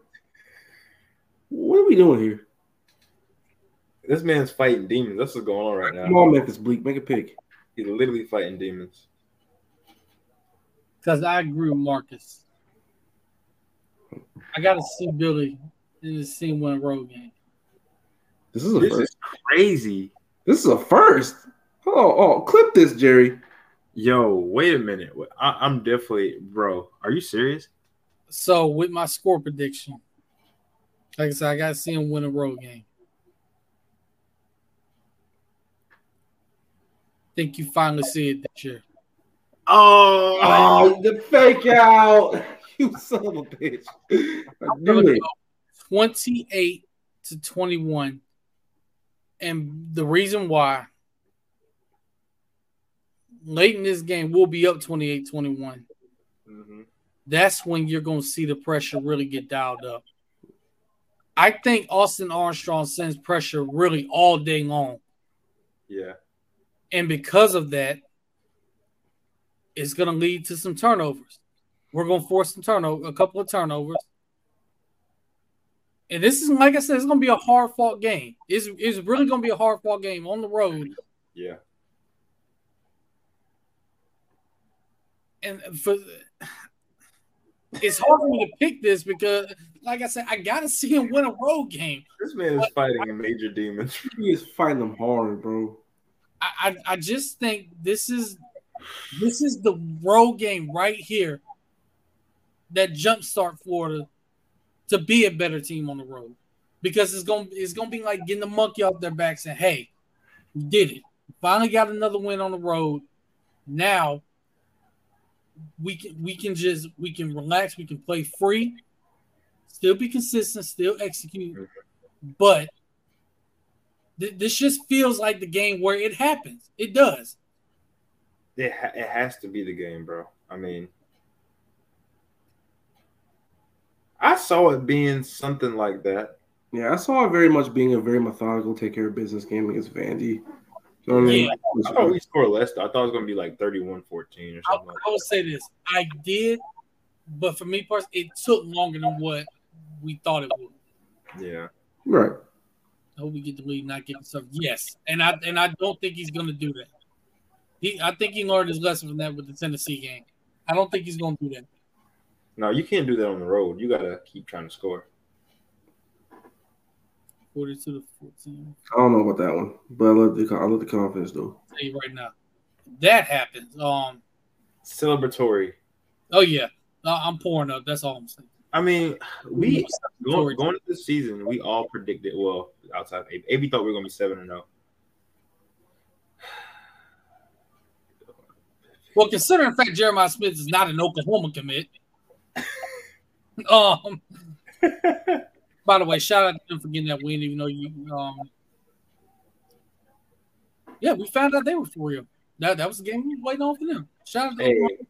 What are we doing here? This man's fighting demons. That's what's going on right now. Come now. on, Memphis Bleek, make a pick. He's literally fighting demons. Because I agree with Marcus. I got to see Billy in the scene win a road game. This is a This first. is crazy. This is a first. Oh, oh, clip this, Jerry. Yo, wait a minute. I, I'm definitely, bro. Are you serious? So with my score prediction, like I said, I got to see him win a road game. Think you finally see it this year. Oh, Oh, the fake out. You son of a bitch. I knew it. go 28 to 21. And the reason why late in this game we'll be up 28 21. Mhm. That's when you're going to see the pressure really get dialed up. I think Austin Armstrong sends pressure really all day long. yeah. And because of that, it's going to lead to some turnovers. We're going to force some turnover, a couple of turnovers. And this is, like I said, it's going to be a hard fought game. It's, it's really going to be a hard fought game on the road. Yeah. And for it's hard for me to pick this because, like I said, I got to see him win a road game. This man is fighting a major demons. He is fighting them hard, bro. I, I, I just think this is this is the road game right here that jumpstart Florida to be a better team on the road because it's gonna it's gonna be like getting the monkey off their back saying, "Hey, we did it! Finally got another win on the road. Now we can we can just we can relax. We can play free, still be consistent, still execute, but." th- This just feels like the game where it happens. It does. It, ha- it has to be the game, bro. I mean, I saw it being something like that. Yeah, I saw it very much being a very methodical, take care of business game against Vandy. You know what I mean? I thought we scored less. Though. I thought it was going to be like 31 14 or I, something like I will say this: I did, but for me personally, it took longer than what we thought it would. Yeah. Right. I hope we get the lead, not get stuff. Yes, and I and I don't think he's going to do that. He, I think he learned his lesson from that with the Tennessee game. I don't think he's going to do that. No, you can't do that on the road. You got to keep trying to score. Forty-two to fourteen. I don't know about that one, but I love the I love the confidence though. I'll tell you right now, that happens. Um. Celebratory. Oh yeah. I'm pouring up. That's all I'm saying. I mean, we going, going into the season, we all predicted. Well, outside of AB, AB thought we were gonna be seven and oh. zero. Well, considering the fact Jeremiah Smith is not an Oklahoma commit. um. By the way, shout out to them for getting that win, even though you. Um, yeah, we found out they were for real. That that was the game we were waiting on for them. Shout out to Hey, them.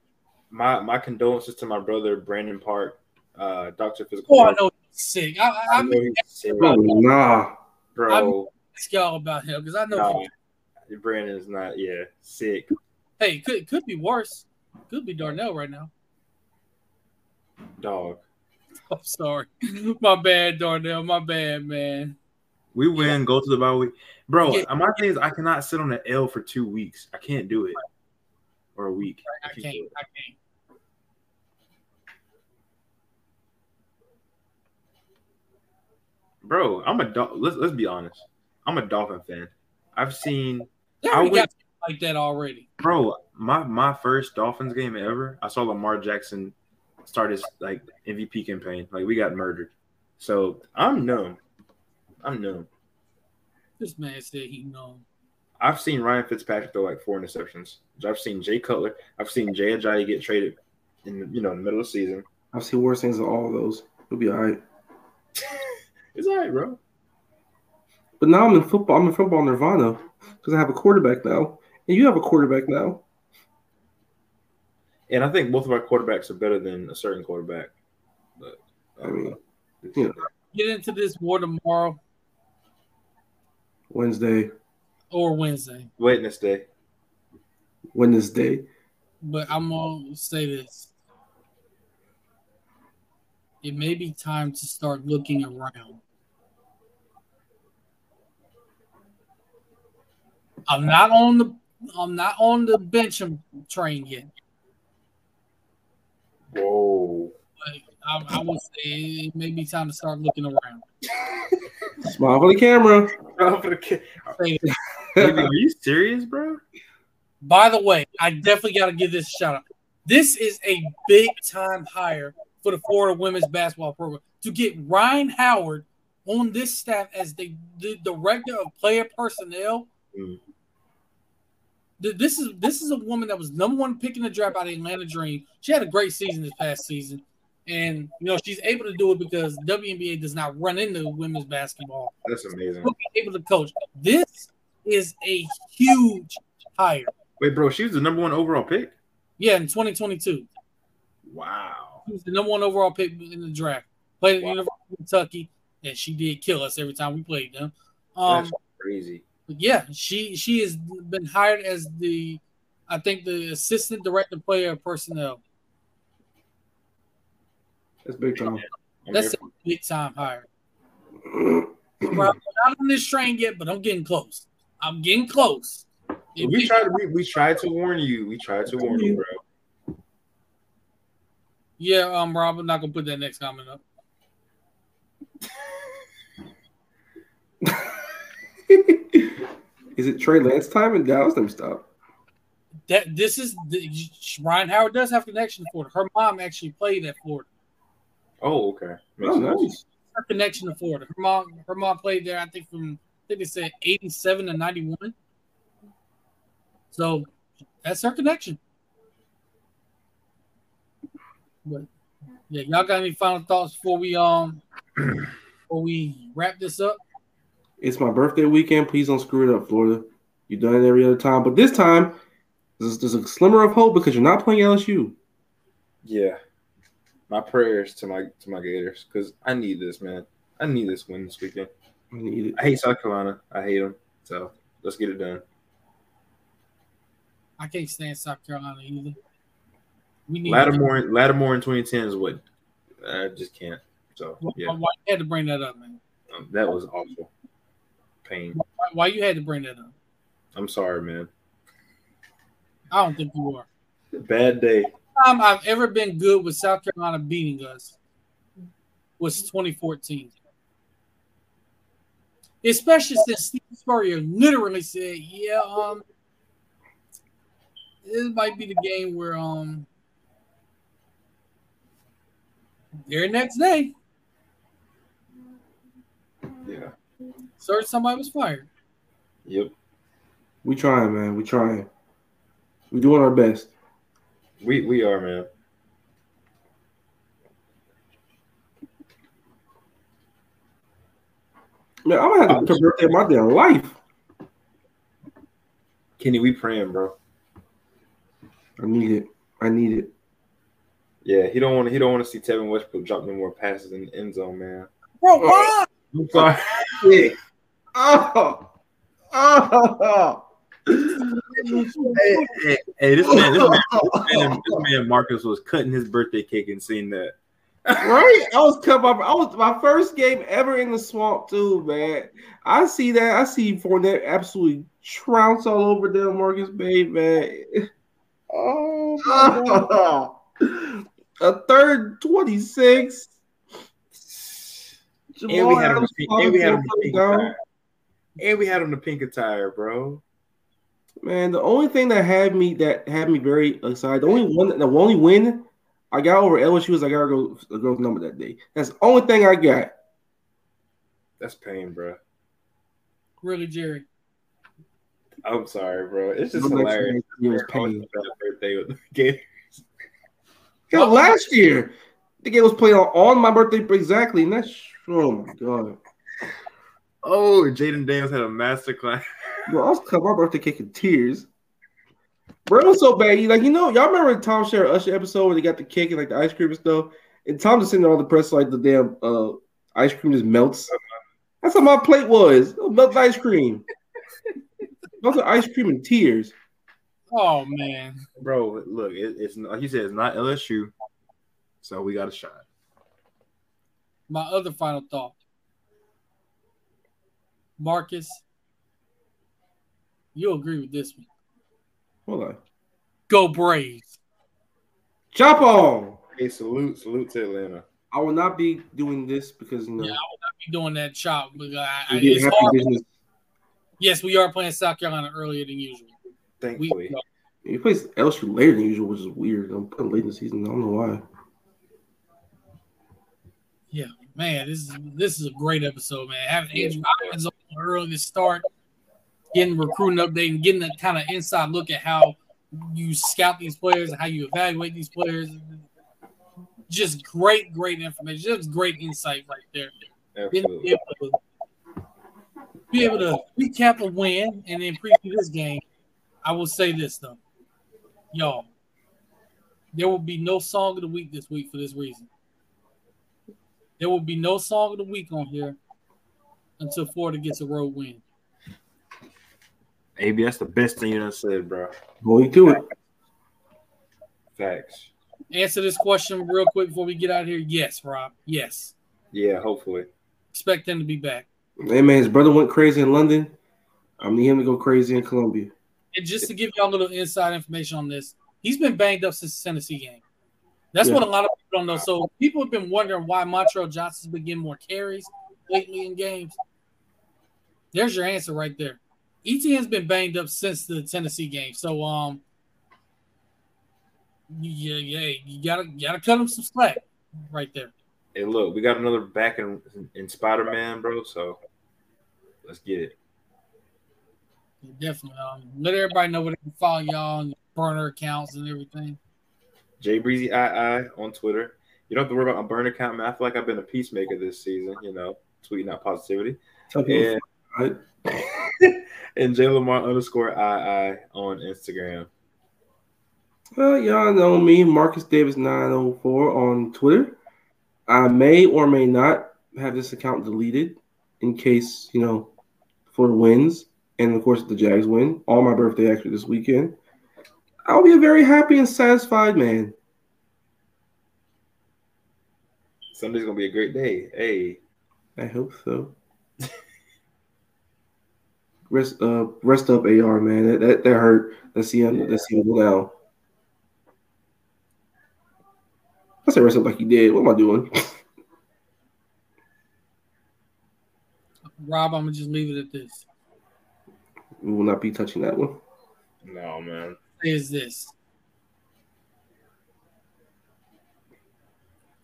my my condolences to my brother Brandon Park, uh, Doctor Physical. Oh, I know he's sick. I, I, I I know mean, sick, Oh, nah. bro. ask y'all about him because I know. Nah, is not. Yeah, sick. Hey, could could be worse. Could be Darnell right now. Dog. I'm sorry. My bad, Darnell. My bad, man. We win, go to the bye week, bro. Yeah. Uh, my thing is, I cannot sit on an L for two weeks. I can't do it, or a week. I do can't. I can't. bro. I'm a let's let's be honest. I'm a Dolphin fan. I've seen, They I would- got like that already. bro. My my first Dolphins game ever. I saw Lamar Jackson start his like MVP campaign. Like we got murdered. So I'm numb. I'm numb. This man said he know. I've seen Ryan Fitzpatrick throw like four interceptions. I've seen Jay Cutler. I've seen Jay Ajayi get traded in the, you know in the middle of the season. I've seen worse things than all of those. It'll be all right. It's all right, bro. But now I'm in football. I'm in football nirvana because I have a quarterback now, and you have a quarterback now. And I think both of our quarterbacks are better than a certain quarterback. But I mean, uh, you know. Get into this war tomorrow Wednesday, or Wednesday. Wednesday. Wednesday. But I'm gonna say this. It may be time to start looking around. I'm not on the I'm not on the bench train yet. Whoa. But I, I would say it may be time to start looking around. Smile for the camera. Say- Baby, are you serious, bro? By the way, I definitely got to give this a shout out. This is a big time hire for the Florida women's basketball program to get Rhyne Howard on this staff as the, the director of player personnel. Mm. Th- This is this is a woman that was number one pick in the draft out of Atlanta Dream. She had a great season this past season, and you know she's able to do it because WNBA does not run into women's basketball. That's amazing. She'll able to coach. This is a huge hire. Wait, bro, she was the number one overall pick. Yeah, in 2022. Wow. She was the number one overall pick in the draft. Played at Wow. University of Kentucky, and she did kill us every time we played them. Um, That's crazy. But yeah, she she has been hired as the, I think the assistant director player of personnel. That's big time. I'm That's a big time hire. I'm not on this train yet, but I'm getting close. I'm getting close. for- we tried. We, we tried to warn you. We tried to warn you, bro. Yeah, um, Rob, I'm not gonna put that next comment up. Is it Trey Lance time in Dallas? Let me stop. That this is the, Rhyne Howard does have connection to Florida. Her mom actually played at Florida. Oh, okay. Makes Oh, sense. nice. her connection to Florida. Her mom, her mom played there. I think from I think they said eighty seven to ninety one. So that's her connection. But yeah, y'all got any final thoughts before we um before we wrap this up? It's my birthday weekend. Please don't screw it up, Florida. You've done it every other time, but this time there's, there's a slimmer of hope because you're not playing LSU. Yeah. My prayers to my to my Gators because I need this, man. I need this win this weekend. I need it. I hate South Carolina. I hate them. So let's get it done. I can't stand South Carolina either. We need Lattimore, Lattimore in 2010 is what I just can't. So Why, yeah, why you had to bring that up, man? um, that was awful. Pain. Why, why you had to bring that up? I'm sorry, man. I don't think you are. Bad day. time I've ever been good with South Carolina beating us was 2014. Especially since Steve Spurrier literally said, "Yeah, um, this might be the game where um Very next day, Yeah. Search somebody was fired. Yep. We trying, man. We trying. We doing our best. We we are, man. Man, I'm gonna have to birthday my damn life. Kenny, we praying, bro. I need it. I need it. Yeah, he don't want to. He don't want to see Tevin Westbrook drop no more passes in the end zone, man. Bro, oh. why? I'm sorry. Oh. Oh. hey, hey, hey, this man, this man, this man, this man Marcus was cutting his birthday cake and seeing that. right? I was cut my I was my first game ever in the swamp too, man. I see that. I see Fournette absolutely trounce all over them Marcus Bay, man. Oh, a third 26. and we had him, Adams and we had him And we had him the pink attire, bro. Man, the only thing that had me that had me very excited, the only one, the only win I got over LSU was I got a go the girl's number that day. That's the only thing I got. That's pain, bro. Really, Jerry? I'm sorry, bro. It's just The next hilarious. it was pain. a birthday with the game. Yeah, last year the game was played on, on my birthday exactly, and that's oh my god. Oh, Jayden Daniels had a master class. Bro, I was cut my birthday cake in tears. Bro, it was so bad. Like, you know, y'all remember the Tom Sher Usher episode where they got the cake and like the ice cream and stuff? And Tom just sitting there on the press like the damn uh ice cream just melts. That's how my plate was. It was melted ice cream. Melted ice cream and tears. Oh man, Bro, look, it, it's like you said, it's not LSU, so we got a shot. my other final thought. Marcus, you'll agree with this one. Hold on. Go Braves. Chop on. Hey, salute, salute to Atlanta. I will not be doing this because no. Yeah, I will not be doing that chop. But I, I, it's happy hard. business. Yes, we are playing South Carolina earlier than usual. We, Thankfully. He plays LSU later than usual, which is weird. I'm putting late in the season. I don't know why. yeah, man, this is this is a great episode, man. Having Andrew Hopkins on early to start, getting recruiting update, and getting that kind of inside look at how you scout these players and how you evaluate these players. Just great, great information. Just great insight right there. Being Absolutely. able to, be able to recap a win and then preview this game. I will say this though, y'all, there will be no song of the week this week for this reason. There will be no song of the week on here until Florida gets a road win. AB, that's the best thing you done said, bro. Going do it. Facts. Answer this question real quick before we get out of here. Yes, Rob. Yes. Yeah, hopefully. Expect them to be back. Hey man, his brother went crazy in London. I need him to go crazy in Columbia. And just to give y'all a little inside information on this, he's been banged up since the Tennessee game. That's Yeah. what a lot of people don't know. So people have been wondering why Montrell Johnson's been getting more carries lately in games. There's your answer right there. Etienne's been banged up since the Tennessee game. So um yeah, yeah, you gotta you gotta cut him some slack right there. Hey, look, we got another back in in Spider Man, bro. So let's get it. Definitely. Um, let everybody know where they can follow y'all and burner accounts and everything. Jay Breezy II on Twitter. You don't have to worry about my burner account, man. I feel like I've been a peacemaker this season. You know, tweeting out positivity. People, And and J Lamar underscore II on Instagram. Well, y'all know me, Marcus Davis 904 on Twitter. I may or may not have this account deleted in case, you know, for wins. And of course, the Jags win. All my birthday actually this weekend. I'll be a very happy and satisfied man. Sunday's gonna be a great day. Hey, I hope so. rest, uh, rest up, AR man. That that, that hurt. Let's see him. Let's see him go down. I say rest up like he did. What am I doing? Rob, I'm gonna just leave it at this. we will not be touching that one. no man. Is this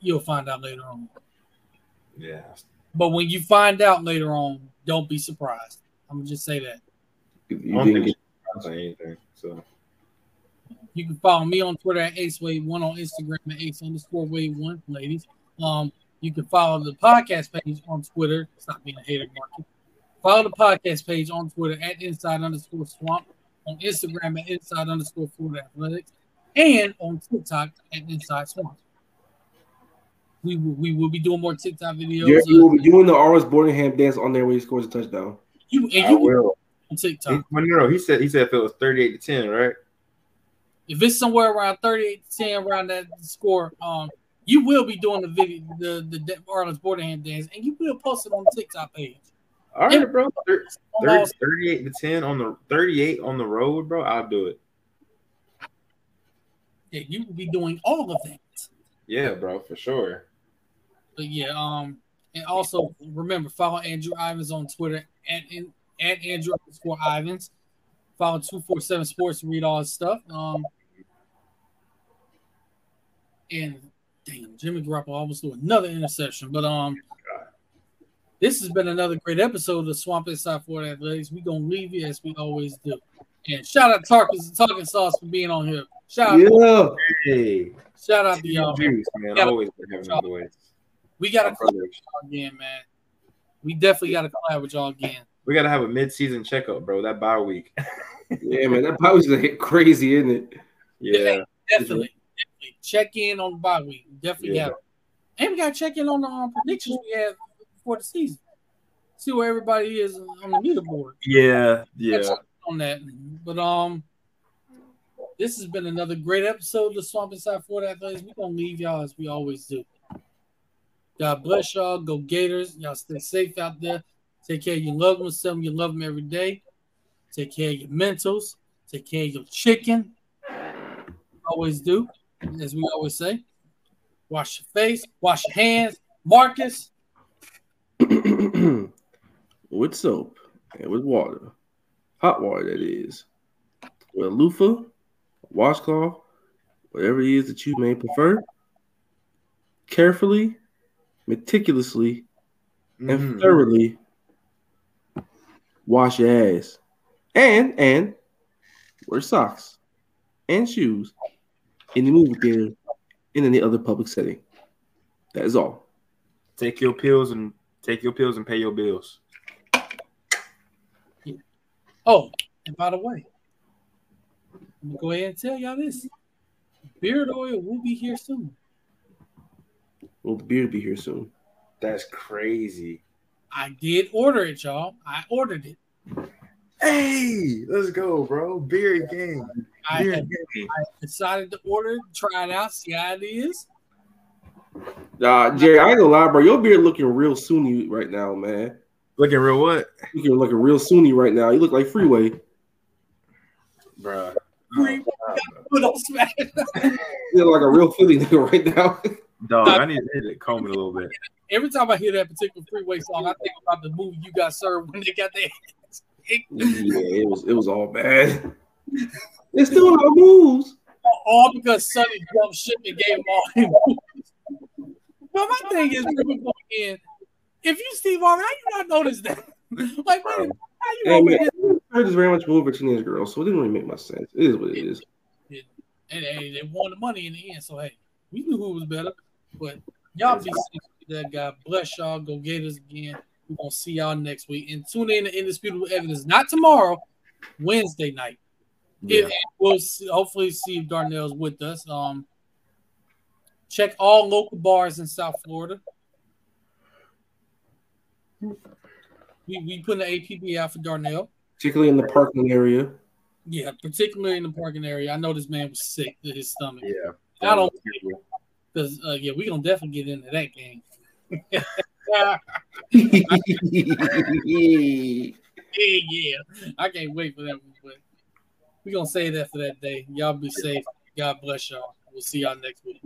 you'll find out later on. Yeah. But when you find out later on, don't be surprised. I'm gonna just say that. You I don't didn't think get- it's anything. So You can follow me on Twitter at AceWave1 on Instagram at Ace underscore Wave One, ladies. Um, you can follow the podcast page on Twitter. Stop being a hater, market. Follow the podcast page on Twitter at Inside underscore Swamp, on Instagram at Inside underscore Florida Athletics, and on TikTok at Inside Swamp. We will, we will be doing more TikTok videos. Jerry, Uh, you will be doing the Arlis Boardingham dance on there when he scores a touchdown. you and I you will. on TikTok. well, no, no, he said he said if it was 38 to 10, right? if it's somewhere around 38 to 10 around that score, um, you will be doing the video, the the De- Arlis Boardingham dance, and you will post it on the TikTok page. All right, bro. Thir- On 30, 38 to 10 on the 38 on the road, bro. I'll do it. Yeah, you will be doing all of that. Yeah, bro, for sure. But yeah, um, and also remember follow Andrew Ivins on Twitter at in, at Andrew underscore Ivins. Follow two four seven Sports to read all his stuff. Um, and damn, Jimmy Garoppolo almost threw another interception. But um, this has been another great episode of the Swamp Inside Florida Athletics. We gonna leave you as we always do. And shout out to Tarkus and Talking Sauce for being on here. Shout out, Yeah. Hey, shout out to y'all. juice, man. Always having the boys. We gotta My collab with y'all again, man. We definitely gotta collab with y'all again. We gotta have a mid-season checkup, bro. That bye week. Yeah, man. That probably was hit crazy, isn't it? yeah, Definitely, definitely check in on the bye week. Definitely Yeah. have. And we got to check in on the um, predictions we have for the season. See where everybody is on the leaderboard. yeah, yeah. On that. But um, this has been another great episode of the Swamp Inside Florida Athletics. We're gonna leave y'all as we always do. God bless y'all. Go Gators. Y'all stay safe out there. Take care of your loved ones. Them you love them every day. Take care of your mentals. Take care of your chicken. Always do, as we always say. Wash your face. Wash your hands. Marcus. with soap and with water, hot water that is, with a loofah, washcloth, whatever it is that you may prefer. Carefully, meticulously, and Mhm. thoroughly wash your ass, and and wear socks and shoes in the movie theater in any other public setting. That is all. Take your pills and take your pills and pay your bills. Oh, and by the way, I'm gonna go ahead and tell y'all this. Beard oil will be here soon. Well, the beard be here soon. That's crazy. I did order it, y'all. I ordered it. Hey, let's go, bro. Beer game. I Beer had game. decided to order, it, try it out, see how it is. Uh, Jerry, I ain't gonna lie, bro. Your beard looking real Sunni right now, man. Looking real what, Looking like a real Sunni right now. You look like Freeway. bro? Free- Put on smash. You look like a real Philly nigga right now. Dog, I need to hit it, comb it a little bit. Every time I hear that particular freeway song, I think about the movie you got served when they got their yeah, it was it was all bad. It's still our moves. all because Sonny jumped ship and gave them all him. But my thing is, people going in, if you Steve Harvey, how you not notice that? like, man, how you Hey, man. I just very much moved for teenage girls, so it didn't really make much sense. It is what it is. And hey, they won the money in the end, so hey, we knew who was better. But y'all be safe that guy. Bless y'all. Go Gators again. We're gonna see y'all next week. And tune in to Indisputable Evidence, not tomorrow, Wednesday night. Yeah. If, we'll see, hopefully see if Darnell's with us. Um, check all local bars in South Florida. We we put the APB out for Darnell. Particularly in the parking area. Yeah, particularly in the parking area. I know this man was sick to his stomach. Yeah. I don't because uh, yeah, we gonna definitely get into that game. yeah, yeah, I can't wait for that one. But we gonna say that for that day. Y'all be safe. God bless y'all. We'll see y'all next week.